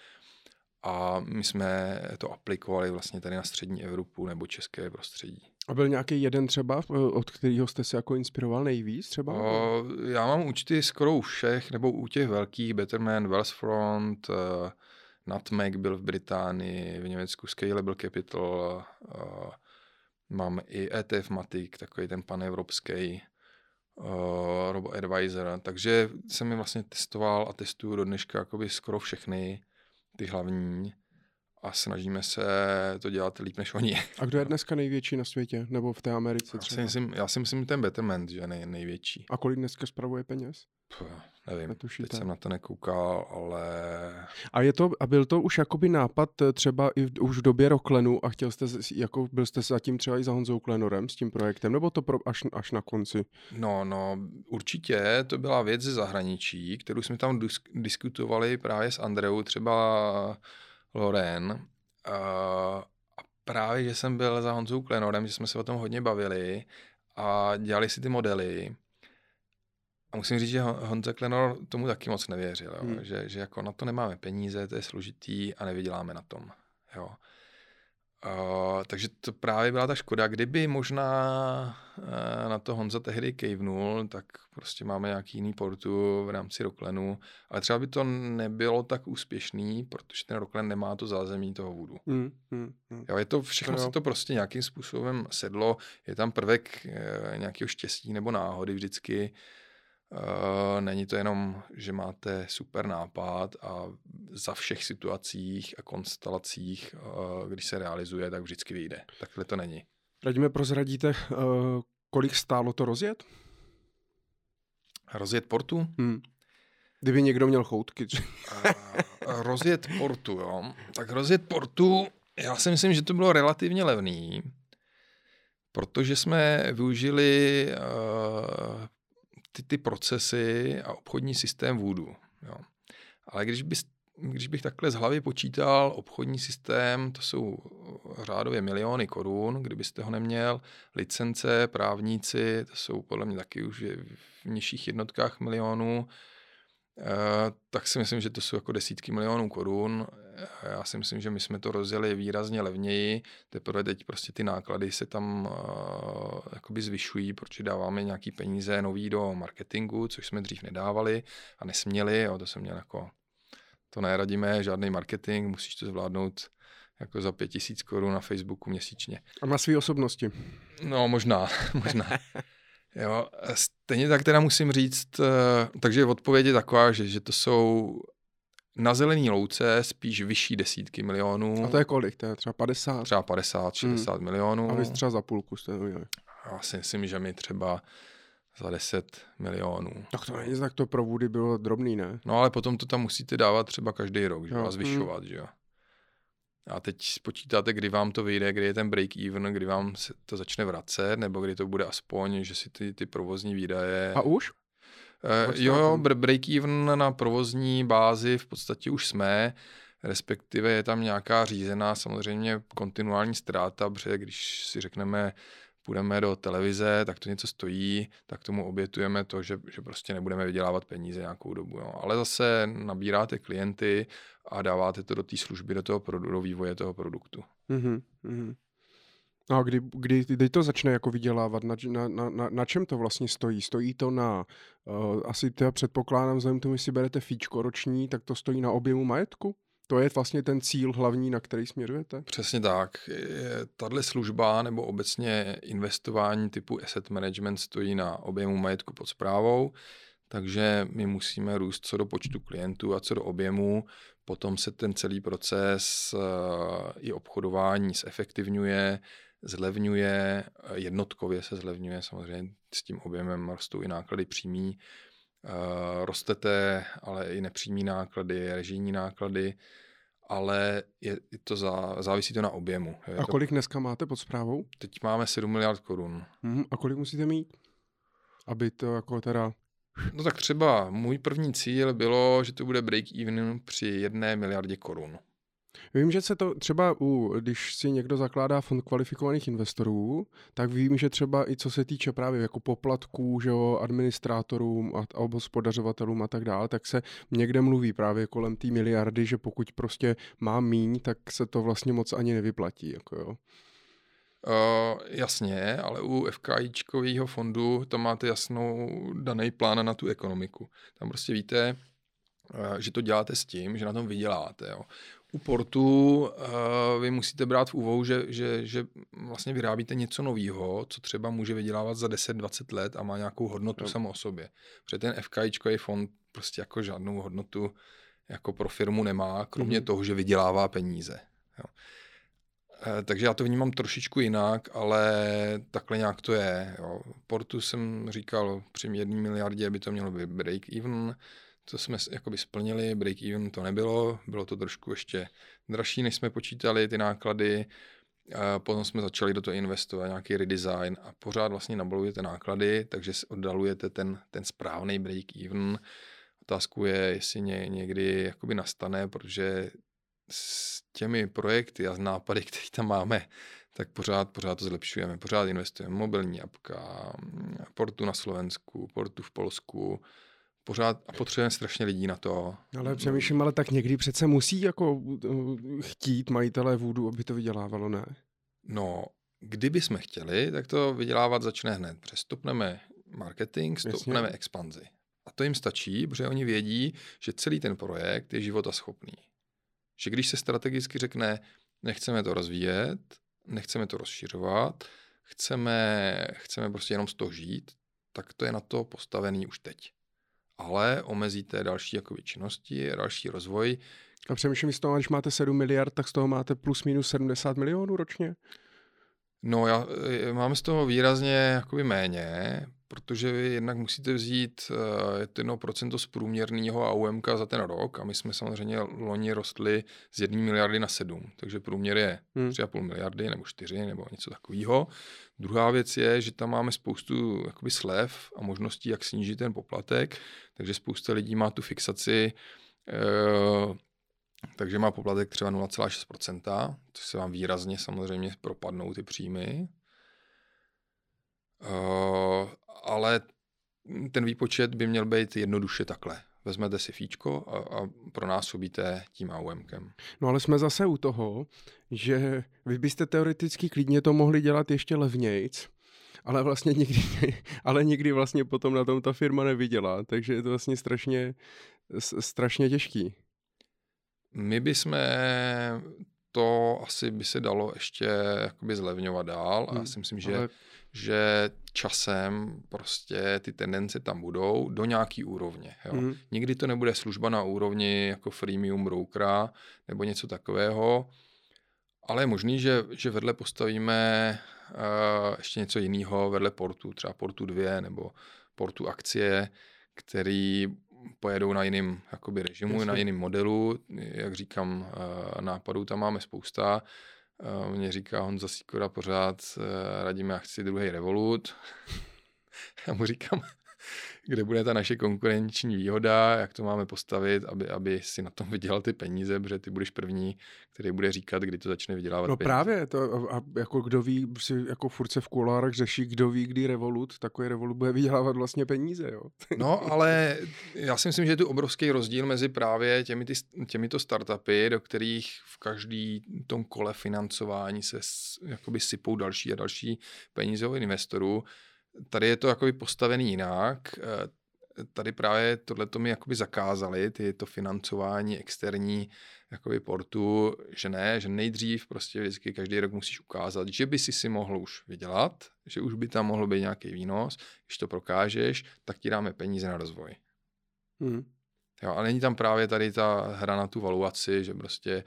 B: a my jsme to aplikovali vlastně tady na střední Evropu nebo české prostředí.
A: A byl nějaký jeden třeba, od kterého jste se jako inspiroval nejvíc třeba? O,
B: já mám účty skoro u všech, nebo u těch velkých, Betterman, Wellsfront, uh, Nutmeg byl v Británii, v Německu Scalable Capital, uh, mám i ETF Matic, takový ten panevropský uh, Robo Advisor, takže jsem mi vlastně testoval a testuju do dneška skoro všechny ty hlavní a snažíme se to dělat líp než oni.
A: A kdo je dneska největší na světě? Nebo v té Americe třeba?
B: Já si myslím, já si myslím ten Betterment, že nej, největší.
A: A kolik dneska spravuje peněz?
B: Puh, nevím, Netušíte. teď jsem na to nekoukal, ale...
A: A, je to, a byl to už jakoby nápad eh, třeba i v, už v době Roklenu a chtěl jste, jako byl jste zatím třeba i za Honzou Klenorem s tím projektem, nebo to pro, až, až na konci?
B: No, no, určitě to byla věc ze zahraničí, kterou jsme tam disk, diskutovali právě s Andreou, třeba Loren. A právě, že jsem byl za Honzou Klenorem, že jsme se o tom hodně bavili a dělali si ty modely. A musím říct, že Honza Klenor tomu taky moc nevěřil, jo? Hmm. Že, že jako na to nemáme peníze, to je složitý a nevyděláme na tom. Jo? Uh, takže to právě byla ta škoda. Kdyby možná uh, na to Honza tehdy kejvnul, tak prostě máme nějaký jiný portu v rámci Roklenu, ale třeba by to nebylo tak úspěšný, protože ten Roklen nemá to zázemí toho vůdu. Mm, mm, mm. Jo, je to, všechno no. se to prostě nějakým způsobem sedlo, je tam prvek uh, nějakého štěstí nebo náhody vždycky, Uh, není to jenom, že máte super nápad a za všech situacích a konstelacích, uh, když se realizuje, tak vždycky vyjde. Takhle to není.
A: Radíme, prozradíte, uh, kolik stálo to rozjet?
B: Rozjet portu? Hmm.
A: Kdyby někdo měl choutky.
B: rozjet portu, jo. Tak rozjet portu, já si myslím, že to bylo relativně levný, protože jsme využili uh, ty, ty procesy a obchodní systém Voodoo. Jo. Ale když, bys, když bych takhle z hlavy počítal obchodní systém, to jsou řádově miliony korun, kdybyste ho neměl, licence, právníci, to jsou podle mě taky už v nižších jednotkách milionů, Eh, tak si myslím, že to jsou jako desítky milionů korun. Já si myslím, že my jsme to rozjeli výrazně levněji, teprve teď prostě ty náklady se tam uh, jakoby zvyšují, protože dáváme nějaký peníze nový do marketingu, což jsme dřív nedávali a nesměli, jo, to jsem měl jako, to neradíme, žádný marketing, musíš to zvládnout jako za pět tisíc korun na Facebooku měsíčně.
A: A na své osobnosti?
B: No, možná, možná. Jo, stejně tak teda musím říct, eh, takže odpověď je taková, že, že to jsou na zelený louce spíš vyšší desítky milionů.
A: A to je kolik? To je třeba 50?
B: Třeba 50, 60 hmm. milionů.
A: A vy třeba za půlku jste udělali?
B: Já si myslím, že mi třeba za 10 milionů.
A: Tak to není tak to pro Woody bylo drobný, ne?
B: No ale potom to tam musíte dávat třeba každý rok, že jo, a zvyšovat, hmm. že jo. A teď spočítáte, kdy vám to vyjde, kdy je ten break-even, kdy vám se to začne vracet, nebo kdy to bude aspoň, že si ty, ty provozní výdaje...
A: A už?
B: Uh, jo, break-even na provozní bázi v podstatě už jsme, respektive je tam nějaká řízená samozřejmě kontinuální ztráta, protože když si řekneme, půjdeme do televize, tak to něco stojí, tak tomu obětujeme to, že, že prostě nebudeme vydělávat peníze nějakou dobu. Jo. Ale zase nabíráte klienty a dáváte to do té služby, do toho do vývoje toho produktu. Mm-hmm.
A: A kdy, kdy, kdy to začne jako vydělávat? Na, na, na, na čem to vlastně stojí? Stojí to na, uh, asi teda předpokládám, vzhledem tomu, si berete fíčko roční, tak to stojí na objemu majetku? To je vlastně ten cíl hlavní, na který směrujete?
B: Přesně tak. Tahle služba nebo obecně investování typu asset management stojí na objemu majetku pod zprávou, takže my musíme růst co do počtu klientů a co do objemu. Potom se ten celý proces eh, i obchodování zefektivňuje, zlevňuje, jednotkově se zlevňuje, samozřejmě s tím objemem rostou i náklady přímý, uh, rostete, ale i nepřímý náklady, režijní náklady, ale je, to za, závisí to na objemu.
A: Je a kolik to, dneska máte pod zprávou?
B: Teď máme 7 miliard korun.
A: Uh-huh. A kolik musíte mít? Aby to jako teda...
B: No tak třeba můj první cíl bylo, že to bude break-even při jedné miliardě korun.
A: Vím, že se to třeba, u, když si někdo zakládá fond kvalifikovaných investorů, tak vím, že třeba i co se týče právě jako poplatků, že jo, administrátorům a, a hospodařovatelům a tak dále, tak se někde mluví právě kolem té miliardy, že pokud prostě má míň, tak se to vlastně moc ani nevyplatí. Jako jo.
B: Uh, jasně, ale u FKIčkového fondu tam máte jasnou daný plán na tu ekonomiku. Tam prostě víte, že to děláte s tím, že na tom vyděláte. Jo u portu uh, vy musíte brát v úvahu, že, že, že vlastně vyrábíte něco nového, co třeba může vydělávat za 10-20 let a má nějakou hodnotu no. samo o sobě. Protože ten FKIčkový fond prostě jako žádnou hodnotu jako pro firmu nemá, kromě mm-hmm. toho, že vydělává peníze. Jo. E, takže já to vnímám trošičku jinak, ale takhle nějak to je. Jo. Portu jsem říkal, při jedné miliardě by to mělo být break-even, co jsme jakoby splnili, break-even to nebylo, bylo to trošku ještě dražší, než jsme počítali ty náklady, potom jsme začali do toho investovat, nějaký redesign a pořád vlastně nabalujete náklady, takže oddalujete ten, ten správný break-even. Otázku je, jestli ně, někdy jakoby nastane, protože s těmi projekty a z nápady, které tam máme, tak pořád, pořád to zlepšujeme. Pořád investujeme mobilní apka, portu na Slovensku, portu v Polsku, pořád a potřebujeme strašně lidí na to.
A: Ale přemýšlím, ale tak někdy přece musí jako uh, chtít majitelé vůdu, aby to vydělávalo, ne?
B: No, kdyby jsme chtěli, tak to vydělávat začne hned. Přestupneme marketing, stopneme Jasně. expanzi. A to jim stačí, protože oni vědí, že celý ten projekt je životaschopný. Že když se strategicky řekne, nechceme to rozvíjet, nechceme to rozšiřovat, chceme, chceme prostě jenom z toho žít, tak to je na to postavený už teď ale omezíte další jakoby, činnosti, další rozvoj.
A: A přemýšlím z toho, když máte 7 miliard, tak z toho máte plus minus 70 milionů ročně?
B: No, já, e, máme z toho výrazně jakoby méně, protože vy jednak musíte vzít uh, procento z průměrného AUM za ten rok a my jsme samozřejmě loni rostli z 1 miliardy na 7, takže průměr je hmm. 3,5 miliardy nebo 4 nebo něco takového. Druhá věc je, že tam máme spoustu jakoby slev a možností, jak snížit ten poplatek, takže spousta lidí má tu fixaci uh, takže má poplatek třeba 0,6%, což se vám výrazně samozřejmě propadnou ty příjmy. Uh, ale ten výpočet by měl být jednoduše takhle. Vezmete si fíčko a, a pronásobíte tím AUMkem.
A: No ale jsme zase u toho, že vy byste teoreticky klidně to mohli dělat ještě levnějc, ale vlastně nikdy, ale nikdy vlastně potom na tom ta firma nevydělá, takže je to vlastně strašně, strašně těžký.
B: My bychom to asi by se dalo ještě jakoby zlevňovat dál a já hmm, si myslím, že, ale... že časem prostě ty tendence tam budou do nějaký úrovně. Jo. Hmm. Nikdy to nebude služba na úrovni jako freemium brokera nebo něco takového, ale je možný, že, že vedle postavíme uh, ještě něco jiného vedle portu, třeba portu 2 nebo portu akcie, který pojedou na jiném jakoby, režimu, Jasně. na jiném modelu. Jak říkám, nápadů tam máme spousta. Mně říká Honza Sikora pořád, radím, já chci druhý Revolut. já mu říkám, kde bude ta naše konkurenční výhoda, jak to máme postavit, aby, aby si na tom vydělal ty peníze, protože ty budeš první, který bude říkat, kdy to začne vydělávat
A: No
B: peníze.
A: právě, to, a jako kdo ví, si jako furt se v kulárech řeší, kdo ví, kdy Revolut, takový Revolut bude vydělávat vlastně peníze, jo.
B: No, ale já si myslím, že je tu obrovský rozdíl mezi právě těmi ty, těmito startupy, do kterých v každý tom kole financování se jakoby sypou další a další peníze od investorů, Tady je to jakoby postavený jinak. Eh, tady právě tohle to mi jakoby zakázali, ty to financování externí jakoby portu, že ne, že nejdřív prostě vždycky každý rok musíš ukázat, že by si si mohl už vydělat, že už by tam mohl být nějaký výnos, když to prokážeš, tak ti dáme peníze na rozvoj. Hmm. Jo, a není tam právě tady ta hra na tu valuaci, že prostě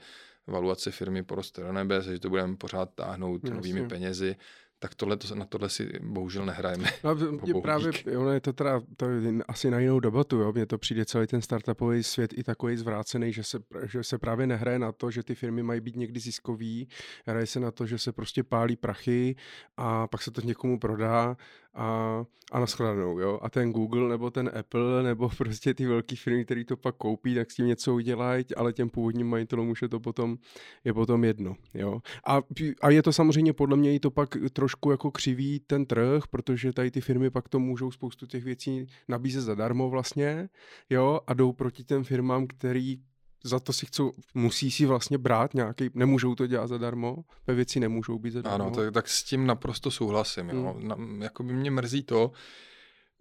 B: valuace firmy poroste do nebe, že to budeme pořád táhnout Jasně. novými penězi tak tohle, to, na tohle si bohužel nehrajeme.
A: No, právě, ono je to teda to je asi na jinou debatu, jo. Mně to přijde celý ten startupový svět i takový zvrácený, že se, že se právě nehraje na to, že ty firmy mají být někdy ziskový, hraje se na to, že se prostě pálí prachy a pak se to někomu prodá a, a naschledanou, jo. A ten Google nebo ten Apple nebo prostě ty velké firmy, které to pak koupí, tak s tím něco udělají, ale těm původním majitelům už je to potom, je potom jedno, jo. A, a je to samozřejmě podle mě i to pak trošku jako křiví ten trh, protože tady ty firmy pak to můžou spoustu těch věcí nabízet zadarmo vlastně, jo, a jdou proti těm firmám, který za to si chcou, musí si vlastně brát nějaký, nemůžou to dělat zadarmo, ve věci nemůžou být zadarmo.
B: Ano, tak, tak s tím naprosto souhlasím. Jo. Hmm. Na, jako by mě mrzí to,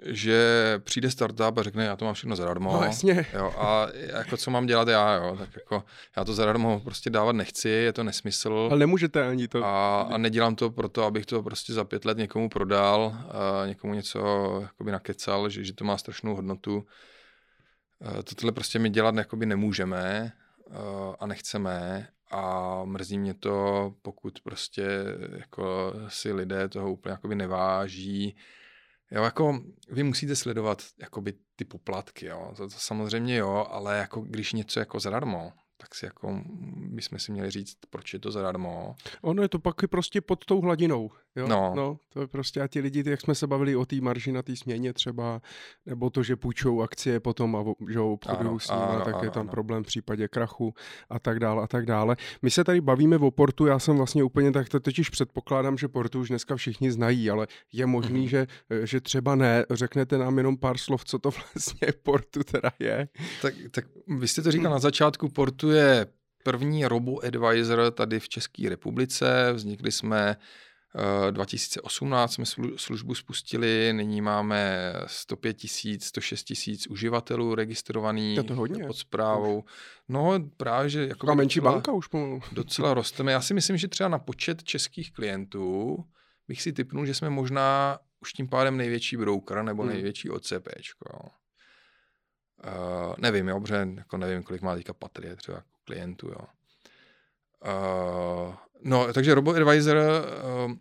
B: že přijde startup a řekne, já to mám všechno zadarmo.
A: No, jasně.
B: Jo, a jako co mám dělat já, jo, tak jako já to zadarmo prostě dávat nechci, je to nesmysl.
A: Ale nemůžete ani to.
B: A, a nedělám to proto, abych to prostě za pět let někomu prodal, a někomu něco jakoby nakecal, že, že to má strašnou hodnotu. Eh, tohle prostě my dělat jakoby nemůžeme eh, a nechceme a mrzí mě to, pokud prostě jako si lidé toho úplně jakoby neváží. Jo, jako vy musíte sledovat jakoby ty poplatky, jo. To, to samozřejmě jo, ale jako když něco jako zadarmo, tak si jako bychom si měli říct, proč je to zadarmo.
A: Ono je to pak prostě pod tou hladinou. Jo? No. no. to je prostě a ti lidi, jak jsme se bavili o té marži na té směně třeba, nebo to, že půjčou akcie potom a že obchodují s nimi, tak ano, je tam ano. problém v případě krachu a tak dále a tak dále. My se tady bavíme o portu, já jsem vlastně úplně tak to totiž předpokládám, že portu už dneska všichni znají, ale je možný, mm-hmm. že, že třeba ne. Řeknete nám jenom pár slov, co to vlastně portu teda je.
B: Tak, tak vy jste to říkal na začátku, portu je první robo-advisor tady v České republice. Vznikli jsme 2018 jsme službu spustili, nyní máme 105 tisíc, 106 tisíc uživatelů registrovaných
A: to hodně.
B: pod zprávou. No právě, že
A: jako A menší docela, banka už pomalu.
B: Docela rosteme. Já si myslím, že třeba na počet českých klientů bych si typnul, že jsme možná už tím pádem největší broker nebo hmm. největší OCP. Uh, eh, nevím, jo, protože jako nevím, kolik má teďka patrie třeba klientů, jo. Uh, no, takže RoboAdvisor, uh,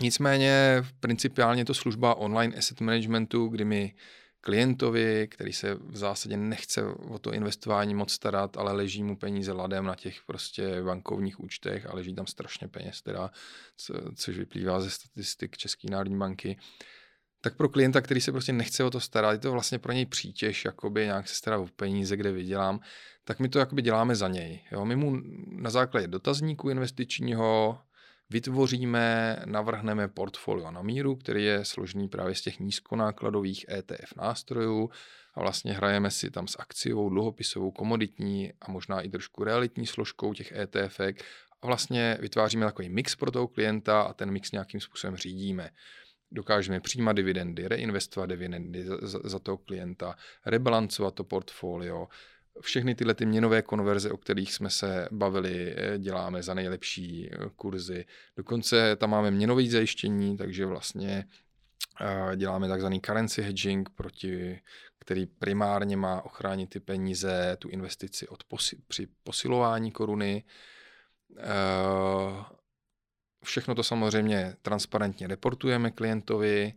B: nicméně principiálně to služba online asset managementu, kdy my klientovi, který se v zásadě nechce o to investování moc starat, ale leží mu peníze ladem na těch prostě bankovních účtech a leží tam strašně peněz, teda, co, což vyplývá ze statistik České národní banky, tak pro klienta, který se prostě nechce o to starat, je to vlastně pro něj přítěž, jakoby nějak se starat o peníze, kde vydělám, tak my to jakoby děláme za něj. Jo? My mu na základě dotazníku investičního vytvoříme, navrhneme portfolio na míru, který je složený právě z těch nízkonákladových ETF nástrojů a vlastně hrajeme si tam s akciovou, dluhopisovou, komoditní a možná i trošku realitní složkou těch ETF a vlastně vytváříme takový mix pro toho klienta a ten mix nějakým způsobem řídíme dokážeme přijímat dividendy, reinvestovat dividendy za, za toho klienta, rebalancovat to portfolio, všechny tyhle ty měnové konverze, o kterých jsme se bavili, eh, děláme za nejlepší eh, kurzy. Dokonce tam máme měnové zajištění, takže vlastně eh, děláme takzvaný currency hedging, proti, který primárně má ochránit ty peníze, tu investici od posi- při posilování koruny. Všechno to samozřejmě transparentně reportujeme klientovi.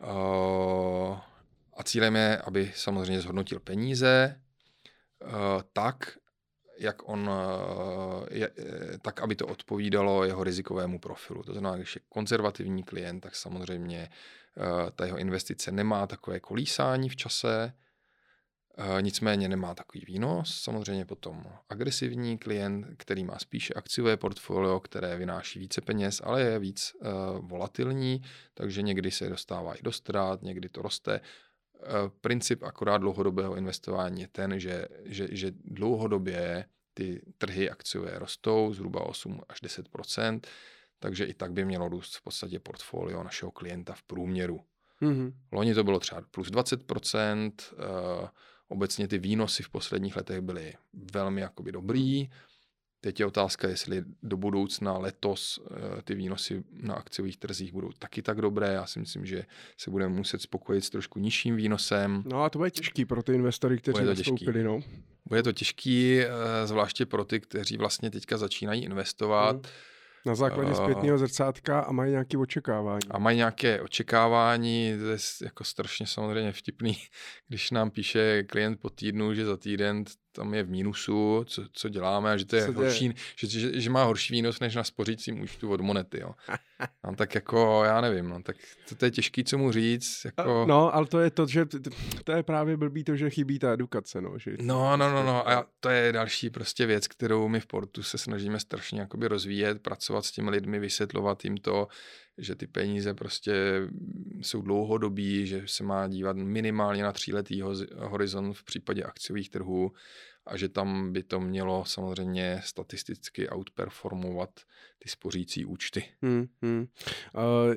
B: A a cílem je, aby samozřejmě zhodnotil peníze tak, jak on, je, tak, aby to odpovídalo jeho rizikovému profilu. To znamená, když je konzervativní klient, tak samozřejmě ta jeho investice nemá takové kolísání v čase, Eh, nicméně nemá takový výnos. Samozřejmě potom agresivní klient, který má spíše akciové portfolio, které vynáší více peněz, ale je víc uh, volatilní, takže někdy se dostává i do ztrát, někdy to roste. Uh, princip akorát dlouhodobého investování je ten, že, že, že dlouhodobě ty trhy akciové rostou zhruba 8 až 10% takže i tak by mělo růst v podstatě portfolio našeho klienta v průměru. Mm-hmm. Loni to bylo třeba plus 20 uh, Obecně ty výnosy v posledních letech byly velmi jakoby dobrý. Teď je otázka, jestli do budoucna letos eh, ty výnosy na akciových trzích budou taky tak dobré. Já si myslím, že se budeme muset spokojit s trošku nižším výnosem.
A: No a to bude těžký pro ty investory, kteří nastoupili. No.
B: Bude to těžký, eh, zvláště pro ty, kteří vlastně teďka začínají investovat. Hmm
A: na základě zpětného zrcátka a mají nějaké očekávání.
B: A mají nějaké očekávání, to je jako strašně samozřejmě vtipný, když nám píše klient po týdnu, že za týden tam je v mínusu, co, co děláme a že to je co horší, že, že, že, má horší výnos než na spořícím účtu od Monety. Jo. No, tak jako, já nevím, no, tak to, to je těžký, co mu říct. Jako...
A: No, ale to je to, že to je právě blbý to, že chybí ta edukace. No, že...
B: no, no, no, no, a to je další prostě věc, kterou my v Portu se snažíme strašně jakoby rozvíjet, pracovat s těmi lidmi, vysvětlovat jim to, že ty peníze prostě jsou dlouhodobí, že se má dívat minimálně na tříletý horizont v případě akciových trhů a že tam by to mělo samozřejmě statisticky outperformovat ty spořící účty. Hmm, hmm.
A: Uh,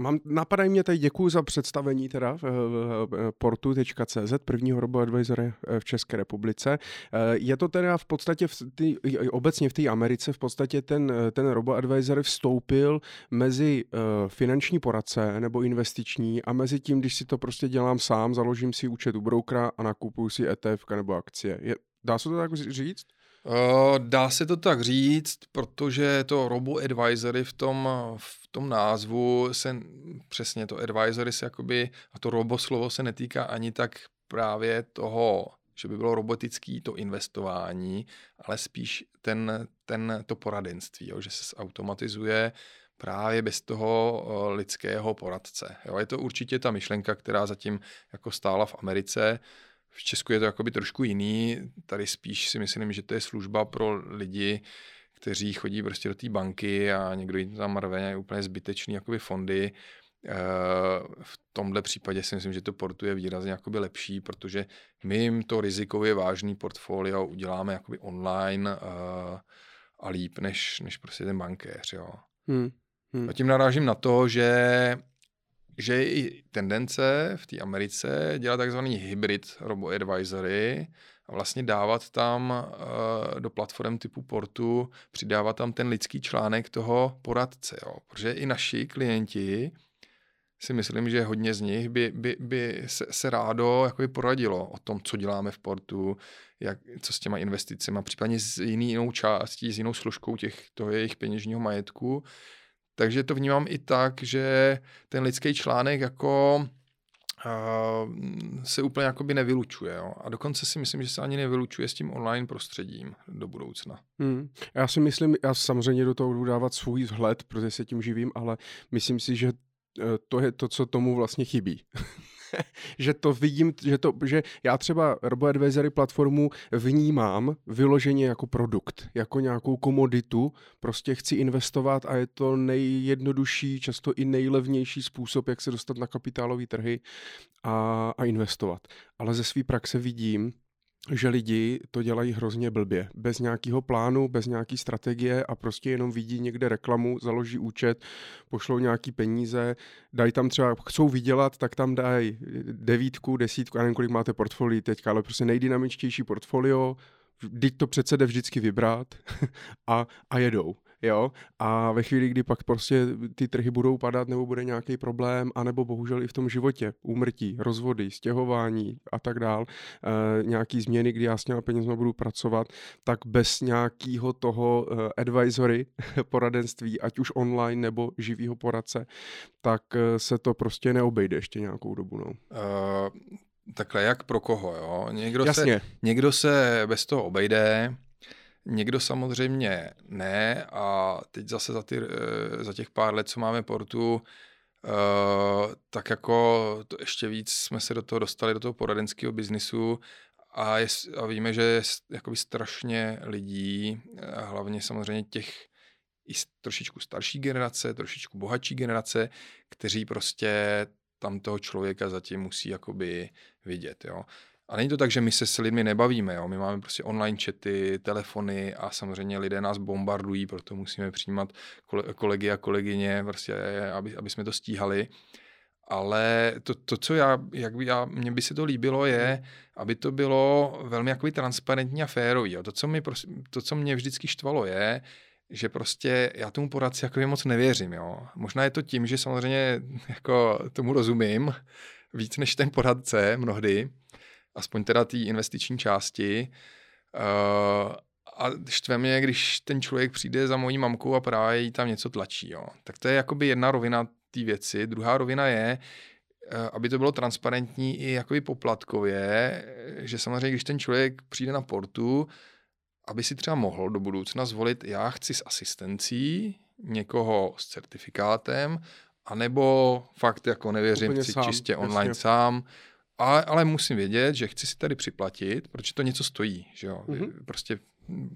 A: Mám, napadají mě tady děkuji za představení teda v portu.cz, prvního roboadvisory eh, v České republice. Eh, je to teda v podstatě v tý, obecně v té Americe v podstatě ten, ten roboadvisor vstoupil mezi finanční poradce nebo investiční a mezi tím, když si to prostě dělám sám, založím si účet u broukra a nakupuju si ETF nebo akcie. Je, dá se to tak říct?
B: Uh, dá se to tak říct, protože to robo-advisory v tom, v tom názvu se přesně to advisory se jakoby, a to robo slovo se netýká ani tak právě toho, že by bylo robotický to investování, ale spíš ten, ten to poradenství, jo, že se automatizuje právě bez toho lidského poradce. Jo. Je to určitě ta myšlenka, která zatím jako stála v Americe, v Česku je to jakoby trošku jiný, tady spíš si myslím, že to je služba pro lidi, kteří chodí prostě do té banky a někdo jim tam rve úplně zbytečný jakoby fondy. Eh, v tomhle případě si myslím, že to portu je výrazně jakoby lepší, protože my jim to rizikově vážný portfolio uděláme jakoby online eh, a líp než, než prostě ten bankéř. Jo. Hmm. Hmm. A tím narážím na to, že že je i tendence v té Americe dělat takzvaný hybrid robo-advisory a vlastně dávat tam uh, do platform typu portu, přidávat tam ten lidský článek toho poradce. Jo. Protože i naši klienti si myslím, že hodně z nich by, by, by se, se rádo jako poradilo o tom, co děláme v portu, jak, co s těma investicemi, případně s jinou částí, s jinou složkou těch, toho jejich peněžního majetku, takže to vnímám i tak, že ten lidský článek jako se úplně jakoby nevylučuje. Jo? A dokonce si myslím, že se ani nevylučuje s tím online prostředím do budoucna.
A: Hmm. Já si myslím, já samozřejmě do toho budu dávat svůj vzhled, protože se tím živím, ale myslím si, že eh, to je to, co tomu vlastně chybí. že to vidím, že, to, že já třeba RoboAdvisory platformu vnímám vyloženě jako produkt, jako nějakou komoditu, prostě chci investovat a je to nejjednodušší, často i nejlevnější způsob, jak se dostat na kapitálové trhy a, a investovat. Ale ze své praxe vidím, že lidi to dělají hrozně blbě. Bez nějakého plánu, bez nějaké strategie a prostě jenom vidí někde reklamu, založí účet, pošlou nějaký peníze, dají tam třeba, chcou vydělat, tak tam dají devítku, desítku, já nevím, kolik máte portfolio teďka, ale prostě nejdynamičtější portfolio, teď to přece jde vždycky vybrat a, a jedou. Jo, a ve chvíli, kdy pak prostě ty trhy budou padat nebo bude nějaký problém, anebo bohužel i v tom životě, úmrtí, rozvody, stěhování a tak dál, e, nějaký změny, kdy já s těma penězma budu pracovat, tak bez nějakého toho e, advisory, poradenství, ať už online nebo živýho poradce, tak e, se to prostě neobejde ještě nějakou dobu. No. Uh,
B: takhle, jak pro koho, jo? Někdo, Jasně. Se, někdo se bez toho obejde, Někdo samozřejmě ne a teď zase za, ty, eh, za těch pár let, co máme portu, Uh, tak jako to ještě víc jsme se do toho dostali, do toho poradenského biznisu a, je, a víme, že je jakoby strašně lidí, hlavně samozřejmě těch i trošičku starší generace, trošičku bohatší generace, kteří prostě tam toho člověka zatím musí jakoby vidět, jo. A není to tak, že my se s lidmi nebavíme, jo? my máme prostě online chaty, telefony a samozřejmě lidé nás bombardují, proto musíme přijímat kolegy a kolegyně, prostě, aby, aby jsme to stíhali. Ale to, to co já, jak by já, mně by se to líbilo, je, aby to bylo velmi jakoby transparentní a férový. Jo? To, co mi, to, co mě vždycky štvalo, je, že prostě já tomu poradci jako moc nevěřím. Jo? Možná je to tím, že samozřejmě jako tomu rozumím víc než ten poradce mnohdy, aspoň teda té investiční části. Uh, a štve mě, když ten člověk přijde za mojí mamkou a právě jí tam něco tlačí. Jo. Tak to je jakoby jedna rovina té věci. Druhá rovina je, uh, aby to bylo transparentní i jakoby poplatkově, že samozřejmě, když ten člověk přijde na portu, aby si třeba mohl do budoucna zvolit, já chci s asistencí někoho s certifikátem, anebo fakt jako nevěřím, Úplně chci sám, čistě online jasně. sám, ale, ale musím vědět, že chci si tady připlatit, protože to něco stojí, že jo. Mm-hmm. Prostě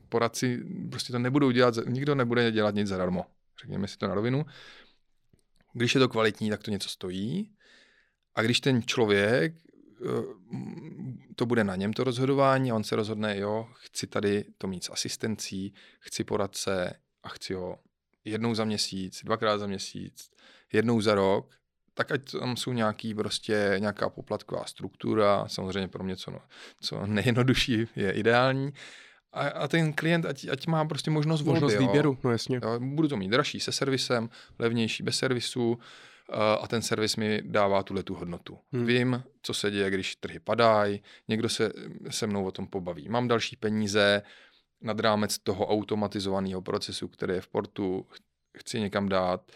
B: poradci prostě to nebudou dělat, nikdo nebude dělat nic zadarmo. Řekněme si to na rovinu. Když je to kvalitní, tak to něco stojí. A když ten člověk, eh, to bude na něm to rozhodování a on se rozhodne, jo, chci tady to mít s asistencí, chci poradce a chci ho jednou za měsíc, dvakrát za měsíc, jednou za rok, tak ať tam jsou nějaký prostě nějaká poplatková struktura, samozřejmě pro mě co, no, co nejjednodušší je ideální, a, a ten klient, ať, ať má prostě možnost volby.
A: Možnost výběru, no jasně.
B: Jo, budu to mít dražší se servisem, levnější bez servisu a ten servis mi dává tuhle tu hodnotu. Hmm. Vím, co se děje, když trhy padají, někdo se se mnou o tom pobaví. Mám další peníze nad rámec toho automatizovaného procesu, který je v portu, chci někam dát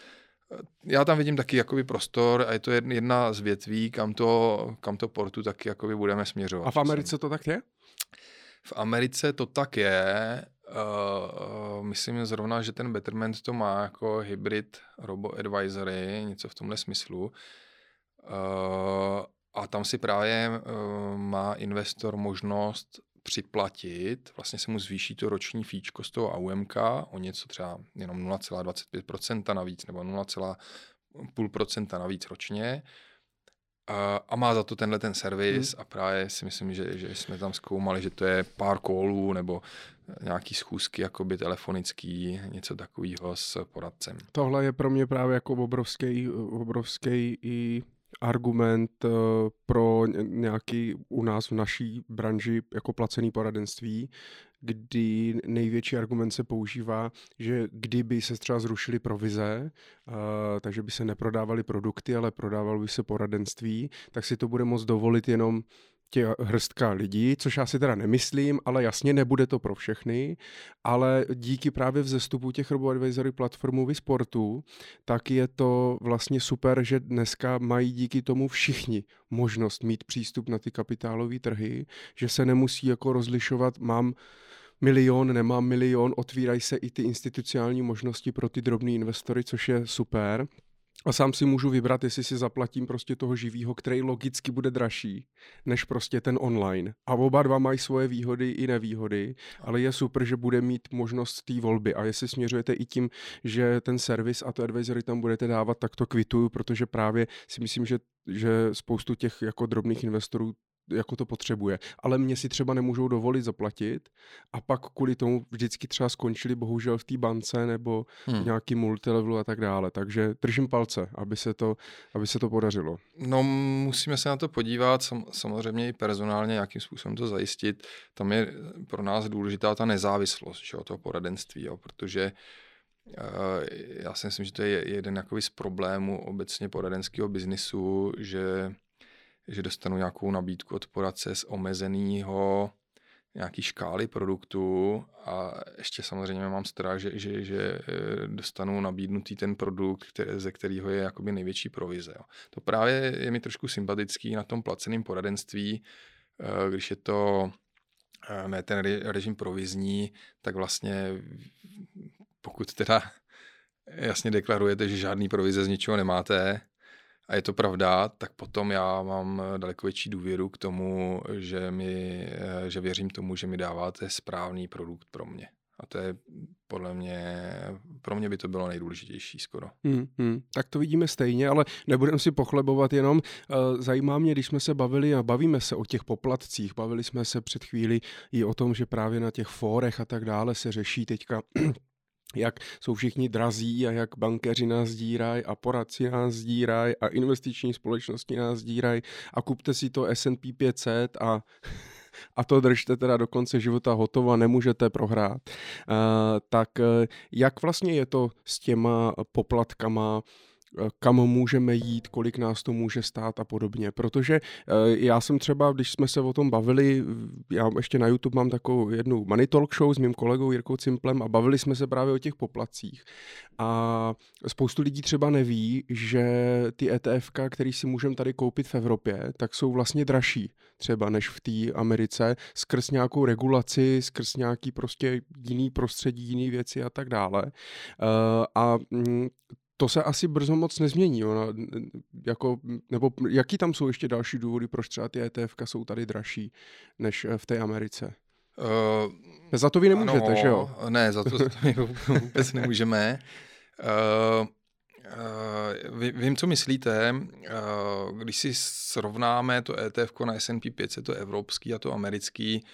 B: já tam vidím taky jakoby prostor a je to jedna z větví, kam to, kam to portu taky jakoby budeme směřovat.
A: A v Americe to tak je?
B: V Americe to tak je. Uh, myslím zrovna, že ten Betterment to má jako hybrid robo advisory, něco v tomhle smyslu. Uh, a tam si právě uh, má investor možnost připlatit, vlastně se mu zvýší to roční fíčko z toho AUMK o něco třeba jenom 0,25% navíc nebo 0,5% navíc ročně a, a má za to tenhle ten servis hmm. a právě si myslím, že, že jsme tam zkoumali, že to je pár kolů nebo nějaký schůzky jakoby telefonický, něco takového s poradcem.
A: Tohle je pro mě právě jako obrovský, obrovský i argument eh, pro nějaký u nás v naší branži jako placený poradenství, kdy největší argument se používá, že kdyby se třeba zrušily provize, uh, takže by se neprodávaly produkty, ale prodávalo by se poradenství, tak si to bude moct dovolit jenom tě hrstka lidí, což já si teda nemyslím, ale jasně nebude to pro všechny, ale díky právě vzestupu těch RoboAdvisory platformů vy sportu, tak je to vlastně super, že dneska mají díky tomu všichni možnost mít přístup na ty kapitálové trhy, že se nemusí jako rozlišovat, mám milion, nemám milion, otvírají se i ty institucionální možnosti pro ty drobné investory, což je super. A sám si můžu vybrat, jestli si zaplatím prostě toho živýho, který logicky bude dražší, než prostě ten online. A oba dva mají svoje výhody i nevýhody, ale je super, že bude mít možnost té volby. A jestli směřujete i tím, že ten servis a to advisory tam budete dávat, tak to kvituju, protože právě si myslím, že že spoustu těch jako drobných investorů jako to potřebuje. Ale mě si třeba nemůžou dovolit zaplatit a pak kvůli tomu vždycky třeba skončili bohužel v té bance nebo hmm. v nějaký multilevelu a tak dále. Takže držím palce, aby se to, aby se to podařilo.
B: No musíme se na to podívat, sam, samozřejmě i personálně nějakým způsobem to zajistit. Tam je pro nás důležitá ta nezávislost že, toho poradenství, jo, protože já si myslím, že to je jeden jakoby z problémů obecně poradenského biznisu, že, že dostanu nějakou nabídku od poradce z omezeného nějaký škály produktů a ještě samozřejmě mám strach, že, že, že eh, dostanu nabídnutý ten produkt, který, ze kterého je jakoby největší provize. Jo. To právě je mi trošku sympatický na tom placeném poradenství, eh, když je to eh, ne ten režim provizní, tak vlastně pokud teda jasně deklarujete, že žádný provize z ničeho nemáte, a je to pravda, tak potom já mám daleko větší důvěru k tomu, že, mi, že věřím tomu, že mi dáváte správný produkt pro mě. A to je podle mě, pro mě by to bylo nejdůležitější skoro.
A: Hmm, hmm, tak to vidíme stejně, ale nebudeme si pochlebovat jenom. Eh, zajímá mě, když jsme se bavili a bavíme se o těch poplatcích, bavili jsme se před chvíli i o tom, že právě na těch fórech a tak dále se řeší teďka jak jsou všichni drazí a jak bankéři nás dírají a poradci nás dírají a investiční společnosti nás dírají a kupte si to S&P 500 a a to držte teda do konce života hotovo a nemůžete prohrát. Uh, tak uh, jak vlastně je to s těma poplatkama, Eh, kam můžeme jít, kolik nás to může stát a podobně. Protože eh, já jsem třeba, když jsme se o tom bavili, já ještě na YouTube mám takovou jednu Money Talk Show s mým kolegou Jirkou Cimplem a bavili jsme se právě o těch poplacích. A spoustu lidí třeba neví, že ty ETF, který si můžeme tady koupit v Evropě, tak jsou vlastně dražší třeba než v té Americe, skrz nějakou regulaci, skrz nějaký prostě jiný prostředí, jiný věci a tak dále. Eh, a mm, to se asi brzo moc nezmění. Ona, jako, nebo jaký tam jsou ještě další důvody, proč třeba ty ETF jsou tady dražší než eh, v té Americe? Uh, za to vy nemůžete, ano, že jo?
B: Ne, za to, my vůbec nemůžeme. Uh, uh, vím, co myslíte. Uh, když si srovnáme to ETF na S&P 500, to evropský a to americký,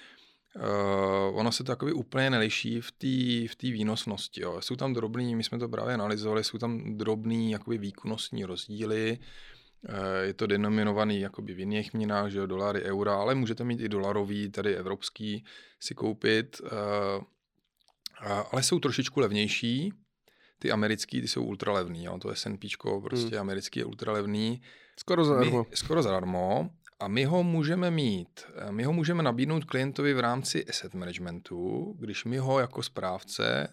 B: Uh, ono se to takový úplně neliší v té v výnosnosti. Jo. Jsou tam drobný, my jsme to právě analyzovali, jsou tam drobný jakoby výkonnostní rozdíly. Uh, je to denominovaný jakoby v jiných měnách, že jo, dolary, eura, ale můžete mít i dolarový, tady evropský si koupit. Uh, ale jsou trošičku levnější. Ty americký, ty jsou ultralevný, jo. to S&P prostě hmm. americký je ultralevný.
A: Skoro zadarmo.
B: My, skoro zadarmo. A my ho můžeme mít, eh, my ho můžeme nabídnout klientovi v rámci asset managementu, když my ho jako správce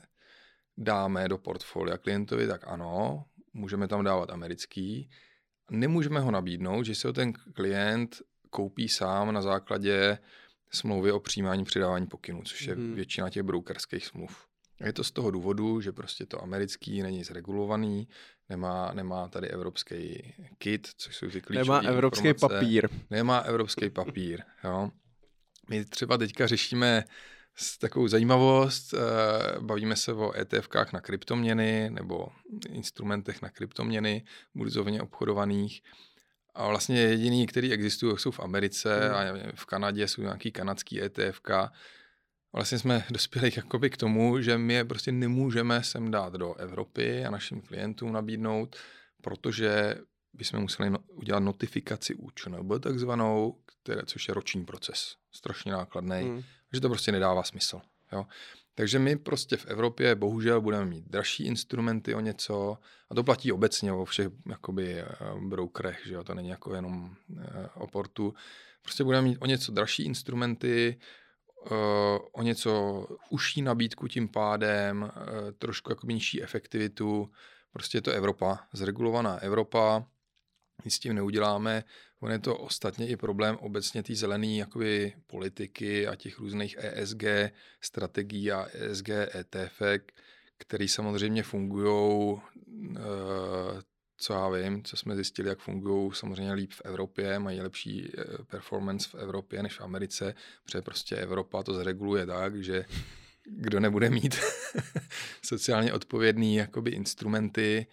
B: dáme do portfolia klientovi, tak ano, můžeme tam dávat americký. Nemůžeme ho nabídnout, že si ho ten klient koupí sám na základě smlouvy o přijímání předávání pokynů, což je hmm. většina těch brokerských smluv. Je to z toho důvodu, že prostě to americký není zregulovaný, nemá, nemá tady evropský kit, což jsou ty klíčové
A: Nemá evropský
B: informace.
A: papír.
B: Nemá evropský papír, jo. My třeba teďka řešíme takovou zajímavost, eh, bavíme se o ETFkách na kryptoměny nebo instrumentech na kryptoměny, burzovně obchodovaných. A vlastně jediný, který existují, jsou v Americe hmm. a v Kanadě jsou nějaký kanadský ETFK, vlastně jsme dospěli jakoby k tomu, že my je prostě nemůžeme sem dát do Evropy a našim klientům nabídnout, protože bychom museli no, udělat notifikaci ÚČNB takzvanou, které, což je roční proces, strašně nákladný, hmm. že to prostě nedává smysl. Jo? Takže my prostě v Evropě bohužel budeme mít dražší instrumenty o něco, a to platí obecně o všech jakoby eh, brokerech, že jo? to není jako jenom eh, o portu. Prostě budeme mít o něco dražší instrumenty, o něco užší nabídku tím pádem, eh, trošku jako nižší efektivitu. Prostě je to Evropa, zregulovaná Evropa, nic s tím neuděláme. On je to ostatně i problém obecně té zelené jakoby, politiky a těch různých ESG strategií a ESG ETF, které samozřejmě fungují eh, co já vím, co jsme zjistili, jak fungují samozřejmě líp v Evropě, mají lepší eh, performance v Evropě než v Americe, protože prostě Evropa to zreguluje tak, že kdo nebude mít sociálně odpovědný jakoby instrumenty,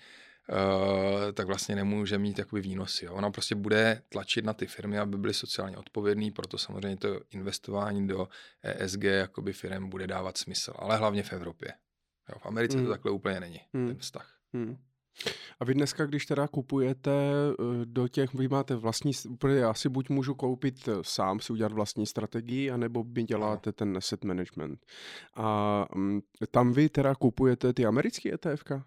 B: Uh, tak vlastně nemůže mít jakoby výnosy. Jo. Ona prostě bude tlačit na ty firmy, aby byly sociálně odpovědný, proto samozřejmě to investování do ESG jakoby firm bude dávat smysl, ale hlavně v Evropě. Jo, v Americe hmm. to takhle úplně není, hmm. ten vztah. Hmm.
A: A vy dneska, když teda kupujete eh, do těch, vy máte vlastní, protože já si buď můžu koupit eh, sám, si udělat vlastní strategii, anebo vy děláte ten asset management. A mm, tam vy teda kupujete ty americké ETFka?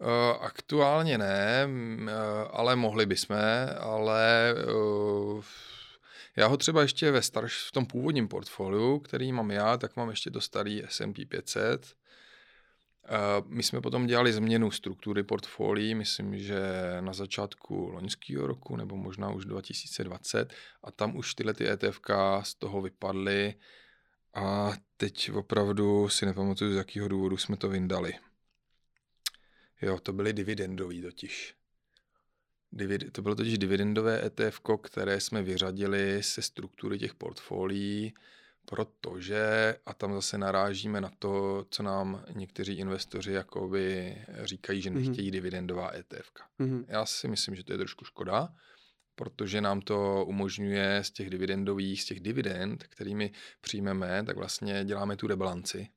B: Uh, aktuálně ne, uh, ale mohli bychom, ale já ho třeba ještě ve starš, v tom původním portfoliu, který mám já, tak mám ještě to starý S&P 500, my jsme potom dělali změnu struktury portfolií, myslím, že na začátku loňského roku nebo možná už 2020 a tam už tyhle ty ETFK z toho vypadly a teď opravdu si nepamatuju, z jakého důvodu jsme to vyndali. Jo, to byly dividendový totiž. Divid, to bylo totiž dividendové ETF, které jsme vyřadili se struktury těch portfolií protože, a tam zase narážíme na to, co nám někteří investoři jakoby říkají, že mhm. nechtějí mm-hmm. dividendová ETF. Mm-hmm. Já si myslím, že to je trošku škoda, protože nám to umožňuje z těch dividendových, z těch dividend, kterými přijmeme, tak vlastně děláme tu rebalanci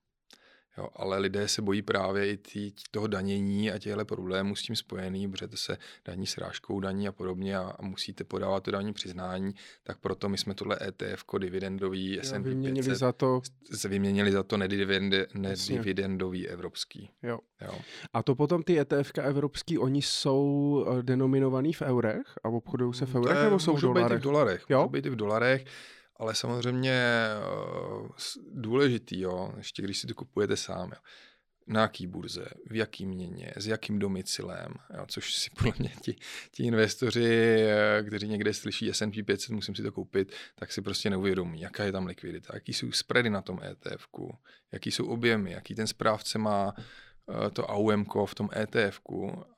B: Jo, ale lidé se bojí právě i tý, toho danění a těchto problémů s tím spojený, protože to se daní srážkou daní a podobně a, a musíte podávat to daní přiznání, tak proto my jsme tohle ETF dividendový S&P 500
A: za to...
B: vyměnili za to nedividendový evropský.
A: Jo. jo. A to potom ty ETF evropský, oni jsou eh, denominovaný v eurech a obchodují se v eurech nebo jsou v dolarech?
B: Být i v dolarech. Jo? Můžou být i v dolarech ale samozřejmě uh, důležitý, jo, ještě když si to kupujete sám, jo, na jaký burze, v jaký měně, s jakým domicilem, jo, což si podle mě ti, ti investoři, eh, kteří někde slyší S&P 500, musím si to koupit, tak si prostě neuvědomí, jaká je tam likvidita, jaký jsou spready na tom etf jaký jsou objemy, jaký ten správce má uh, to AUM v tom etf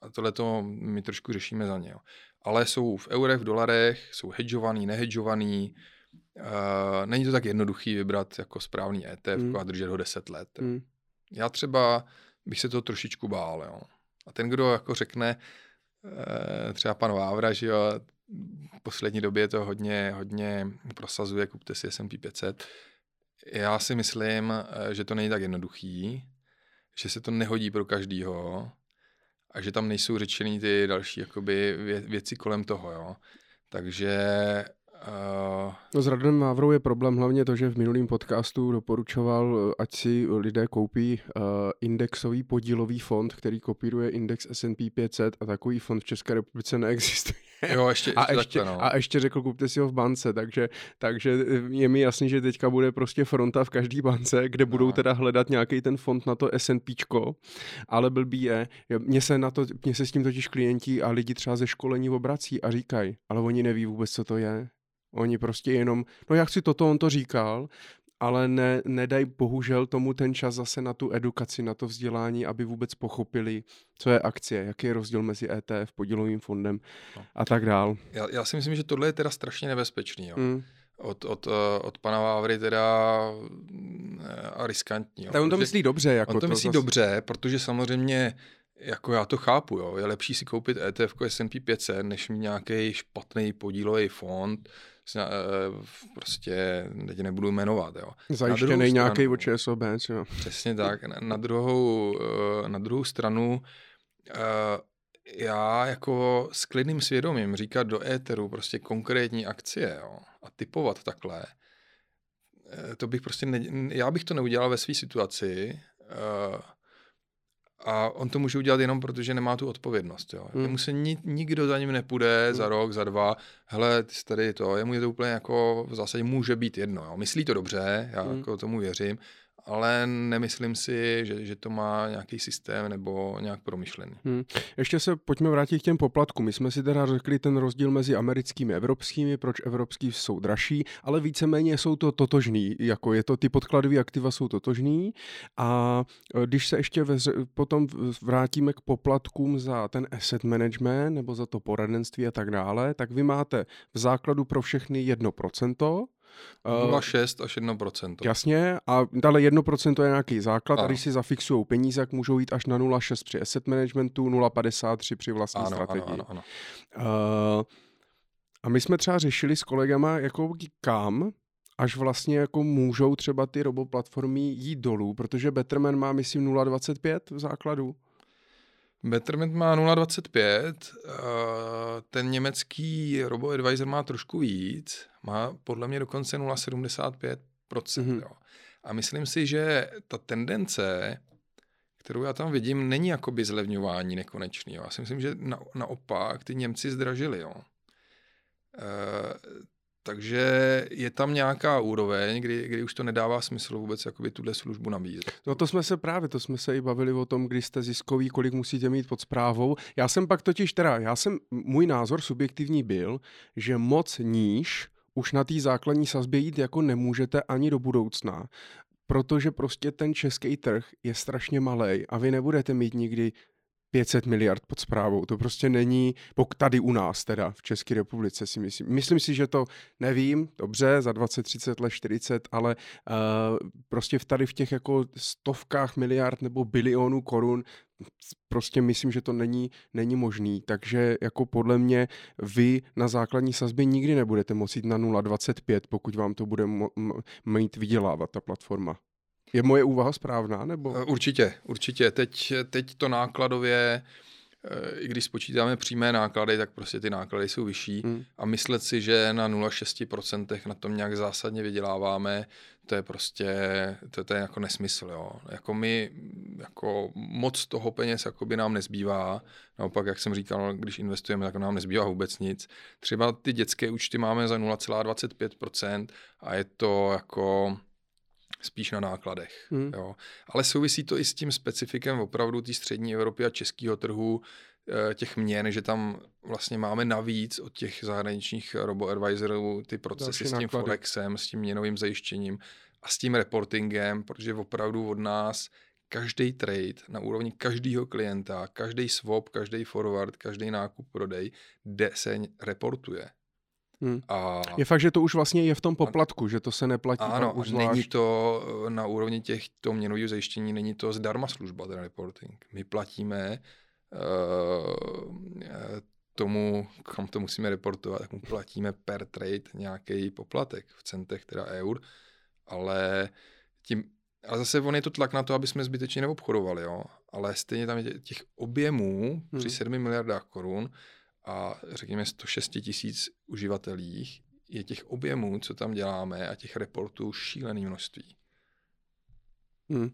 B: a tohle to my trošku řešíme za ně. Jo. Ale jsou v eurech, v dolarech, jsou hedžovaný, nehedžovaný, Uh, není to tak jednoduchý vybrat jako správný ETF mm. a držet ho 10 let. Mm. Já třeba bych se to trošičku bál. Jo. A ten, kdo jako řekne, uh, třeba pan Vávra, že jo, v poslední době to hodně, hodně prosazuje, kupte si S&P 500. Já si myslím, eh, že to není tak jednoduchý, že se to nehodí pro každýho a že tam nejsou řečený ty další jakoby věci kolem toho. Jo. Takže
A: Uh... No s Radem Mávrou je problém hlavně to, že v minulém podcastu doporučoval, ať si lidé koupí uh, indexový podílový fond, který kopíruje index S&P 500 a takový fond v České republice neexistuje.
B: Jo, ještě,
A: a,
B: ještě,
A: takhle, no. a ještě řekl, kupte si ho v bance, takže, takže je mi jasný, že teďka bude prostě fronta v každé bance, kde budou no. teda hledat nějaký ten fond na to S&P, ale blbý je, mně se, na to, mně se s tím totiž klienti a lidi třeba ze školení obrací a říkají, ale oni neví vůbec, co to je. Oni prostě jenom, no já chci toto, on to říkal, ale ne, nedají bohužel tomu ten čas zase na tu edukaci, na to vzdělání, aby vůbec pochopili, co je akcie, jaký je rozdíl mezi ETF, podílovým fondem no. a tak dál.
B: Já, já si myslím, že tohle je teda strašně nebezpečný. Jo. Mm. Od, od, eh, od pana Vávry teda eh, a riskantní. Jo.
A: Tak on to myslí dobře. Jako
B: on to,
A: to
B: myslí zase... dobře, protože samozřejmě jako já to chápu, jo. je lepší si koupit ETF S&P 500, než mít nějaký špatný podílový fond, prostě teď nebudu jmenovat. Jo.
A: Zajištěný nějaký od ČSOB. Jo.
B: Přesně tak. Na, na, druhou, eh, na druhou stranu eh, já jako s klidným svědomím říkat do éteru prostě konkrétní akcie jo, a typovat takhle, to bych prostě, ne, já bych to neudělal ve své situaci, a on to může udělat jenom proto, že nemá tu odpovědnost. Jo. Hmm. Jemu se ni, nikdo za ním nepůjde hmm. za rok, za dva. Hele, ty jsi tady to. Jemu je to úplně jako v zásadě může být jedno. Jo. Myslí to dobře, já hmm. jako tomu věřím, ale nemyslím si, že, že to má nějaký systém nebo nějak promyšlený. Hmm.
A: Ještě se pojďme vrátit k těm poplatkům. My jsme si teda řekli ten rozdíl mezi americkými a evropskými, proč evropský jsou dražší, ale víceméně jsou to totožný, jako je to, ty podkladové aktiva jsou totožný a e, když se ještě ve, potom vrátíme k poplatkům za ten asset management nebo za to poradenství a tak dále, tak vy máte v základu pro všechny 1%,
B: 0,6 až 1%.
A: Jasně, a dále 1% je nějaký základ, ano. a když si zafixují peníze, tak můžou jít až na 0,6 při asset managementu, 0,53 při vlastní ano, strategii. Ano, ano, ano. Uh, a my jsme třeba řešili s kolegama, jako kam až vlastně jako můžou třeba ty roboplatformy jít dolů, protože Betterman má, myslím, 0,25 v základu.
B: Betterment má 0,25, ten německý RoboAdvisor má trošku víc, má podle mě dokonce 0,75%. Mm-hmm. Jo. A myslím si, že ta tendence, kterou já tam vidím, není jakoby zlevňování nekonečný. Jo. Já si myslím, že na, naopak ty Němci zdražili. Jo. E, takže je tam nějaká úroveň, kdy, kdy už to nedává smysl vůbec jakoby tuhle službu nabízet.
A: No to jsme se právě, to jsme se i bavili o tom, kdy jste ziskový, kolik musíte mít pod zprávou. Já jsem pak totiž teda, já jsem, můj názor subjektivní byl, že moc níž už na té základní sazbě jít jako nemůžete ani do budoucna, protože prostě ten český trh je strašně malý a vy nebudete mít nikdy 500 miliard pod zprávou. To prostě není, pokud tady u nás teda v České republice si myslím. Myslím si, že to nevím, dobře, za 20, 30 let, 40, ale uh, prostě v tady v těch jako stovkách miliard nebo bilionů korun prostě myslím, že to není, není možný, takže jako podle mě vy na základní sazbě nikdy nebudete moci jít na 0,25, pokud vám to bude mít vydělávat ta platforma. Je moje úvaha správná? nebo?
B: Eh, určitě, určitě. Teď, teď to nákladově, eh, i když spočítáme přímé náklady, tak prostě ty náklady jsou vyšší hmm. a myslet si, že na 0,6% na tom nějak zásadně vyděláváme, to je prostě, to, to je jako nesmysl, jo. Jako my, jako moc toho peněz jako by nám nezbývá, naopak, jak jsem říkal, když investujeme, tak nám nezbývá vůbec nic. Třeba ty dětské účty máme za 0,25% a je to jako spíš na nákladech. Hmm. Jo. Ale souvisí to i s tím specifikem opravdu té střední Evropy a českého trhu, eh, těch měn, že tam vlastně máme navíc od těch zahraničních robo-advisorů ty procesy Další s tím náklady. Forexem, s tím měnovým zajištěním a s tím reportingem, protože opravdu od nás každý trade na úrovni každého klienta, každý swap, každý forward, každý nákup, prodej, kde se reportuje.
A: Hmm. A... Je fakt, že to už vlastně je v tom poplatku, že to se neplatí.
B: Ano, už není to eh, na úrovni těch to měnového zajištění, není to zdarma služba, ten reporting. My platíme uh, tomu, kam to musíme reportovat, tak mu platíme per trade nějaký poplatek v centech, teda eur, ale tím, ale zase on je to tlak na to, aby jsme zbytečně neobchodovali, jo. Ale stejně tam je těch objemů hmm. při 7 miliardách korun, a řekněme 106 tisíc uživatelích je těch objemů, co tam děláme a těch reportů šílený množství.
A: Hmm.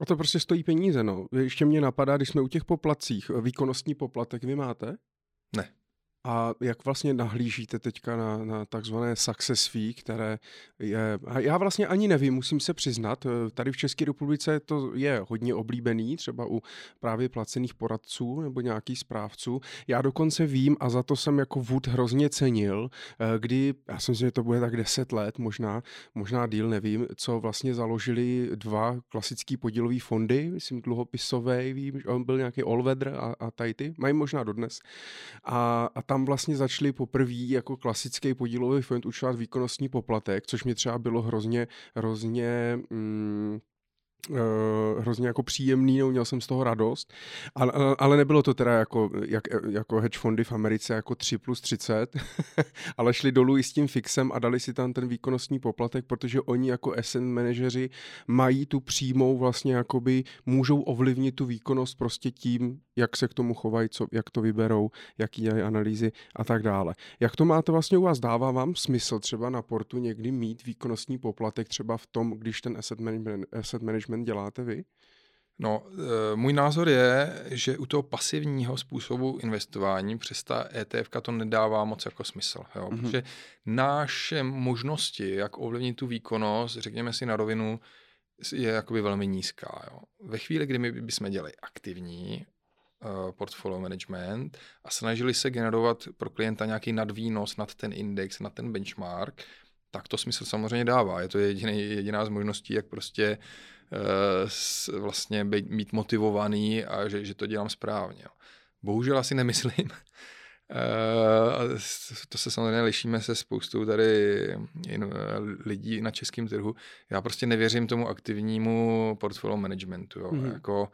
A: A to prostě stojí peníze, no. Ještě mě napadá, když jsme u těch poplacích, výkonnostní poplatek vy máte?
B: Ne.
A: A jak vlastně nahlížíte teďka na, na takzvané success fee, které je, já vlastně ani nevím, musím se přiznat, eh, tady v České republice to je hodně oblíbený, třeba u právě placených poradců nebo nějakých správců. Já dokonce vím, a za to jsem jako Wood hrozně cenil, eh, kdy, já si myslím, že to bude tak 10 let, možná, možná díl, nevím, co vlastně založili dva klasický podílový fondy, myslím dluhopisové, vím, že on byl nějaký Allweather a, a Tajty, mají možná dodnes. A, a tam vlastně začali poprvé jako klasický podílový fond učovat výkonnostní poplatek, což mi třeba bylo hrozně, hrozně mm, Uh, hrozně jako příjemný, no, měl jsem z toho radost, ale, ale nebylo to teda jako, jak, jako hedge fondy v Americe jako 3 plus 30, ale šli dolů i s tím fixem a dali si tam ten výkonnostní poplatek, protože oni jako asset manažeři mají tu přímou vlastně jakoby, můžou ovlivnit tu výkonnost prostě tím, jak se k tomu chovají, co, jak to vyberou, jaký dělají analýzy a tak dále. Jak to máte vlastně u vás? Dává vám smysl třeba na portu někdy mít výkonnostní poplatek třeba v tom, když ten asset management, asset management děláte vy?
B: No, e, můj názor je, že u toho pasivního způsobu investování přes ta ETF to nedává moc jako smysl. Jo? Mm-hmm. Protože naše možnosti, jak ovlivnit tu výkonnost, řekněme si na rovinu, je jakoby velmi nízká. Jo? Ve chvíli, kdy my bychom dělali aktivní uh, portfolio management a snažili se generovat pro klienta nějaký nadvýnos nad ten index, nad ten benchmark, tak to smysl samozřejmě dává. Je to jediný, jediná z možností, jak prostě uh, vlastně být, mít motivovaný a že, že to dělám správně. Bohužel asi nemyslím, Uh, to se samozřejmě lišíme se spoustou tady lidí na českém trhu. Já prostě nevěřím tomu aktivnímu portfolio managementu. Jo. Mm-hmm. Jako,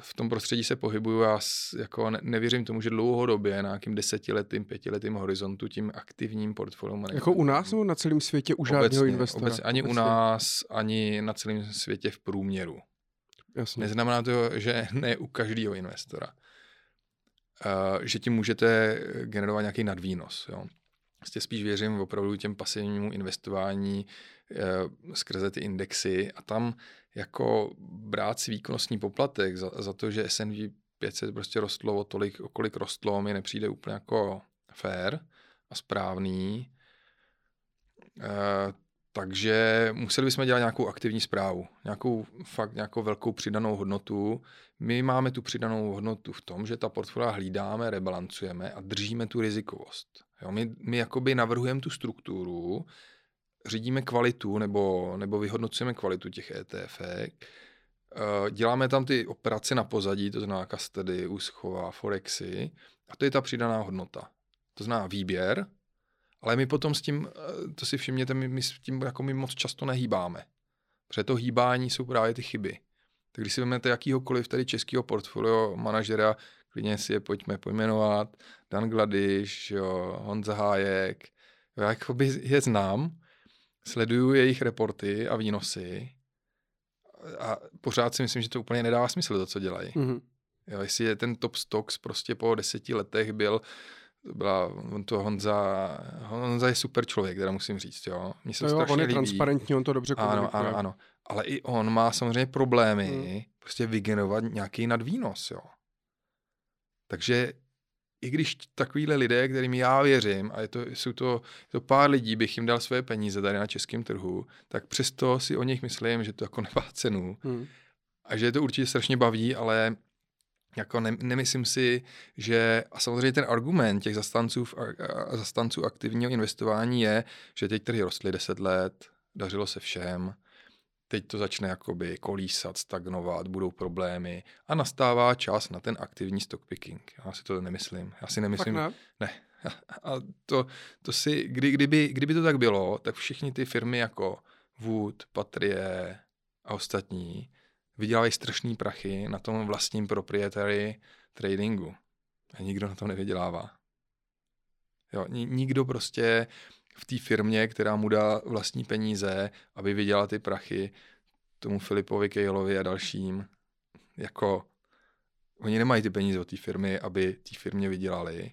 B: v tom prostředí se pohybuju a jako nevěřím tomu, že dlouhodobě na nějakým desetiletým, pětiletým horizontu tím aktivním portfolio
A: Jako u nás nebo na celém světě u žádného investora?
B: Obecně, ani obecně. u nás, ani na celém světě v průměru.
A: Jasně.
B: Neznamená to, že ne u každého investora. Uh, že tím můžete generovat nějaký nadvýnos. Jo. Vlastně spíš věřím opravdu těm pasivnímu investování skrze ty indexy a tam jako brát si výkonnostní poplatek za, za to, že S&P 500 prostě rostlo o tolik, o kolik rostlo, mi nepřijde úplně jako fair a správný. Uh, takže museli bychom dělat nějakou aktivní zprávu, nějakou fakt nějakou velkou přidanou hodnotu. My máme tu přidanou hodnotu v tom, že ta portfolia hlídáme, rebalancujeme a držíme tu rizikovost. Jo, my, my jakoby navrhujeme tu strukturu, řídíme kvalitu nebo, nebo vyhodnocujeme kvalitu těch ETF, eh, děláme tam ty operace na pozadí, to znamená custody, úschova, forexy a to je ta přidaná hodnota. To znamená výběr, ale my potom s tím, eh, to si všimněte, my, my s tím jako my moc často nehýbáme. Protože to hýbání jsou právě ty chyby. Tak když si vezmete jakýhokoliv tady českého portfolio manažera, klidně si je pojďme pojmenovat, Dan Gladiš, jo, Honza Hájek, jo, jakoby je znám, sleduju jejich reporty a výnosy a pořád si myslím, že to úplně nedává smysl to, co dělají. Mm-hmm. Jo, jestli je ten top stocks prostě po deseti letech byl to byla, on to Honza, Honza je super člověk, teda musím říct, jo.
A: Mně se to jo, on je líbí. transparentní, on to dobře
B: komunikuje. Ano, ano, ano. Ale i on má samozřejmě problémy hmm. prostě vygenerovat nějaký nadvýnos, jo. Takže i když takovýhle lidé, kterým já věřím, a je to, jsou to, je to pár lidí, bych jim dal své peníze tady na českém trhu, tak přesto si o nich myslím, že to jako nemá cenu. Hmm. A že je to určitě strašně baví, ale jako ne, nemyslím si, že, a samozřejmě ten argument těch zastanců, zastanců aktivního investování je, že teď trhy rostly 10 let, dařilo se všem, teď to začne jakoby kolísat, stagnovat, budou problémy a nastává čas na ten aktivní stock picking. Já si to nemyslím. Já si nemyslím.
A: ne?
B: ne. A to, to si, kdy, kdyby, kdyby to tak bylo, tak všichni ty firmy jako Wood, Patrie a ostatní vydělávají strašný prachy na tom vlastním proprietary tradingu. A nikdo na tom nevydělává. Jo, nikdo prostě v té firmě, která mu dá vlastní peníze, aby vydělal ty prachy tomu Filipovi Kejlovi a dalším, jako oni nemají ty peníze od té firmy, aby té firmě vydělali.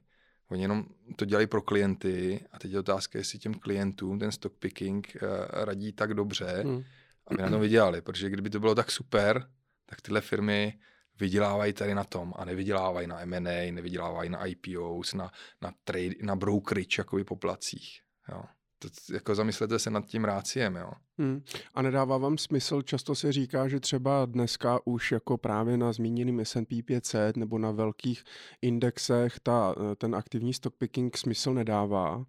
B: Oni jenom to dělají pro klienty a teď je otázka, jestli těm klientům ten stock picking uh, radí tak dobře, hmm aby na tom vydělali, protože kdyby to bylo tak super, tak tyhle firmy vydělávají tady na tom a nevydělávají na M&A, nevydělávají na IPOs, na, na, trade, na brokerage jakoby poplacích. Jo to, jako zamyslete se nad tím ráciem, jo.
A: Hmm. A nedává vám smysl, často se říká, že třeba dneska už jako právě na zmíněným S&P 500 nebo na velkých indexech ta, ten aktivní stock picking smysl nedává,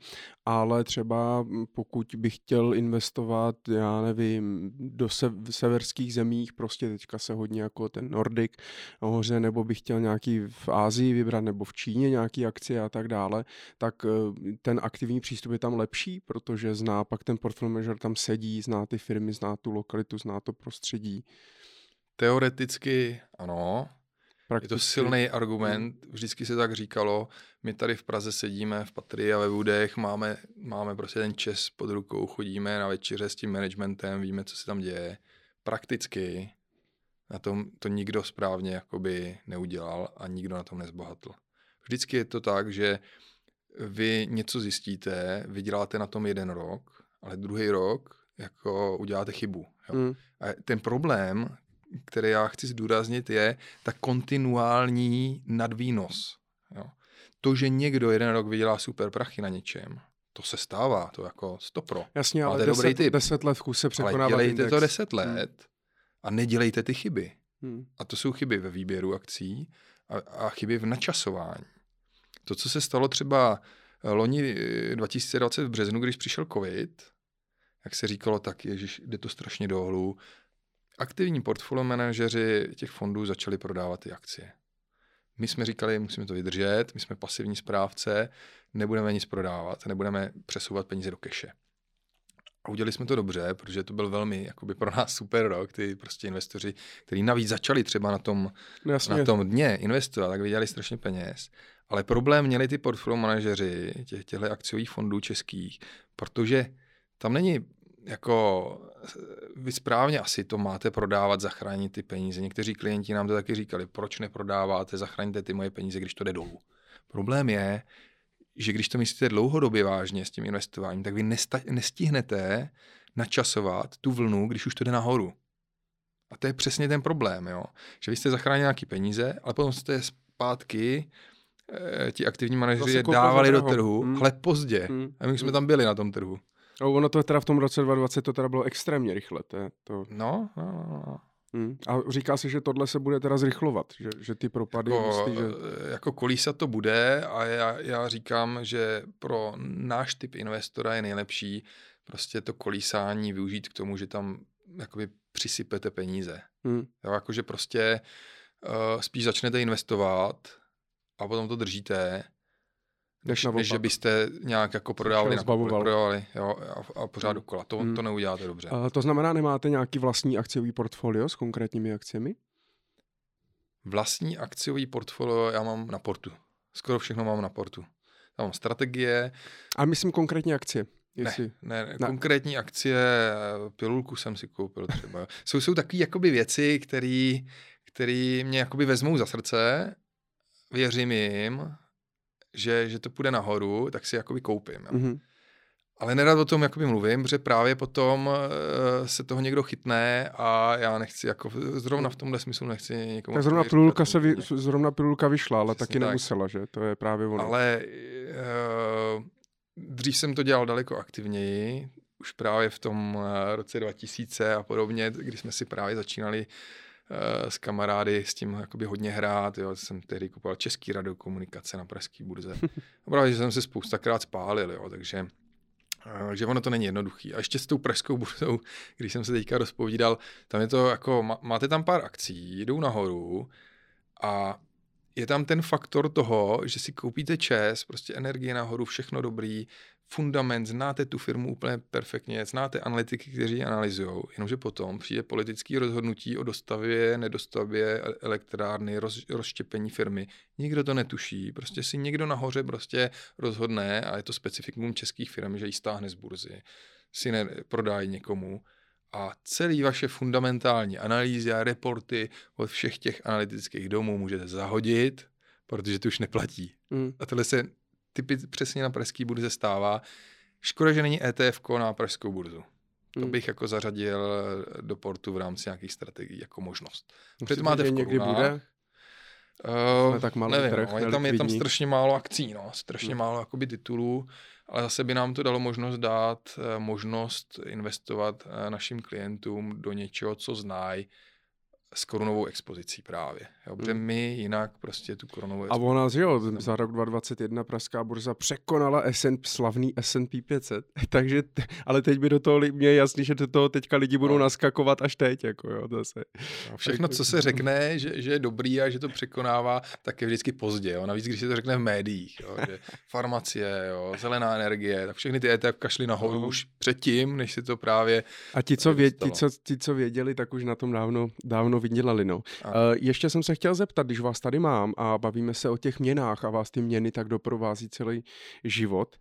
A: ale třeba pokud bych chtěl investovat, já nevím, do se, severských zemích, prostě teďka se hodně jako ten Nordic hoře, nebo bych chtěl nějaký v Ázii vybrat, nebo v Číně nějaký akcie a tak dále, tak eh, ten aktivní přístup je tam lepší, protože zná pak ten portfolio manager tam sedí, zná ty firmy, zná tu lokalitu, zná to prostředí.
B: Teoreticky ano, Prakticky. Je to silný argument, vždycky se tak říkalo, my tady v Praze sedíme v Patrii a ve Vůdech, máme, máme prostě ten čes pod rukou, chodíme na večeře s tím managementem, víme, co se tam děje. Prakticky na tom to nikdo správně jakoby neudělal a nikdo na tom nezbohatl. Vždycky je to tak, že vy něco zjistíte, vyděláte na tom jeden rok, ale druhý rok jako uděláte chybu. Jo. Mm. A ten problém, který já chci zdůraznit, je ta kontinuální nadvýnos. Jo. To, že někdo jeden rok vydělá super prachy na něčem, to se stává, to jako stopro.
A: Jasně, ale, ale deset, dobrý typ. deset let v kuse překonává
B: Ale dělejte index. to deset hmm. let hmm. a nedělejte ty chyby. Hmm. A to jsou chyby ve výběru akcí a, a chyby v načasování. To, co se stalo třeba loni 2020 eh, v březnu, když přišel covid, jak se říkalo, tak ježiš, jde to strašně dolů. Aktivní portfolio manažeři těch fondů začali prodávat ty akcie. My jsme říkali, musíme to vydržet, my jsme pasivní správce, nebudeme nic prodávat, nebudeme přesouvat peníze do keše. A udělali jsme to dobře, protože to byl velmi jakoby pro nás super rok, ty prostě investoři, kteří navíc začali třeba na tom, Jasně. na tom dně investovat, tak vydělali strašně peněz. Ale problém měli ty portfolio manažeři těch, těchto akciových fondů českých, protože tam není jako vy správně asi to máte prodávat, zachránit ty peníze. Někteří klienti nám to taky říkali, proč neprodáváte, zachraňte ty moje peníze, když to jde dolů. Problém je, že když to myslíte dlouhodobě vážně s tím investováním, tak vy nesta- nestihnete načasovat tu vlnu, když už to jde nahoru. A to je přesně ten problém, jo? že vy jste zachránili nějaké peníze, ale potom jste zpátky e, ti aktivní manažeři je dávali do trhu, hmm. ale pozdě. Hmm. A my jsme hmm. tam byli na tom trhu.
A: No, ono to teda v tom roce 2020 to teda bylo extrémně rychle. To je to...
B: No, no, no.
A: Hmm. A říká se, že tohle se bude teda zrychlovat, že, že ty propady...
B: Jako,
A: myslí, že...
B: jako kolísa to bude a já, já říkám, že pro náš typ investora je nejlepší prostě to kolísání využít k tomu, že tam jakoby přisypete peníze. Hmm. Jo, jakože prostě uh, spíš začnete investovat a potom to držíte, než, než že byste nějak jako prodávali, na prodávali jo, a, a pořád hmm. dokola. To, hmm. to neuděláte dobře.
A: A to znamená, nemáte nějaký vlastní akciový portfolio s konkrétními akciemi?
B: Vlastní akciový portfolio já mám na portu. Skoro všechno mám na portu. Já mám strategie.
A: A myslím konkrétně akcie.
B: Jestli... Ne, ne, ne, konkrétní akcie, pilulku jsem si koupil třeba. jsou, jsou takové jakoby věci, které mě jakoby vezmou za srdce, věřím jim, že, že to půjde nahoru, tak si jakoby koupím. Jo. Mm-hmm. Ale nerad o tom jakoby mluvím, protože právě potom uh, se toho někdo chytne a já nechci, jako zrovna v tomhle smyslu nechci někomu...
A: Tak zrovna pilulka, se vy, zrovna pilulka vyšla, ale Přesně taky tak. nemusela, že? To je právě ono.
B: Ale uh, dřív jsem to dělal daleko aktivněji, už právě v tom uh, roce 2000 a podobně, kdy jsme si právě začínali uh, s kamarády s tím jakoby hodně hrát. Jo. Jsem tehdy kupoval český radiokomunikace na pražské burze. A právě, že jsem se spoustakrát spálil, jo, takže uh, že ono to není jednoduchý. A ještě s tou pražskou burzou, když jsem se teďka rozpovídal, tam je to jako, máte tam pár akcí, jdou nahoru a je tam ten faktor toho, že si koupíte čes, prostě energie nahoru, všechno dobrý, fundament, znáte tu firmu úplně perfektně, znáte analytiky, kteří ji analyzují, jenomže potom přijde politické rozhodnutí o dostavě, nedostavě elektrárny, roz, rozštěpení firmy. Nikdo to netuší, prostě si někdo nahoře prostě rozhodne a je to specifikum českých firm, že ji stáhne z burzy, si ne, prodají někomu a celý vaše fundamentální analýzy a reporty od všech těch analytických domů můžete zahodit, protože to už neplatí. Mm. A tohle se typy přesně na pražské burze stává. Škoda, že není ETF na pražskou burzu. To mm. bych jako zařadil do portu v rámci nějakých strategií jako možnost.
A: Protože to máte v někdy bude?
B: Uh, tak malý nevím, trh, no, je, tam, je tam strašně málo akcí, no, strašně mm. málo jakoby titulů ale zase by nám to dalo možnost dát eh, možnost investovat eh, našim klientům do něčeho, co znají, s korunovou expozicí právě. Jo, protože hmm. my jinak prostě tu korunovou
A: A ona, že jo, za rok 2021 Pražská burza překonala SN, slavný S&P 500, takže, ale teď by do toho, mě je jasný, že do toho teďka lidi budou no. naskakovat až teď, jako jo, zase.
B: No, všechno, co se řekne, že, že je dobrý a že to překonává, tak je vždycky pozdě, jo. Navíc, když se to řekne v médiích, jo, že farmacie, jo, zelená energie, tak všechny ty ETF kašly nahoru no. už předtím, než si to právě
A: A ti, co, vě, ti, co, ti, co věděli, tak už na tom dávno, dávno vydělali. No. Uh, ještě jsem se chtěl zeptat, když vás tady mám a bavíme se o těch měnách a vás ty měny tak doprovází celý život.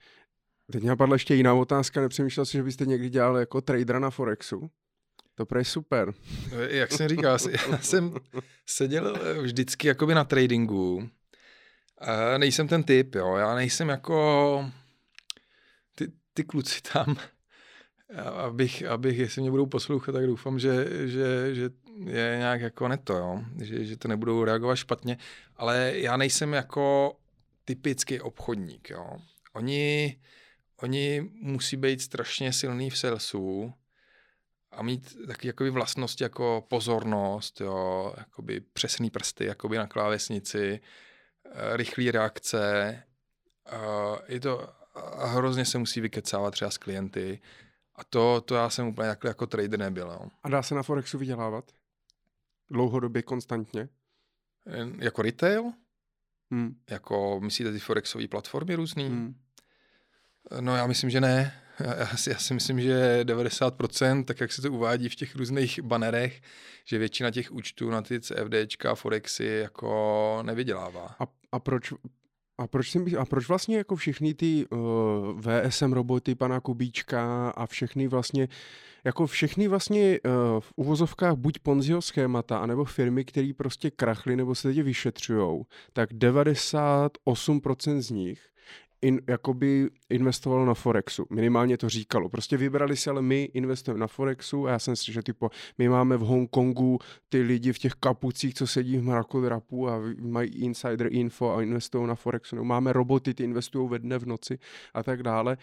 A: Teď mě padla ještě jiná otázka, nepřemýšlel si, že byste někdy dělal jako tradera na Forexu? To je super.
B: Jak jsem říkal, já jsem seděl vždycky jakoby na tradingu. A nejsem ten typ, jo. Já nejsem jako ty, ty kluci tam, abych, abych, jestli mě budou poslouchat, tak doufám, že, že, že je nějak jako neto, jo? Že, že to nebudou reagovat špatně, ale já nejsem jako typický obchodník. Jo? Oni, oni musí být strašně silný v salesu a mít taky jakoby vlastnosti jako pozornost, jo? Jakoby přesný prsty jakoby na klávesnici, eh, rychlé reakce. Je to, a hrozně se musí vykecávat třeba s klienty. A to, to já jsem úplně jako, jako trader nebyl. Jo.
A: A dá se na Forexu vydělávat? Dlouhodobě, konstantně?
B: Jako retail? Hmm. Jako, myslíte ty forexové platformy různý? Hmm. No já myslím, že ne. Já si, já si myslím, že 90%, tak jak se to uvádí v těch různých banerech, že většina těch účtů na ty CFDčka a Forexy jako nevydělává.
A: A, a proč, A proč, jsem, a proč vlastně jako všechny ty uh, VSM roboty pana Kubíčka a všechny vlastně, jako všechny vlastně uh, v uvozovkách buď Ponziho schémata, anebo firmy, které prostě krachly nebo se teď vyšetřujou, tak 98% z nich in, jakoby investovalo na Forexu. Minimálně to říkalo. Prostě vybrali si, ale my investujeme na Forexu a já jsem si, že typo, my máme v Hongkongu ty lidi v těch kapucích, co sedí v mrakodrapu a mají insider info a investují na Forexu. No, máme roboty, ty investují ve dne v noci a tak dále.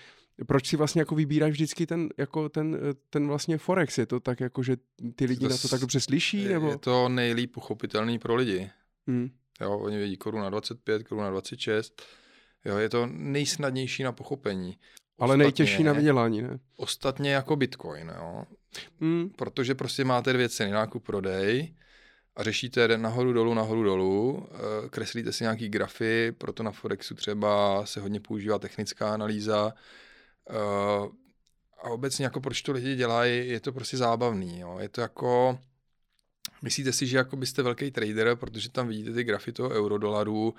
A: Proč si vlastně jako vybíráš vždycky ten, jako ten, ten vlastně Forex? Je to tak jako, že ty lidi to na to tak dobře slyší? Nebo?
B: Je to nejlíp pochopitelný pro lidi. Hmm. Jo, oni vědí koruna 25, koruna 26, Jo, je to nejsnadnější na pochopení.
A: Ale ostatně, nejtěžší na vydělání, ne?
B: Ostatně jako Bitcoin, jo. Hmm. Protože prostě máte dvě ceny, nákup, prodej a řešíte jeden nahoru, dolů, nahoru, dolů, eh, kreslíte si nějaký grafy, proto na Forexu třeba se hodně používá technická analýza eh, a obecně jako proč to lidi dělají, je to prostě zábavný, jo. Je to jako, myslíte si, že jako byste velký trader, protože tam vidíte ty grafy toho euro-dolaru,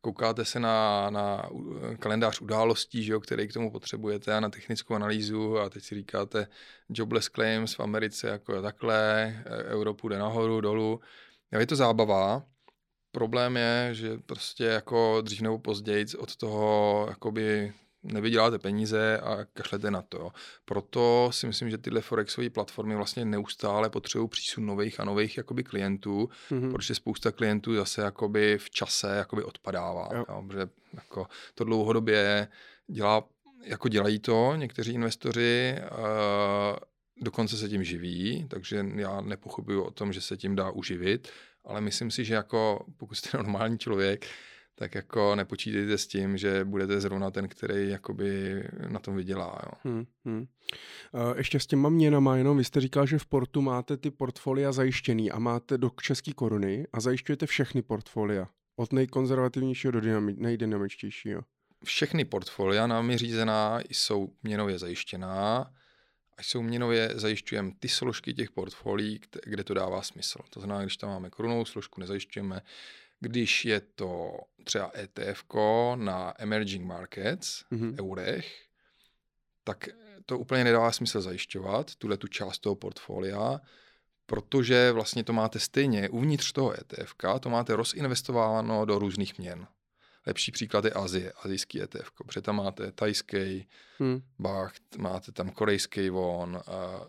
B: koukáte se na, na kalendář událostí, že jo, který k tomu potřebujete a na technickou analýzu a teď si říkáte jobless claims v Americe jako takhle, euro půjde nahoru, dolů. Je to zábava, problém je, že prostě jako dřív nebo později od toho jakoby nevyděláte peníze a kašlete na to. Jo. Proto si myslím, že tyhle forexové platformy vlastně neustále potřebují přísun nových a nových jakoby klientů, mm-hmm. protože spousta klientů zase jakoby v čase jakoby odpadává. Jo. Jo, protože jako to dlouhodobě dělá, jako dělají to někteří investoři, uh, dokonce se tím živí, takže já nepochybuju o tom, že se tím dá uživit, ale myslím si, že jako pokud jste normální člověk, tak jako nepočítejte s tím, že budete zrovna ten, který jakoby na tom vydělá. Jo. Hmm, hmm.
A: Ještě s těma měnama, jenom vy jste říkal, že v portu máte ty portfolia zajištěný a máte do české koruny a zajišťujete všechny portfolia. Od nejkonzervativnějšího do dynami- nejdynamičtějšího.
B: Všechny portfolia námi řízená jsou měnově zajištěná a jsou měnově zajišťujeme ty složky těch portfolií, kde to dává smysl. To znamená, když tam máme korunou složku, nezajišťujeme když je to třeba ETF na emerging markets, mm-hmm. eurech, tak to úplně nedává smysl zajišťovat, tuhle tu část toho portfolia, protože vlastně to máte stejně uvnitř toho ETF, to máte rozinvestováno do různých měn. Lepší příklad je Azie, azijský ETF, protože tam máte tajský hmm. baht, máte tam korejský won,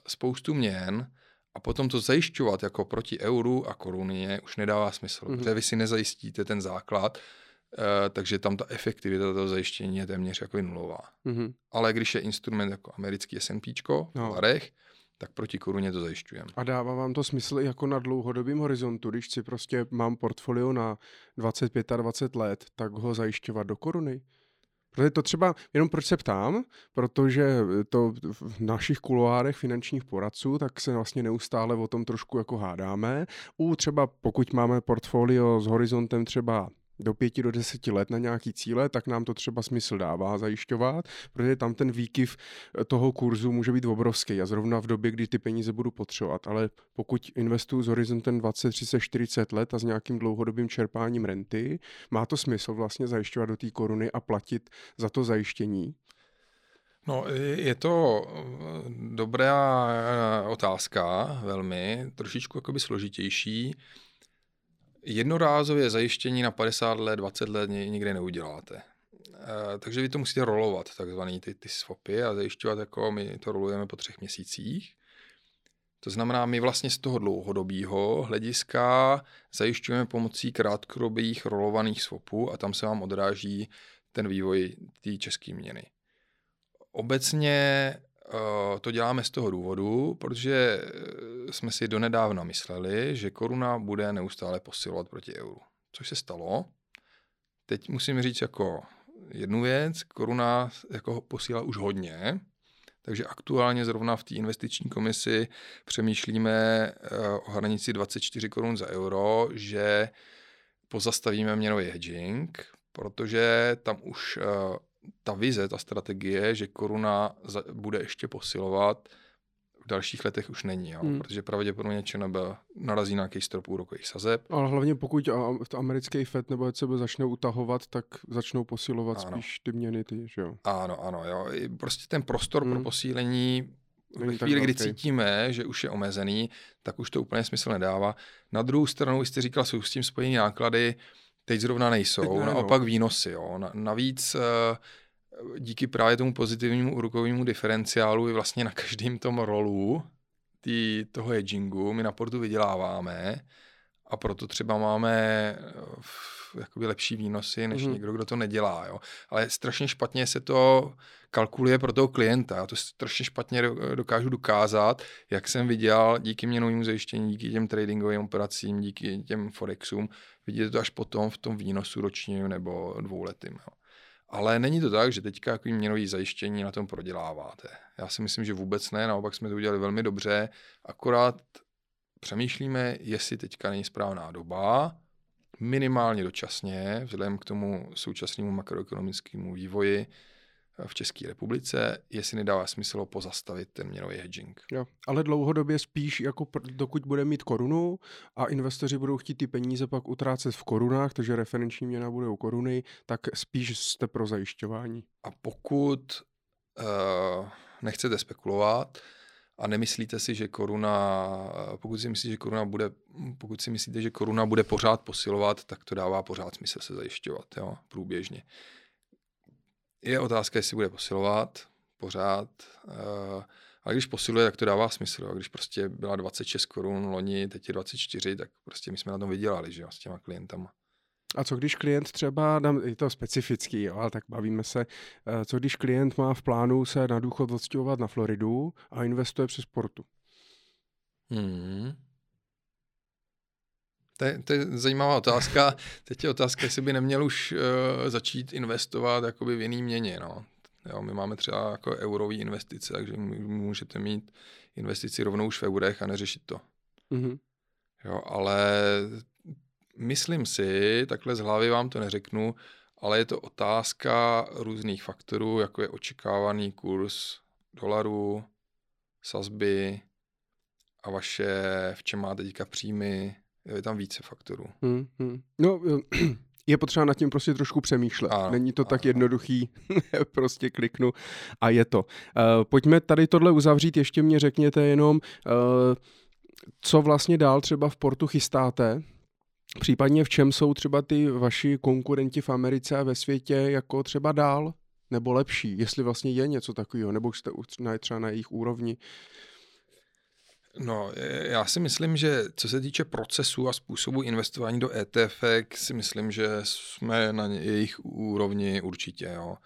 B: spoustu měn, a potom to zajišťovat jako proti euru a koruně už nedává smysl, mm-hmm. protože vy si nezajistíte ten základ, uh, takže tam ta efektivita toho zajištění je téměř jako nulová. Mm-hmm. Ale když je instrument jako americký S&P no. v tak proti koruně to zajišťujeme.
A: A dává vám to smysl jako na dlouhodobém horizontu, když si prostě mám portfolio na 25 a 20 let, tak ho zajišťovat do koruny? Protože to třeba, jenom proč se ptám, protože to v našich kuloárech finančních poradců, tak se vlastně neustále o tom trošku jako hádáme. U třeba pokud máme portfolio s horizontem třeba do pěti do deseti let na nějaký cíle, tak nám to třeba smysl dává zajišťovat, protože tam ten výkyv eh, toho kurzu může být obrovský a zrovna v době, kdy ty peníze budu potřebovat. Ale pokud investuju s horizontem 20, 30, 40 let a s nějakým dlouhodobým čerpáním renty, má to smysl vlastně zajišťovat do té koruny a platit za to zajištění?
B: No, je to eh, dobrá eh, otázka, velmi, trošičku jakoby složitější jednorázově zajištění na 50 let, 20 let nikdy neuděláte. E, takže vy to musíte rolovat, takzvaný ty, ty swapy a zajišťovat, jako my to rolujeme po třech měsících. To znamená, my vlastně z toho dlouhodobého hlediska zajišťujeme pomocí krátkodobých rolovaných swapů a tam se vám odráží ten vývoj té české měny. Obecně Eh, to děláme z toho důvodu, protože eh, jsme si donedávna mysleli, že koruna bude neustále posilovat proti euru. Což se stalo. Teď musím říct jako jednu věc, koruna jako posílá už hodně, takže aktuálně zrovna v té investiční komisi přemýšlíme eh, o hranici 24 korun za euro, že pozastavíme měnový hedging, protože tam už ta vize, ta strategie, že koruna bude ještě posilovat, v dalších letech už není, jo,
A: Hmm.
B: protože pravděpodobně ČNB narazí na nějaký strop úrokových sazeb.
A: Ale hlavně pokud to americký FED nebo ECB začne utahovat, tak začnou posilovat
B: Ano.
A: spíš ty měny, ty, že jo.
B: Ano, ano, jo. Prostě ten prostor pro
A: Hmm.
B: posílení ve chvíli, kdy cítíme, že už je omezený, tak už to úplně smysl nedává. Na druhou stranu, jste říkal, jsou s tím spojení náklady, teď zrovna nejsou,
A: Teď ne, no.
B: naopak výnosy. Jo. Na- Navíc eh, díky právě tomu pozitivnímu úrokovému diferenciálu i vlastně na každém tom rolu tý, toho hedgingu my na portu vyděláváme a proto třeba máme eh, jakoby lepší výnosy než
A: Mhm.
B: někdo, kdo to nedělá. Jo. Ale strašně špatně se to kalkuluje pro toho klienta. Já to strašně špatně do- dokážu dokázat, jak jsem viděl díky měnovému zajištění, díky těm tradingovým operacím, díky těm forexům. Vidíte to až potom v tom výnosu ročním nebo dvouletým. Jo. Ale není to tak, že teďka jako měnový zajištění na tom proděláváte. Já si myslím, že vůbec ne, naopak jsme to udělali velmi dobře, akorát přemýšlíme, jestli teďka není správná doba, minimálně dočasně, vzhledem k tomu současnému makroekonomickému vývoji v České republice, jestli nedává smysl ho pozastavit ten měnový hedging.
A: Jo. Ale dlouhodobě spíš, jako pr- dokud bude mít korunu a investoři budou chtít ty peníze pak utrácet v korunách, takže referenční měna budou koruny, tak spíš jste pro zajišťování.
B: A pokud uh, nechcete spekulovat a nemyslíte si, že koruna, eh, pokud si myslíte, že koruna bude, pokud si myslíte, že koruna bude pořád posilovat, tak to dává pořád smysl se zajišťovat, jo, průběžně. Je otázka, jestli bude posilovat pořád, uh, ale když posiluje, tak to dává smysl. Jo. Když prostě byla 26 korun loni, teď je 24, tak prostě my jsme na tom vydělali, že jo, s těma klientama.
A: A co když klient třeba, je to specifický, jo, ale tak bavíme se, eh, co když klient má v plánu se na důchod odstěhovat na Floridu a investuje přes portu?
B: Hmm. To je, to je zajímavá otázka. Teď je otázka, jestli by neměl už uh, začít investovat jakoby v jiný měně. No. Jo, my máme třeba jako eurový investice, takže můžete mít investici rovnou už v eurech a neřešit to.
A: Mhm.
B: Jo, ale myslím si, takhle z hlavy vám to neřeknu, ale je to otázka různých faktorů, jako je očekávaný kurz dolaru, sazby a vaše, v čem máte teďka příjmy, je tam více faktorů.
A: Hmm, hmm. No, je potřeba nad tím prostě trošku přemýšlet.
B: Ano,
A: Není to tak
B: ano.
A: jednoduchý, prostě kliknu a je to. Uh, pojďme tady tohle uzavřít, ještě mě řekněte jenom, uh, co vlastně dál třeba v portu chystáte, případně v čem jsou třeba ty vaši konkurenti v Americe a ve světě jako třeba dál, nebo lepší, jestli vlastně je něco takového, nebo jste třeba na jejich úrovni.
B: No, já si myslím, že co se týče procesu a způsobu investování do ETF, si myslím, že jsme na jejich úrovni určitě. Jo.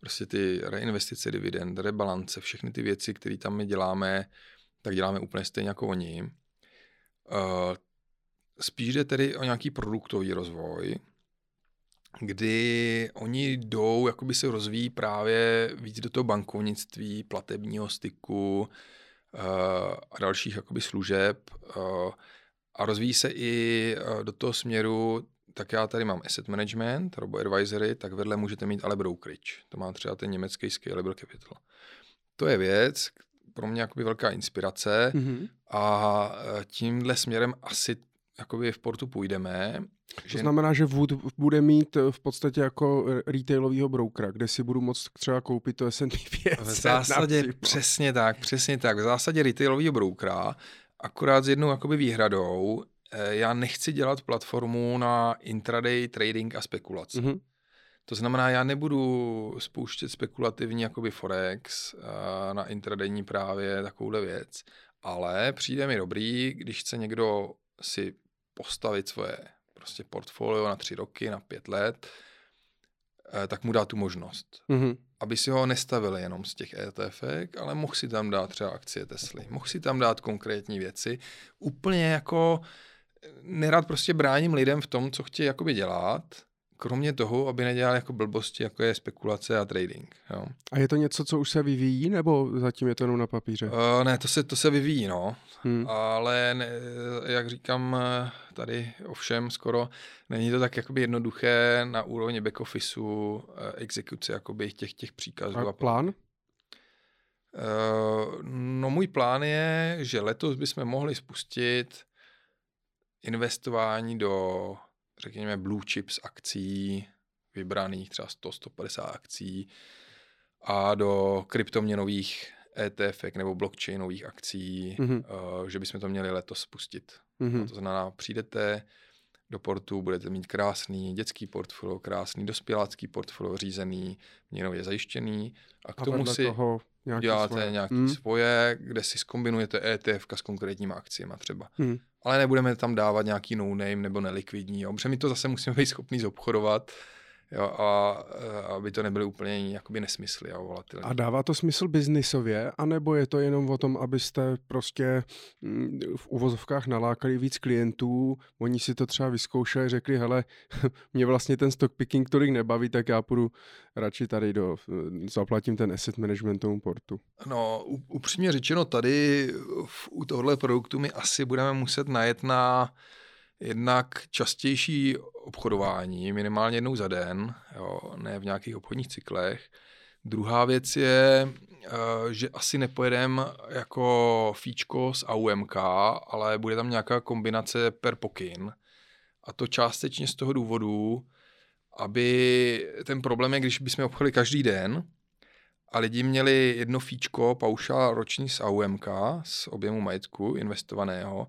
B: Prostě ty reinvestice dividend, rebalance, všechny ty věci, které tam my děláme, tak děláme úplně stejně jako oni. Uh, spíš jde tedy o nějaký produktový rozvoj, kdy oni jdou, jakoby se rozvíjí právě víc do toho bankovnictví, platebního styku, eh, a dalších jakoby služeb eh, a rozvíjí se i eh, do toho směru, tak já tady mám asset management, robo advisory, tak vedle můžete mít ale brokerage. To má třeba ten německý Scalable Capital. To je věc, pro mě jakoby velká inspirace
A: Mhm.
B: a eh, tímhle směrem asi jakoby v portu půjdeme.
A: To znamená, že Wood bude mít eh, v podstatě jako eh, retailového brokera, kde si budu moct třeba koupit to S&P 500.
B: V zásadě přesně tak, přesně tak. V zásadě retailového broukera, akorát s jednou jakoby výhradou, eh, já nechci dělat platformu na intraday trading a spekulace.
A: Mhm.
B: To znamená, já nebudu spouštět spekulativní jakoby forex na intradejní právě takovouhle věc, ale přijde mi dobrý, když chce někdo si postavit svoje prostě portfolio na tři roky, na pět let, eh, tak mu dá tu možnost
A: Mhm.
B: aby si ho nestavili jenom z těch ETF, ale mohl si tam dát třeba akcie Tesly, mohl si tam dát konkrétní věci. Úplně jako nerad prostě bráním lidem v tom, co chtějí jakoby dělat, kromě toho, aby nedělali jako blbosti, jako je spekulace a trading. Jo.
A: A je to něco, co už se vyvíjí, nebo zatím je to jenom na papíře?
B: Uh, ne, to se, to se vyvíjí, no.
A: Hmm.
B: Ale ne, jak říkám eh, tady ovšem skoro, není to tak jakoby jednoduché na úrovni back officeu, eh, exekuce jakoby těch, těch příkazů.
A: A
B: a
A: plán?
B: no můj plán je, že letos bychom mohli spustit investování do, řekněme, blue chips akcí, vybraných třeba 100-150 akcí a do kryptoměnových ETF nebo blockchainových akcí, mm-hmm. uh, že bychom to měli letos spustit. Mm-hmm. To znamená, přijdete do portu, budete mít krásný dětský portfolio, krásný dospělácký portfolio řízený, měnově zajištěný a k a tomu si toho nějaký děláte svoje. nějaké mm. svoje, kde si skombinujete ETF s konkrétníma akciemi třeba. Mm. Ale nebudeme tam dávat nějaký no-name nebo nelikvidní, jo, protože my to zase musíme být schopni zobchodovat Jo, a, a aby to nebyly úplně jakoby nesmysly a volatilní.
A: A dává to smysl biznisově, anebo je to jenom o tom, abyste prostě mm, v uvozovkách nalákali víc klientů, oni si to třeba vyzkoušeli, řekli, hele, mě vlastně ten stock picking tolik nebaví, tak já půjdu radši tady do, zaplatím ten asset management tomu portu.
B: No, upřímně řečeno, tady v, u tohle produktu my asi budeme muset najet na jednak častější obchodování, minimálně jednou za den, jo, ne v nějakých obchodních cyklech. Druhá věc je, eh, že asi nepojedeme jako fíčko z AUMK, ale bude tam nějaká kombinace per pokyn. A to částečně z toho důvodu, aby ten problém je, když bychom obchodili každý den a lidi měli jedno fíčko, paušál roční z AUMK, z objemu majetku investovaného,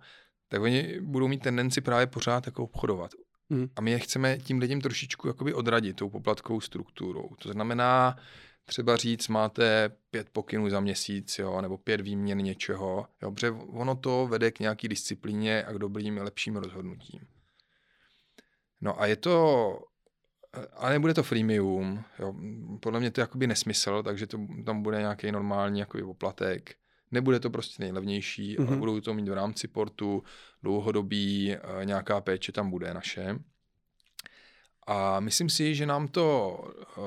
B: tak oni budou mít tendenci právě pořád jako obchodovat. Mm. A my je chceme tím lidem trošičku jakoby odradit tou poplatkovou strukturou. To znamená třeba říct, máte pět pokynů za měsíc, jo, nebo pět výměn něčeho, jo, protože ono to vede k nějaký disciplíně a k dobrým, lepším rozhodnutím. No a je to, a nebude to freemium, jo, podle mě to je jakoby nesmysl, takže to, tam bude nějaký normální jakoby poplatek. Nebude to prostě nejlevnější, mm-hmm. ale budou to mít v rámci portu dlouhodobí, eh, nějaká péče tam bude naše. A myslím si, že nám to uh,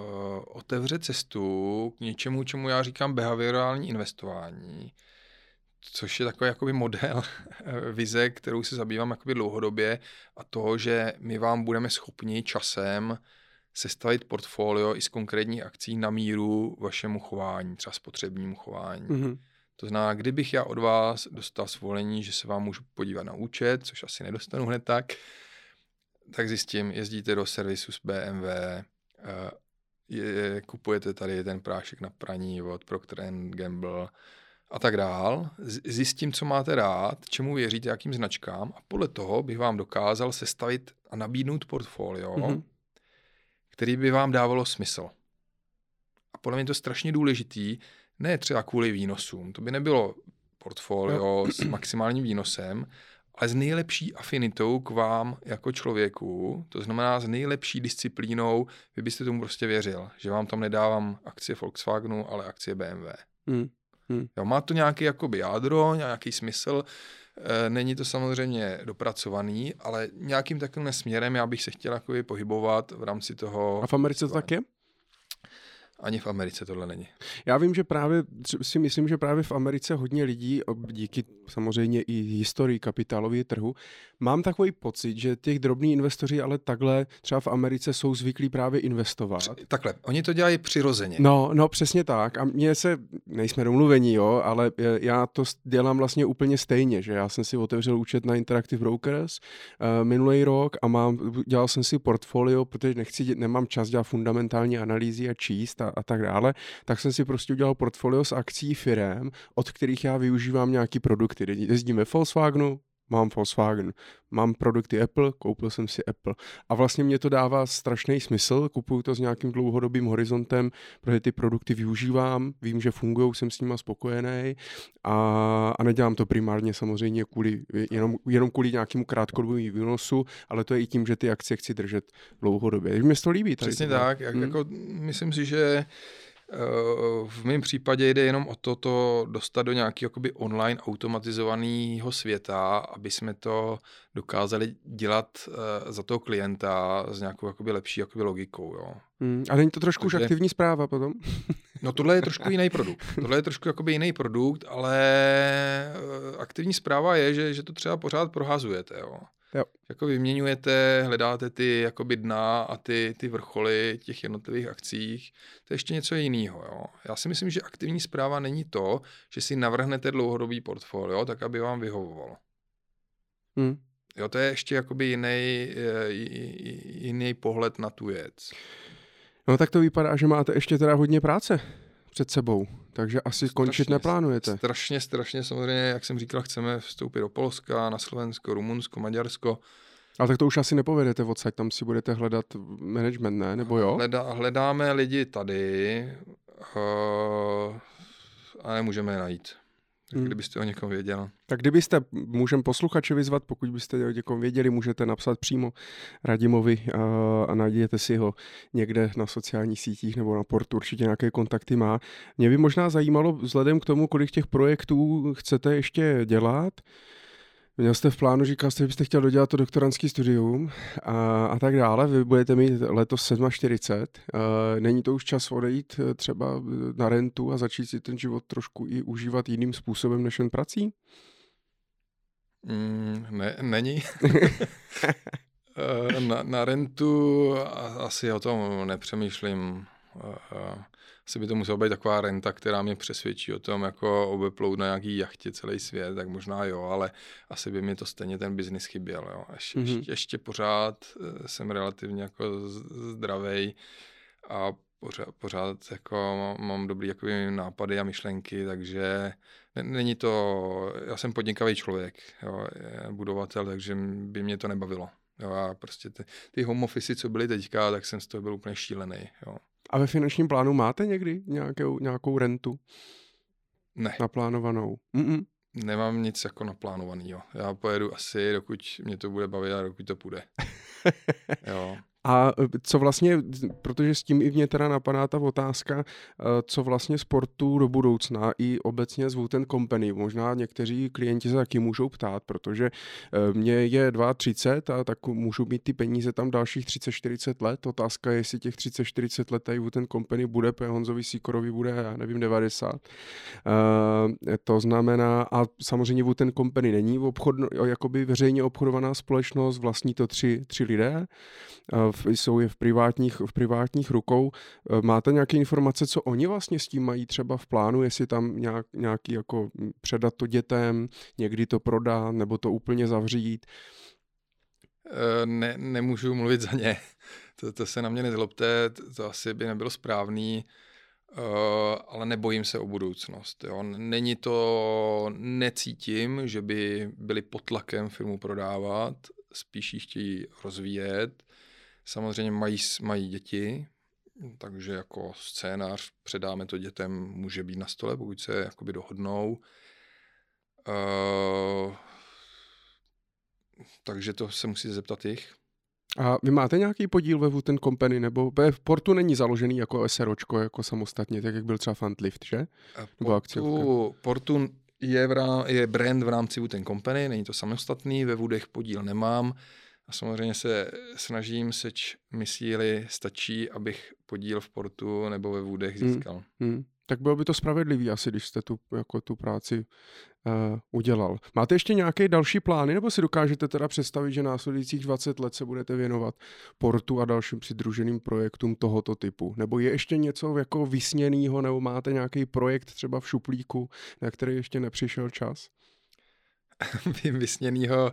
B: otevře cestu k něčemu, čemu já říkám behaviorální investování, což je takový jakoby model eh, vize, kterou se zabývám jakoby dlouhodobě a to, že my vám budeme schopni časem sestavit portfolio i z konkrétních akcí na míru vašemu chování, třeba spotřebnímu chování. Mm-hmm. To znamená, kdybych já od vás dostal svolení, že se vám můžu podívat na účet, což asi nedostanu hned tak, tak zjistím, jezdíte do servisu s BMW, eh, je, kupujete tady ten prášek na praní od Procter Gamble a tak dál. Zjistím, co máte rád, čemu věříte, jakým značkám a podle toho bych vám dokázal sestavit a nabídnout portfolio, mm-hmm. který by vám dávalo smysl. A podle mě to strašně důležitý, ne třeba kvůli výnosům, to by nebylo portfolio no. s maximálním výnosem, ale s nejlepší afinitou k vám jako člověku, to znamená s nejlepší disciplínou, vy byste tomu prostě věřil, že vám tam nedávám akcie Volkswagenu, ale akcie BMW. Hmm. Hmm. Jo, má to nějaký jakoby jádro, nějaký smysl, e, není to samozřejmě dopracovaný, ale nějakým takovým směrem já bych se chtěl jakoby pohybovat v rámci toho.
A: A v Americe to tak je?
B: Ani v Americe tohle není.
A: Já vím, že právě si myslím, že právě v Americe hodně lidí, díky samozřejmě i historii kapitálového trhu, mám takový pocit, že těch drobní investoři ale takhle třeba v Americe jsou zvyklí právě investovat.
B: Takhle, oni to dělají přirozeně.
A: No, no přesně tak. A mně se, nejsme domluvení, jo, ale já to dělám vlastně úplně stejně, že já jsem si otevřel účet na Interactive Brokers uh, minulý rok a mám, dělal jsem si portfolio, protože nechci, nemám čas dělat fundamentální analýzy a číst a, a tak dále, tak jsem si prostě udělal portfolio s akcí firem, od kterých já využívám nějaký produkty. Jezdíme Volkswagenu, mám Volkswagen, mám produkty Apple, koupil jsem si Apple. A vlastně mě to dává strašný smysl, kupuju to s nějakým dlouhodobým horizontem, protože ty produkty využívám, vím, že fungují, jsem s nimi spokojený a, a nedělám to primárně samozřejmě kvůli, jenom, jenom kvůli nějakému krátkodobému výnosu, ale to je i tím, že ty akcie chci držet dlouhodobě. Takže mě to líbí.
B: Tady Přesně tak, jak, hmm. jako, myslím si, že v mém případě jde jenom o to, to dostat do nějakého online automatizovaného světa, aby jsme to dokázali dělat uh, za toho klienta s nějakou jakoby lepší jakoby logikou. Jo.
A: Hmm, a není to trošku Takže, už aktivní zpráva potom?
B: no tohle je trošku jiný produkt. Tohle je trošku jakoby jiný produkt, ale uh, aktivní zpráva je, že, že to třeba pořád prohazujete. Jo.
A: Jo.
B: Jako vyměňujete, hledáte ty jakoby dna a ty, ty vrcholy těch jednotlivých akcích. To je ještě něco jiného. Jo. Já si myslím, že aktivní zpráva není to, že si navrhnete dlouhodobý portfolio, tak aby vám vyhovovalo.
A: Hmm.
B: Jo, to je ještě jakoby jiný, jiný pohled na tu věc.
A: No tak to vypadá, že máte ještě teda hodně práce před sebou, takže asi strašně, končit neplánujete.
B: Strašně, strašně, samozřejmě, jak jsem říkal, chceme vstoupit do Polska, na Slovensko, Rumunsko, Maďarsko.
A: Ale tak to už asi nepovedete odsaď, tam si budete hledat management, ne? Nebo jo?
B: Hleda, hledáme lidi tady uh, a nemůžeme je najít. Tak hmm. kdybyste o někom věděl.
A: Tak kdybyste, můžem posluchače vyzvat, pokud byste o někom věděli, můžete napsat přímo Radimovi a, a najděte si ho někde na sociálních sítích nebo na portu, určitě nějaké kontakty má. Mě by možná zajímalo, vzhledem k tomu, kolik těch projektů chcete ještě dělat, Měl jste v plánu, říkal jste, že byste chtěl dodělat to doktorantský studium a, a tak dále. Vy budete mít letos 47. Není to už čas odejít e, třeba na rentu a začít si ten život trošku i užívat jiným způsobem než jen prací?
B: Mm, ne, není. Na, na rentu asi o tom nepřemýšlím. Asi by to musela být taková renta, která mě přesvědčí o tom, jako obeplout na nějaký jachtě celý svět, tak možná jo, ale asi by mi to stejně ten biznis chyběl. Jo. Ještě, mm-hmm. ještě, ještě pořád eh, jsem relativně jako zdravý a pořád, pořád jako mám dobrý jako nápady a myšlenky, takže není to, já jsem podnikavý člověk, jo, budovatel, takže by mě to nebavilo. Jo, a prostě ty, ty home office, co byly teďka, tak jsem z toho byl úplně šílený. Jo.
A: A ve finančním plánu máte někdy nějakou, nějakou rentu?
B: Ne.
A: Naplánovanou? Mm-mm.
B: Nemám nic jako naplánovaného. Já pojedu asi, dokud mě to bude bavit a dokud to půjde. jo.
A: A e, co vlastně, protože s tím i mě teda napadá ta otázka, e, co vlastně sportu do budoucna i obecně zvou ten company. Možná někteří klienti se taky můžou ptát, protože e, mě je 32 a tak můžu mít ty peníze tam dalších 30-40 let. Otázka je, jestli těch 30-40 let tady ten company bude, protože Honzovi Sikorovi bude, já nevím, 90. To znamená, a samozřejmě ten company není obchodno, jakoby veřejně obchodovaná společnost, vlastní to tři, tři lidé jsou je v privátních, v privátních rukou. Eh, máte nějaké informace, co oni vlastně s tím mají třeba v plánu, jestli tam nějak, nějaký jako předat to dětem, někdy to prodat, nebo to úplně zavřít?
B: Eh, ne, nemůžu mluvit za ně. To, to se na mě nezlobte, to asi by nebylo správný, uh, ale nebojím se o budoucnost. Jo. Není to, necítím, že by byli pod tlakem firmu prodávat, spíš ji chtějí rozvíjet. Samozřejmě mají, mají děti, takže jako scénář předáme to dětem, může být na stole, pokud se jakoby dohodnou. Uh, takže to se musí zeptat jich.
A: A vy máte nějaký podíl ve Wooten Company, nebo v Portu není založený jako SROčko, jako samostatně, tak jak byl třeba Fantlift, že?
B: Portu, Portu je, v rám, je brand v rámci Wooten Company, není to samostatný, ve Woodech podíl nemám. A samozřejmě se snažím, seč mi síly stačí, abych podíl v portu nebo ve vůdech hmm, získal. Hmm,
A: hmm. Tak bylo by to spravedlivý asi, když jste tu, jako tu práci uh, udělal. Máte ještě nějaké další plány, nebo si dokážete teda představit, že následujících 20 let se budete věnovat portu a dalším přidruženým projektům tohoto typu? Nebo je ještě něco jako vysněného, nebo máte nějaký projekt třeba v šuplíku, na který ještě nepřišel čas?
B: vysněnýho.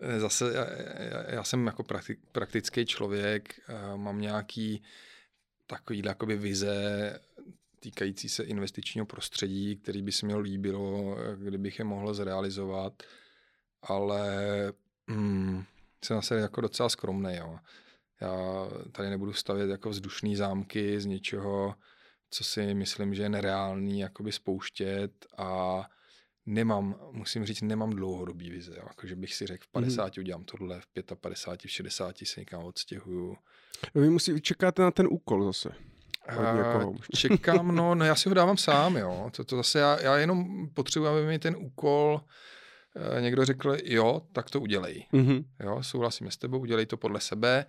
B: Eh, zase já, já, jsem jako praktik, praktický člověk, eh, mám nějaký takový jakoby vize týkající se investičního prostředí, který by se mi líbilo, eh, kdybych je mohl zrealizovat, ale hmm, jsem zase jako docela skromný. Jo. Já tady nebudu stavět jako vzdušné zámky z něčeho, co si myslím, že je nereálný jakoby spouštět a nemám, musím říct, nemám dlouhodobý vize. Jo. Jako, že bych si řekl, v 50 mm. udělám tohle, v 55, v 60 se někam odstěhuju.
A: Vy musí, čekáte na ten úkol zase.
B: Uh, čekám, no, no, já si ho dávám sám, jo. To, to zase já, já jenom potřebuji, aby mi ten úkol uh, někdo řekl, jo, tak to udělej. Mm-hmm. Jo, souhlasím s tebou, udělej to podle sebe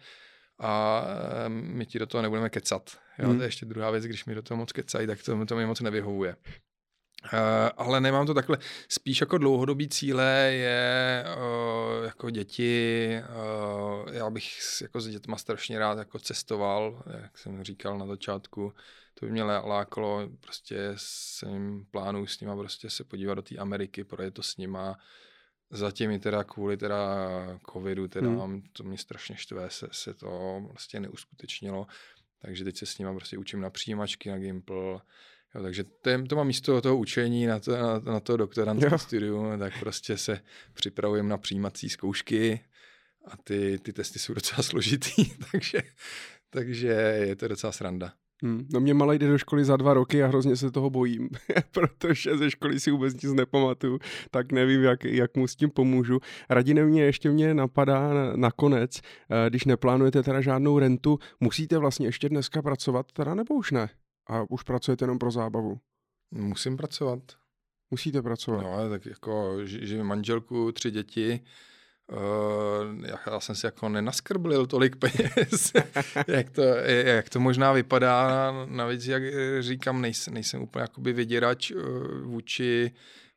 B: a uh, my ti do toho nebudeme kecat. Jo, mm. to je ještě druhá věc, když mi do toho moc kecají, tak to, to mi moc nevyhovuje. Eh, ale nemám to takhle. Spíš jako dlouhodobý cíle je uh, jako děti. Uh, já bych jako s dětma strašně rád jako cestoval, jak jsem říkal na začátku. To by mě lákalo, prostě jsem plánu s nima prostě se podívat do té Ameriky, projet to s nima. Zatím i teda kvůli teda covidu, teda hmm. to mě strašně štve, se, se to vlastně neuskutečnilo. Takže teď se s nima prostě učím na přijímačky, na Gimple, Jo, takže to, je, to má místo toho učení na to, na, na to doktorantské studium, tak prostě se připravujeme na přijímací zkoušky a ty, ty testy jsou docela složitý, takže, takže je to docela sranda.
A: Hmm. No mě malý jde do školy za dva roky a hrozně se toho bojím, protože ze školy si vůbec nic nepamatuju, tak nevím, jak, jak mu s tím pomůžu. Radine mě ještě mě napadá nakonec, eh, když neplánujete teda žádnou rentu, musíte vlastně ještě dneska pracovat teda nebo už ne? A už pracujete jenom pro zábavu?
B: Musím pracovat.
A: Musíte pracovat.
B: No, tak jako živím manželku, tři děti, Uh, já jsem si jako nenaskrblil tolik peněz, jak, to, jak to možná vypadá. Navíc, jak říkám, nejsem, nejsem úplně jakoby vyděrač uh, vůči,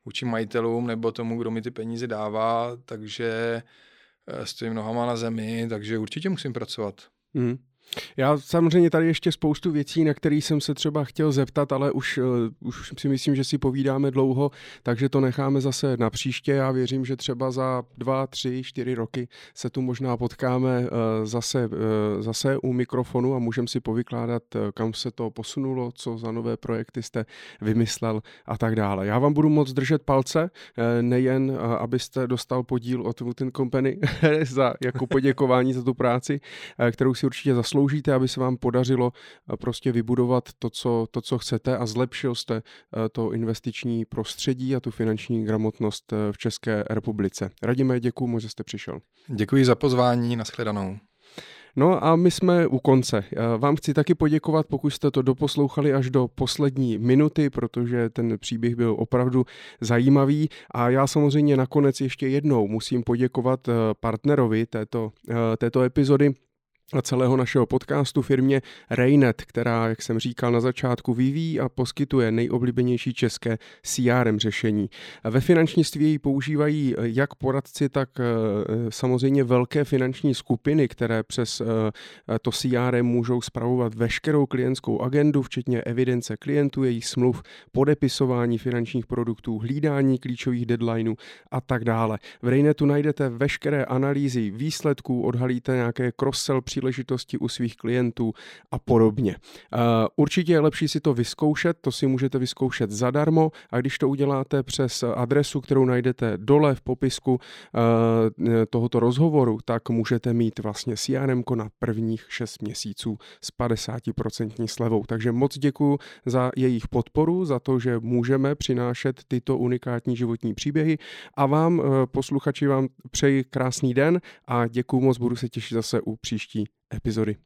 B: vůči majitelům nebo tomu, kdo mi ty peníze dává, takže uh, stojím nohama na zemi, takže určitě musím pracovat.
A: Mm. Já samozřejmě tady ještě spoustu věcí, na které jsem se třeba chtěl zeptat, ale už, uh, už si myslím, že si povídáme dlouho, takže to necháme zase na příště. Já věřím, že třeba za dva, tři, čtyři roky se tu možná potkáme uh, zase, uh, zase u mikrofonu a můžeme si povykládat, kam se to posunulo, co za nové projekty jste vymyslel a tak dále. Já vám budu moc držet palce, nejen abyste dostal podíl od Wooten Company za, jako poděkování za tu práci, kterou si určitě zasloužíte zasloužíte, aby se vám podařilo eh, prostě vybudovat to, co, to, co chcete a zlepšil jste eh, to investiční prostředí a tu finanční gramotnost eh, v České republice. Radíme, děkuji moc, že jste přišel.
B: Děkuji za pozvání, nashledanou.
A: No a my jsme u konce. Vám chci taky poděkovat, pokud jste to doposlouchali až do poslední minuty, protože ten příběh byl opravdu zajímavý. A já samozřejmě nakonec ještě jednou musím poděkovat partnerovi této, této epizody, celého našeho podcastu firmě Raynet, která, jak jsem říkal na začátku, vyvíjí a poskytuje nejoblíbenější české CRM řešení. Ve finančnictví ji používají jak poradci, tak eh, samozřejmě velké finanční skupiny, které přes eh, to CRM můžou spravovat veškerou klientskou agendu, včetně evidence klientů, jejich smluv, podepisování finančních produktů, hlídání klíčových deadlineů a tak dále. V Raynetu najdete veškeré analýzy výsledků, odhalíte nějaké cross-sell příležitosti u svých klientů a podobně. Určitě je lepší si to vyzkoušet, to si můžete vyzkoušet zadarmo a když to uděláte přes adresu, kterou najdete dole v popisku tohoto rozhovoru, tak můžete mít vlastně CRM na prvních 6 měsíců s 50% slevou. Takže moc děkuji za jejich podporu, za to, že můžeme přinášet tyto unikátní životní příběhy a vám, posluchači, vám přeji krásný den a děkuji moc, budu se těšit zase u příští epizody.